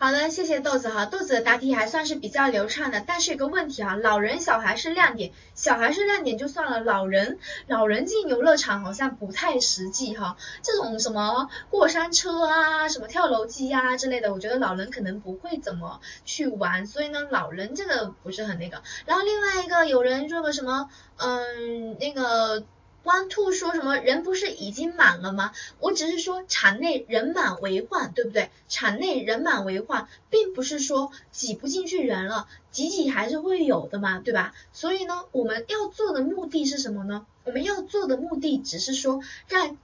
好的，谢谢豆子哈，豆子的答题还算是比较流畅的，但是有个问题啊，老人小孩是亮点，小孩是亮点就算了，老人老人进游乐场好像不太实际哈，这种什么过山车啊，什么跳楼机啊之类的，我觉得老人可能不会怎么去玩，所以呢，老人这个不是很那个。然后另外一个有人说个什么，嗯，那个。One Two 说什么人不是已经满了吗？我只是说场内人满为患，对不对？场内人满为患，并不是说挤不进去人了，挤挤还是会有的嘛，对吧？所以呢，我们要做的目的是什么呢？我们要做的目的只是说让，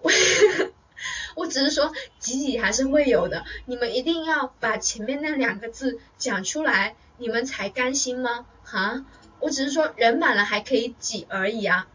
我 [laughs] 我只是说挤挤还是会有的，你们一定要把前面那两个字讲出来，你们才甘心吗？哈？我只是说人满了还可以挤而已啊，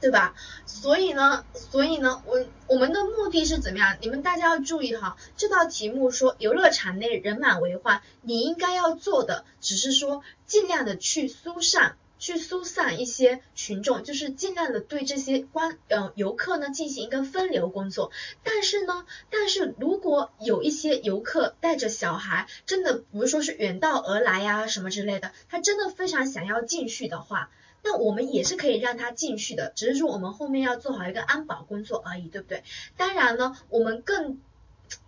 对吧？所以呢，所以呢，我我们的目的是怎么样？你们大家要注意哈，这道题目说游乐场内人满为患，你应该要做的只是说尽量的去疏散。去疏散一些群众，就是尽量的对这些观呃游客呢进行一个分流工作。但是呢，但是如果有一些游客带着小孩，真的不是说是远道而来呀什么之类的，他真的非常想要进去的话，那我们也是可以让他进去的，只是说我们后面要做好一个安保工作而已，对不对？当然呢，我们更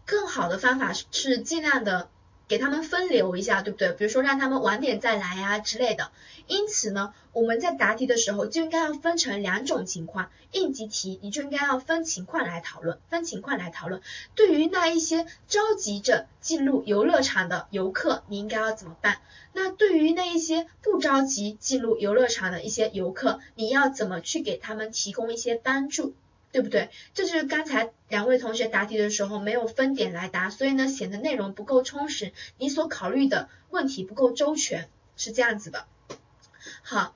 更好的方法是尽量的。给他们分流一下，对不对？比如说让他们晚点再来啊之类的。因此呢，我们在答题的时候就应该要分成两种情况，应急题你就应该要分情况来讨论，分情况来讨论。对于那一些着急着进入游乐场的游客，你应该要怎么办？那对于那一些不着急进入游乐场的一些游客，你要怎么去给他们提供一些帮助？对不对？这就是刚才两位同学答题的时候没有分点来答，所以呢显得内容不够充实，你所考虑的问题不够周全，是这样子的。好，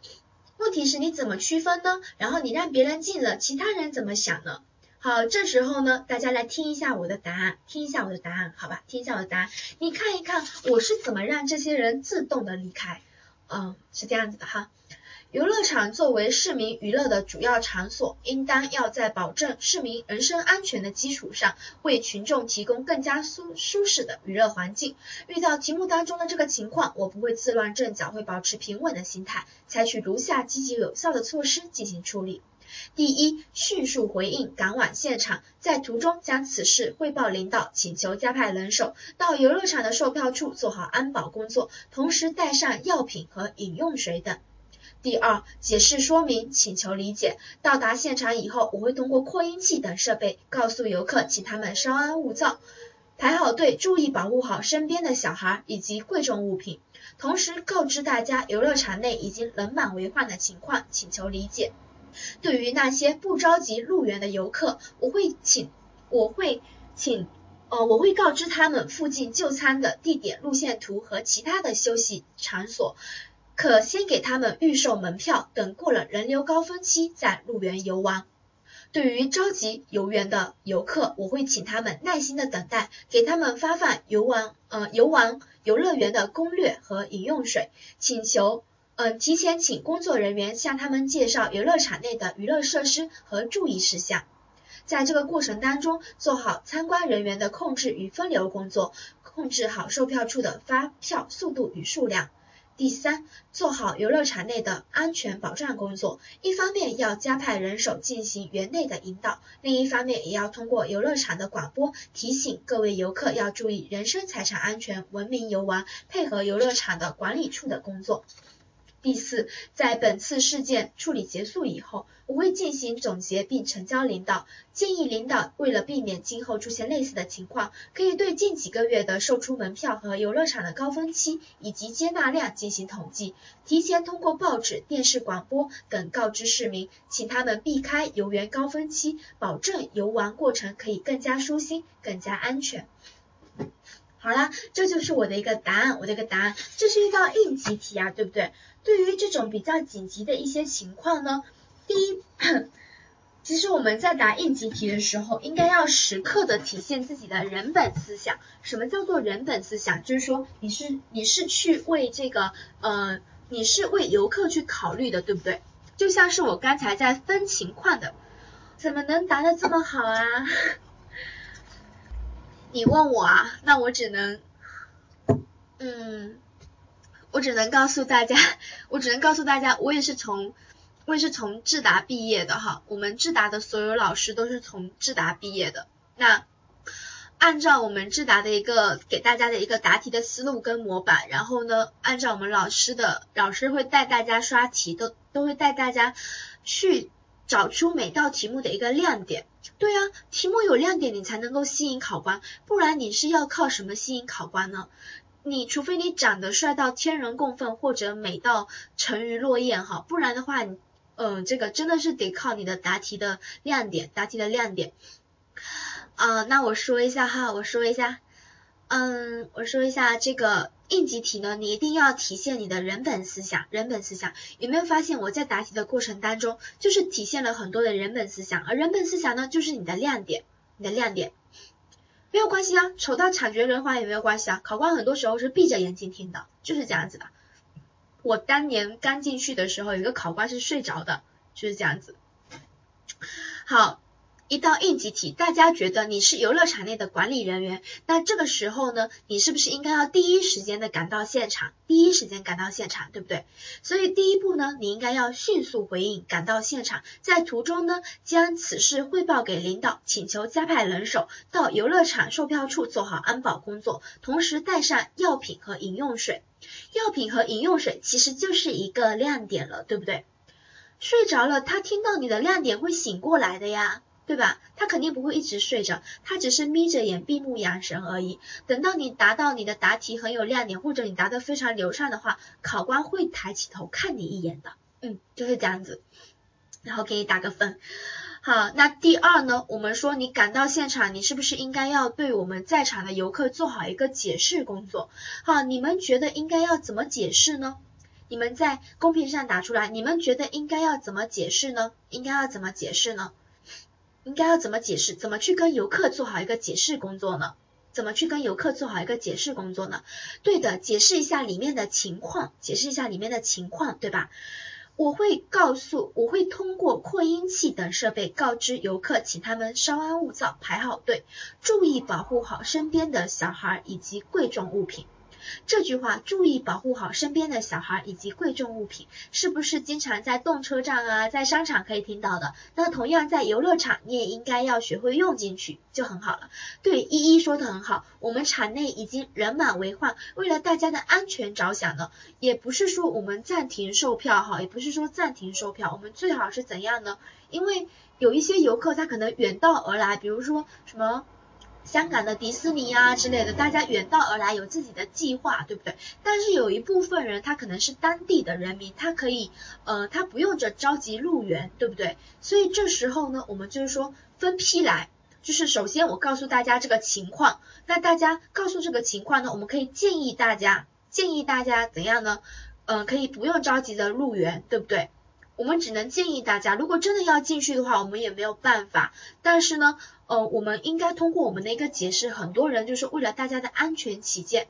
问题是你怎么区分呢？然后你让别人进了，其他人怎么想呢？好，这时候呢，大家来听一下我的答案，听一下我的答案，好吧？听一下我的答案，你看一看我是怎么让这些人自动的离开，嗯，是这样子的哈。游乐场作为市民娱乐的主要场所，应当要在保证市民人身安全的基础上，为群众提供更加舒舒适的娱乐环境。遇到题目当中的这个情况，我不会自乱阵脚，会保持平稳的心态，采取如下积极有效的措施进行处理。第一，迅速回应，赶往现场，在途中将此事汇报领导，请求加派人手到游乐场的售票处做好安保工作，同时带上药品和饮用水等。第二，解释说明，请求理解。到达现场以后，我会通过扩音器等设备告诉游客，请他们稍安勿躁，排好队，注意保护好身边的小孩以及贵重物品。同时告知大家，游乐场内已经人满为患的情况，请求理解。对于那些不着急入园的游客，我会请，我会请，呃，我会告知他们附近就餐的地点、路线图和其他的休息场所。可先给他们预售门票，等过了人流高峰期再入园游玩。对于着急游园的游客，我会请他们耐心的等待，给他们发放游玩呃游玩游乐园的攻略和饮用水，请求嗯提前请工作人员向他们介绍游乐场内的娱乐设施和注意事项。在这个过程当中，做好参观人员的控制与分流工作，控制好售票处的发票速度与数量。第三，做好游乐场内的安全保障工作。一方面要加派人手进行园内的引导，另一方面也要通过游乐场的广播提醒各位游客要注意人身财产安全，文明游玩，配合游乐场的管理处的工作。第四，在本次事件处理结束以后，我会进行总结并呈交领导。建议领导为了避免今后出现类似的情况，可以对近几个月的售出门票和游乐场的高峰期以及接纳量进行统计，提前通过报纸、电视广播等告知市民，请他们避开游园高峰期，保证游玩过程可以更加舒心、更加安全。好啦，这就是我的一个答案，我的一个答案，这是一道应急题啊，对不对？对于这种比较紧急的一些情况呢，第一，[clears throat] 其实我们在答应急题的时候，应该要时刻的体现自己的人本思想。什么叫做人本思想？就是说你是你是去为这个呃，你是为游客去考虑的，对不对？就像是我刚才在分情况的，怎么能答的这么好啊？[laughs] 你问我啊，那我只能，嗯，我只能告诉大家，我只能告诉大家，我也是从，我也是从智达毕业的哈，我们智达的所有老师都是从智达毕业的。那按照我们智达的一个给大家的一个答题的思路跟模板，然后呢，按照我们老师的，老师会带大家刷题，都都会带大家去找出每道题目的一个亮点。对啊，题目有亮点，你才能够吸引考官，不然你是要靠什么吸引考官呢？你除非你长得帅到天人共愤，或者美到沉鱼落雁哈，不然的话，嗯，这个真的是得靠你的答题的亮点，答题的亮点。啊，那我说一下哈，我说一下，嗯，我说一下这个。应急题呢，你一定要体现你的人本思想。人本思想有没有发现我在答题的过程当中，就是体现了很多的人本思想，而人本思想呢，就是你的亮点，你的亮点没有关系啊，丑到惨绝人寰也没有关系啊。考官很多时候是闭着眼睛听的，就是这样子的。我当年刚进去的时候，有一个考官是睡着的，就是这样子。好。一道应急题，大家觉得你是游乐场内的管理人员，那这个时候呢，你是不是应该要第一时间的赶到现场，第一时间赶到现场，对不对？所以第一步呢，你应该要迅速回应，赶到现场，在途中呢，将此事汇报给领导，请求加派人手到游乐场售票处做好安保工作，同时带上药品和饮用水。药品和饮用水其实就是一个亮点了，对不对？睡着了，他听到你的亮点会醒过来的呀。对吧？他肯定不会一直睡着，他只是眯着眼闭目养神而已。等到你答到你的答题很有亮点，或者你答得非常流畅的话，考官会抬起头看你一眼的。嗯，就是这样子，然后给你打个分。好，那第二呢？我们说你赶到现场，你是不是应该要对我们在场的游客做好一个解释工作？好，你们觉得应该要怎么解释呢？你们在公屏上打出来，你们觉得应该要怎么解释呢？应该要怎么解释呢？应该要怎么解释？怎么去跟游客做好一个解释工作呢？怎么去跟游客做好一个解释工作呢？对的，解释一下里面的情况，解释一下里面的情况，对吧？我会告诉，我会通过扩音器等设备告知游客，请他们稍安勿躁，排好队，注意保护好身边的小孩以及贵重物品。这句话，注意保护好身边的小孩以及贵重物品，是不是经常在动车站啊，在商场可以听到的？那同样在游乐场，你也应该要学会用进去，就很好了。对，依依说的很好，我们场内已经人满为患，为了大家的安全着想呢，也不是说我们暂停售票哈，也不是说暂停售票，我们最好是怎样呢？因为有一些游客他可能远道而来，比如说什么。香港的迪士尼啊之类的，大家远道而来有自己的计划，对不对？但是有一部分人他可能是当地的人民，他可以呃他不用着着急入园，对不对？所以这时候呢，我们就是说分批来，就是首先我告诉大家这个情况，那大家告诉这个情况呢，我们可以建议大家建议大家怎样呢？嗯，可以不用着急的入园，对不对？我们只能建议大家，如果真的要进去的话，我们也没有办法。但是呢，呃，我们应该通过我们的一个解释，很多人就是为了大家的安全起见。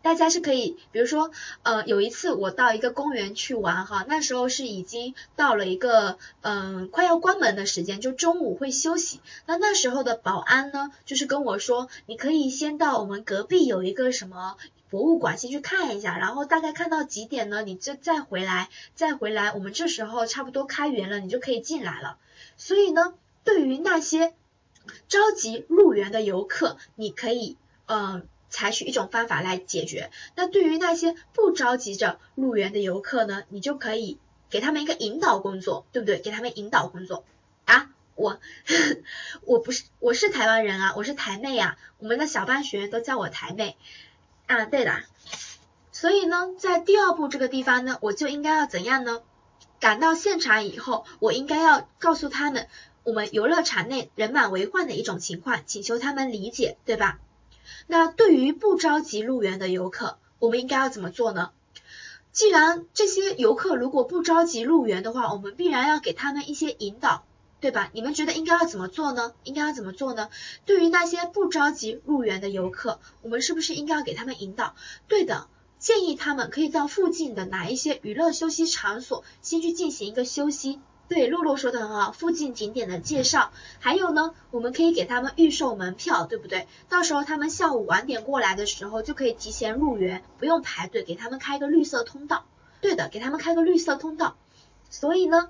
大家是可以，比如说，呃，有一次我到一个公园去玩哈，那时候是已经到了一个嗯快要关门的时间，就中午会休息。那那时候的保安呢，就是跟我说，你可以先到我们隔壁有一个什么博物馆先去看一下，然后大概看到几点呢，你就再回来，再回来，我们这时候差不多开园了，你就可以进来了。所以呢，对于那些着急入园的游客，你可以嗯。采取一种方法来解决。那对于那些不着急着入园的游客呢，你就可以给他们一个引导工作，对不对？给他们引导工作啊，我 [laughs] 我不是我是台湾人啊，我是台妹啊，我们的小班学员都叫我台妹啊，对的。所以呢，在第二步这个地方呢，我就应该要怎样呢？赶到现场以后，我应该要告诉他们我们游乐场内人满为患的一种情况，请求他们理解，对吧？那对于不着急入园的游客，我们应该要怎么做呢？既然这些游客如果不着急入园的话，我们必然要给他们一些引导，对吧？你们觉得应该要怎么做呢？应该要怎么做呢？对于那些不着急入园的游客，我们是不是应该要给他们引导？对的，建议他们可以到附近的哪一些娱乐休息场所先去进行一个休息。对，洛洛说的很好，附近景点的介绍，还有呢，我们可以给他们预售门票，对不对？到时候他们下午晚点过来的时候，就可以提前入园，不用排队，给他们开个绿色通道。对的，给他们开个绿色通道。所以呢，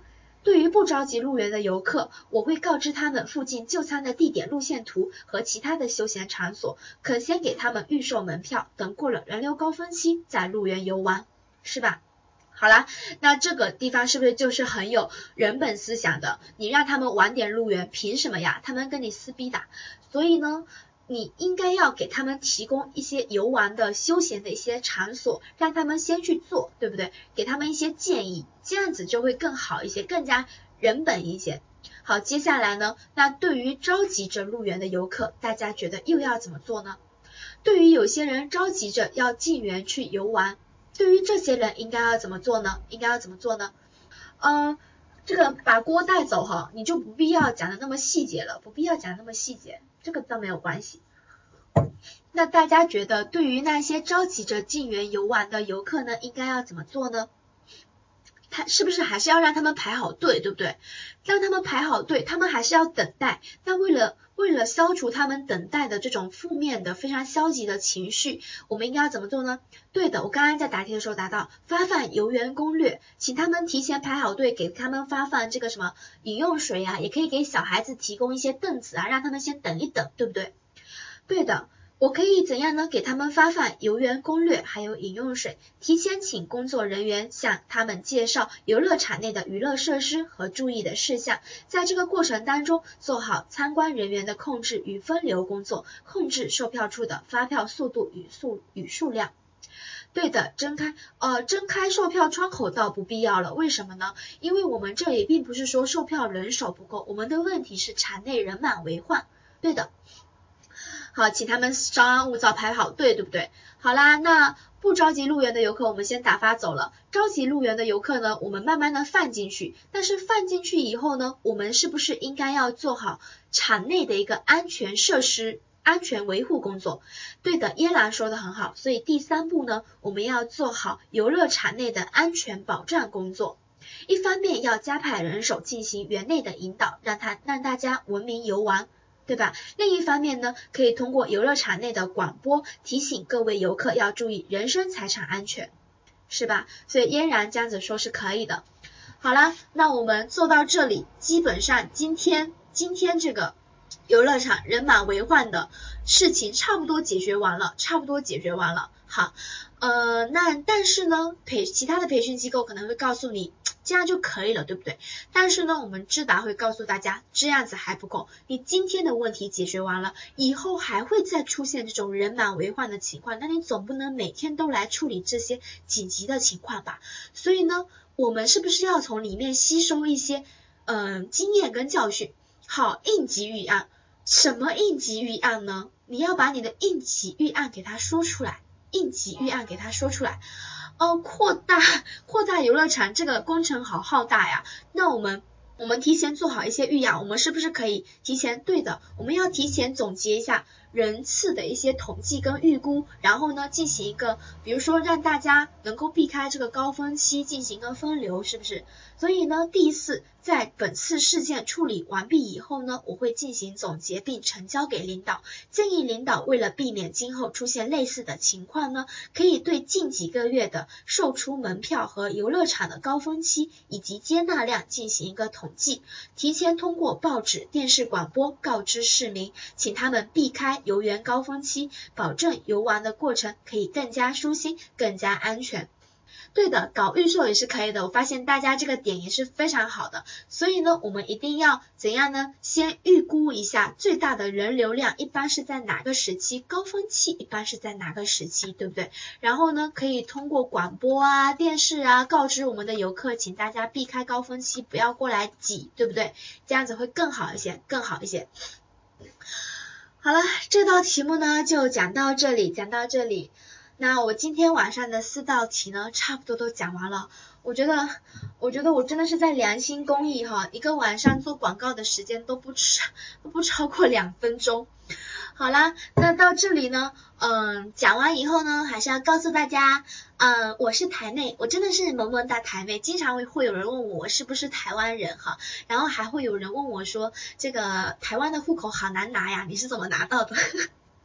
对于不着急入园的游客，我会告知他们附近就餐的地点、路线图和其他的休闲场所，可先给他们预售门票，等过了人流高峰期再入园游玩，是吧？好啦，那这个地方是不是就是很有人本思想的？你让他们晚点入园，凭什么呀？他们跟你撕逼打。所以呢，你应该要给他们提供一些游玩的休闲的一些场所，让他们先去做，对不对？给他们一些建议，这样子就会更好一些，更加人本一些。好，接下来呢，那对于着急着入园的游客，大家觉得又要怎么做呢？对于有些人着急着要进园去游玩。对于这些人应该要怎么做呢？应该要怎么做呢？嗯，这个把锅带走哈，你就不必要讲的那么细节了，不必要讲那么细节，这个倒没有关系。那大家觉得对于那些着急着进园游玩的游客呢，应该要怎么做呢？他是不是还是要让他们排好队，对不对？让他们排好队，他们还是要等待。那为了为了消除他们等待的这种负面的、非常消极的情绪，我们应该要怎么做呢？对的，我刚刚在答题的时候答到，发放游园攻略，请他们提前排好队，给他们发放这个什么饮用水呀，也可以给小孩子提供一些凳子啊，让他们先等一等，对不对？对的。我可以怎样呢？给他们发放游园攻略，还有饮用水，提前请工作人员向他们介绍游乐场内的娱乐设施和注意的事项，在这个过程当中做好参观人员的控制与分流工作，控制售票处的发票速度与数与数量。对的，睁开呃睁开售票窗口倒不必要了，为什么呢？因为我们这里并不是说售票人手不够，我们的问题是场内人满为患。对的。好，请他们稍安勿躁，排好队，对不对？好啦，那不着急入园的游客，我们先打发走了。着急入园的游客呢，我们慢慢的放进去。但是放进去以后呢，我们是不是应该要做好场内的一个安全设施、安全维护工作？对的，耶兰说的很好。所以第三步呢，我们要做好游乐场内的安全保障工作。一方面要加派人手进行园内的引导，让他让大家文明游玩。对吧？另一方面呢，可以通过游乐场内的广播提醒各位游客要注意人身财产安全，是吧？所以嫣然这样子说是可以的。好啦，那我们做到这里，基本上今天今天这个游乐场人满为患的事情差不多解决完了，差不多解决完了。好，呃，那但是呢，培其他的培训机构可能会告诉你。这样就可以了，对不对？但是呢，我们智达会告诉大家，这样子还不够。你今天的问题解决完了，以后还会再出现这种人满为患的情况，那你总不能每天都来处理这些紧急的情况吧？所以呢，我们是不是要从里面吸收一些嗯经验跟教训？好，应急预案，什么应急预案呢？你要把你的应急预案给他说出来，应急预案给他说出来。哦，扩大扩大游乐场这个工程好浩大呀，那我们。我们提前做好一些预案，我们是不是可以提前？对的，我们要提前总结一下人次的一些统计跟预估，然后呢进行一个，比如说让大家能够避开这个高峰期进行一个分流，是不是？所以呢，第一次在本次事件处理完毕以后呢，我会进行总结并呈交给领导，建议领导为了避免今后出现类似的情况呢，可以对近几个月的售出门票和游乐场的高峰期以及接纳量进行一个统计，提前通过报纸、电视、广播告知市民，请他们避开游园高峰期，保证游玩的过程可以更加舒心、更加安全。对的，搞预售也是可以的。我发现大家这个点也是非常好的，所以呢，我们一定要怎样呢？先预估一下最大的人流量一般是在哪个时期，高峰期一般是在哪个时期，对不对？然后呢，可以通过广播啊、电视啊告知我们的游客，请大家避开高峰期，不要过来挤，对不对？这样子会更好一些，更好一些。好了，这道题目呢就讲到这里，讲到这里。那我今天晚上的四道题呢，差不多都讲完了。我觉得，我觉得我真的是在良心公益哈，一个晚上做广告的时间都不超都不超过两分钟。好啦，那到这里呢，嗯，讲完以后呢，还是要告诉大家，嗯，我是台妹，我真的是萌萌哒台妹，经常会会有人问我是不是台湾人哈，然后还会有人问我说，这个台湾的户口好难拿呀，你是怎么拿到的？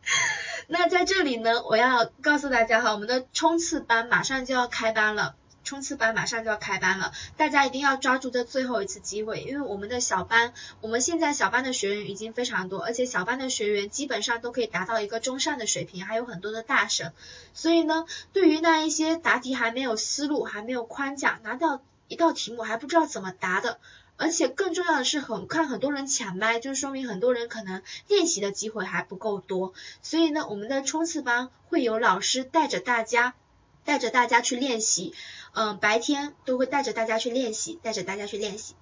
[laughs] 那在这里呢，我要告诉大家哈，我们的冲刺班马上就要开班了，冲刺班马上就要开班了，大家一定要抓住这最后一次机会，因为我们的小班，我们现在小班的学员已经非常多，而且小班的学员基本上都可以达到一个中上的水平，还有很多的大神，所以呢，对于那一些答题还没有思路、还没有框架，拿到一道题目还不知道怎么答的。而且更重要的是，很看很多人抢麦，就是说明很多人可能练习的机会还不够多。所以呢，我们的冲刺班会有老师带着大家，带着大家去练习。嗯，白天都会带着大家去练习，带着大家去练习。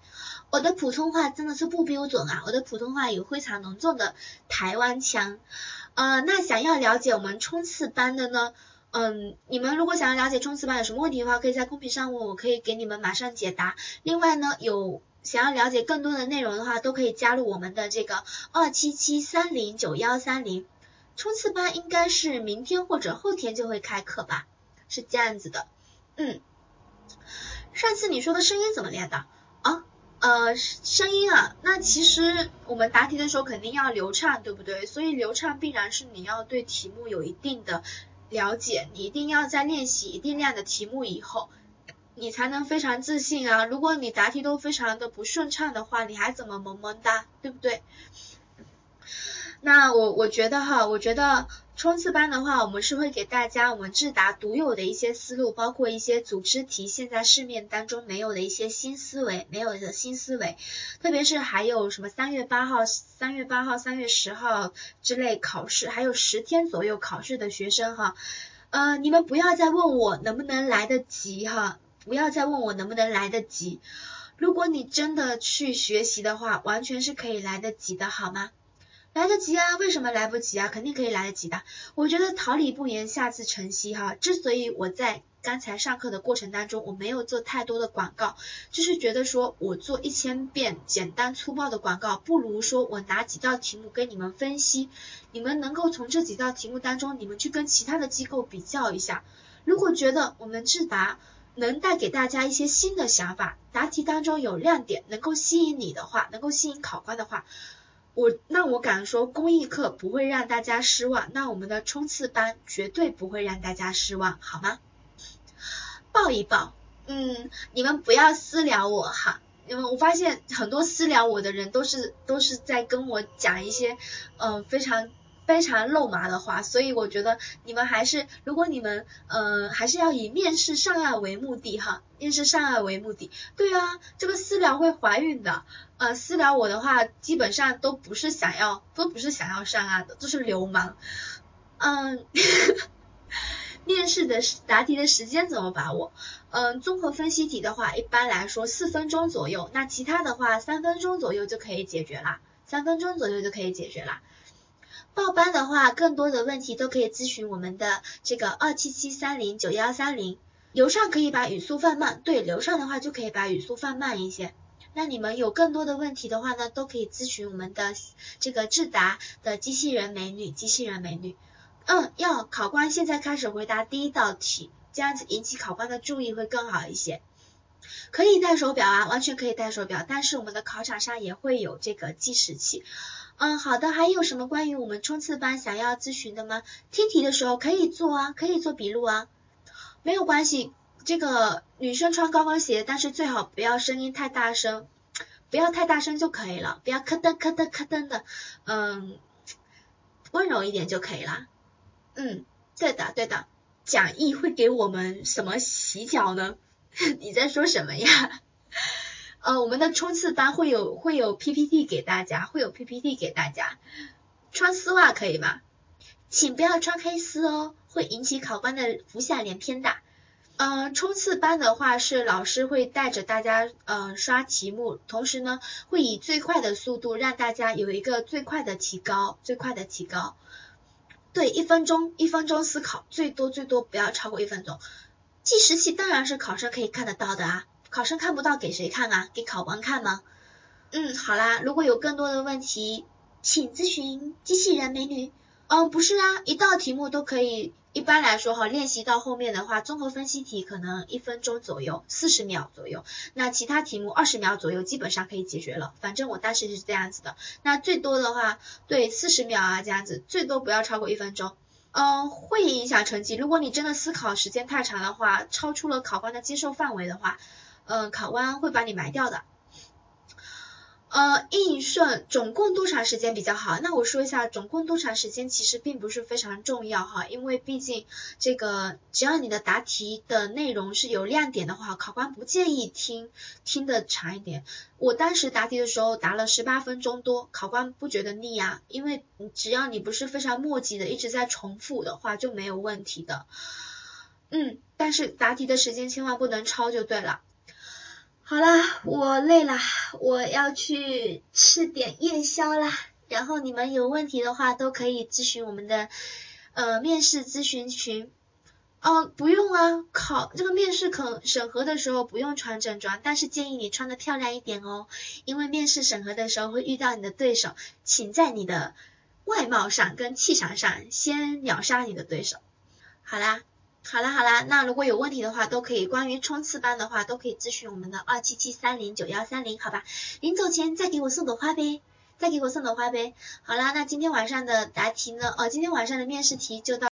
我的普通话真的是不标准啊，我的普通话有非常浓重的台湾腔。呃，那想要了解我们冲刺班的呢，嗯，你们如果想要了解冲刺班有什么问题的话，可以在公屏上问我，可以给你们马上解答。另外呢，有。想要了解更多的内容的话，都可以加入我们的这个二七七三零九幺三零冲刺班，应该是明天或者后天就会开课吧，是这样子的。嗯，上次你说的声音怎么练的啊？呃，声音啊，那其实我们答题的时候肯定要流畅，对不对？所以流畅必然是你要对题目有一定的了解，你一定要在练习一定量的题目以后。你才能非常自信啊！如果你答题都非常的不顺畅的话，你还怎么萌萌哒，对不对？那我我觉得哈，我觉得冲刺班的话，我们是会给大家我们智达独有的一些思路，包括一些组织题，现在市面当中没有的一些新思维，没有的新思维，特别是还有什么三月八号、三月八号、三月十号之类考试，还有十天左右考试的学生哈，呃，你们不要再问我能不能来得及哈。不要再问我能不能来得及。如果你真的去学习的话，完全是可以来得及的，好吗？来得及啊？为什么来不及啊？肯定可以来得及的。我觉得桃李不言，下自成蹊哈。之所以我在刚才上课的过程当中，我没有做太多的广告，就是觉得说我做一千遍简单粗暴的广告，不如说我拿几道题目跟你们分析，你们能够从这几道题目当中，你们去跟其他的机构比较一下。如果觉得我们智达，能带给大家一些新的想法，答题当中有亮点，能够吸引你的话，能够吸引考官的话，我那我敢说公益课不会让大家失望，那我们的冲刺班绝对不会让大家失望，好吗？抱一抱，嗯，你们不要私聊我哈，因为我发现很多私聊我的人都是都是在跟我讲一些嗯非常。非常肉麻的话，所以我觉得你们还是，如果你们呃还是要以面试上岸为目的哈，面试上岸为目的。对啊，这个私聊会怀孕的，呃，私聊我的话基本上都不是想要，都不是想要上岸的，都是流氓。嗯，[laughs] 面试的答题的时间怎么把握？嗯，综合分析题的话，一般来说四分钟左右，那其他的话三分钟左右就可以解决啦，三分钟左右就可以解决啦。报班的话，更多的问题都可以咨询我们的这个二七七三零九幺三零。流畅可以把语速放慢，对，流畅的话就可以把语速放慢一些。那你们有更多的问题的话呢，都可以咨询我们的这个智达的机器人美女，机器人美女。嗯，要考官现在开始回答第一道题，这样子引起考官的注意会更好一些。可以带手表啊，完全可以带手表，但是我们的考场上也会有这个计时器。嗯，好的，还有什么关于我们冲刺班想要咨询的吗？听题的时候可以做啊，可以做笔录啊，没有关系。这个女生穿高跟鞋，但是最好不要声音太大声，不要太大声就可以了，不要咯噔咯噔咯噔的，嗯，温柔一点就可以了。嗯，对的对的，讲义会给我们什么洗脚呢？[laughs] 你在说什么呀？呃，我们的冲刺班会有会有 PPT 给大家，会有 PPT 给大家。穿丝袜可以吗？请不要穿黑丝哦，会引起考官的浮下联翩的。呃，冲刺班的话是老师会带着大家呃刷题目，同时呢会以最快的速度让大家有一个最快的提高，最快的提高。对，一分钟，一分钟思考，最多最多不要超过一分钟。计时器当然是考生可以看得到的啊，考生看不到给谁看啊？给考官看吗？嗯，好啦，如果有更多的问题，请咨询机器人美女。嗯，不是啊，一道题目都可以。一般来说哈，练习到后面的话，综合分析题可能一分钟左右，四十秒左右。那其他题目二十秒左右基本上可以解决了。反正我当时是这样子的。那最多的话，对，四十秒啊这样子，最多不要超过一分钟。嗯，会影响成绩。如果你真的思考时间太长的话，超出了考官的接受范围的话，嗯，考官会把你埋掉的。呃，应顺总共多长时间比较好？那我说一下，总共多长时间其实并不是非常重要哈，因为毕竟这个只要你的答题的内容是有亮点的话，考官不介意听听的长一点。我当时答题的时候答了十八分钟多，考官不觉得腻啊，因为只要你不是非常墨迹的一直在重复的话就没有问题的。嗯，但是答题的时间千万不能超就对了。好啦，我累了，我要去吃点夜宵啦。然后你们有问题的话都可以咨询我们的呃面试咨询群。哦，不用啊，考这个面试考审核的时候不用穿正装，但是建议你穿的漂亮一点哦，因为面试审核的时候会遇到你的对手，请在你的外貌上跟气场上先秒杀你的对手。好啦。好啦好啦，那如果有问题的话，都可以关于冲刺班的话，都可以咨询我们的二七七三零九幺三零，好吧？临走前再给我送朵花呗，再给我送朵花呗。好啦，那今天晚上的答题呢？哦，今天晚上的面试题就到。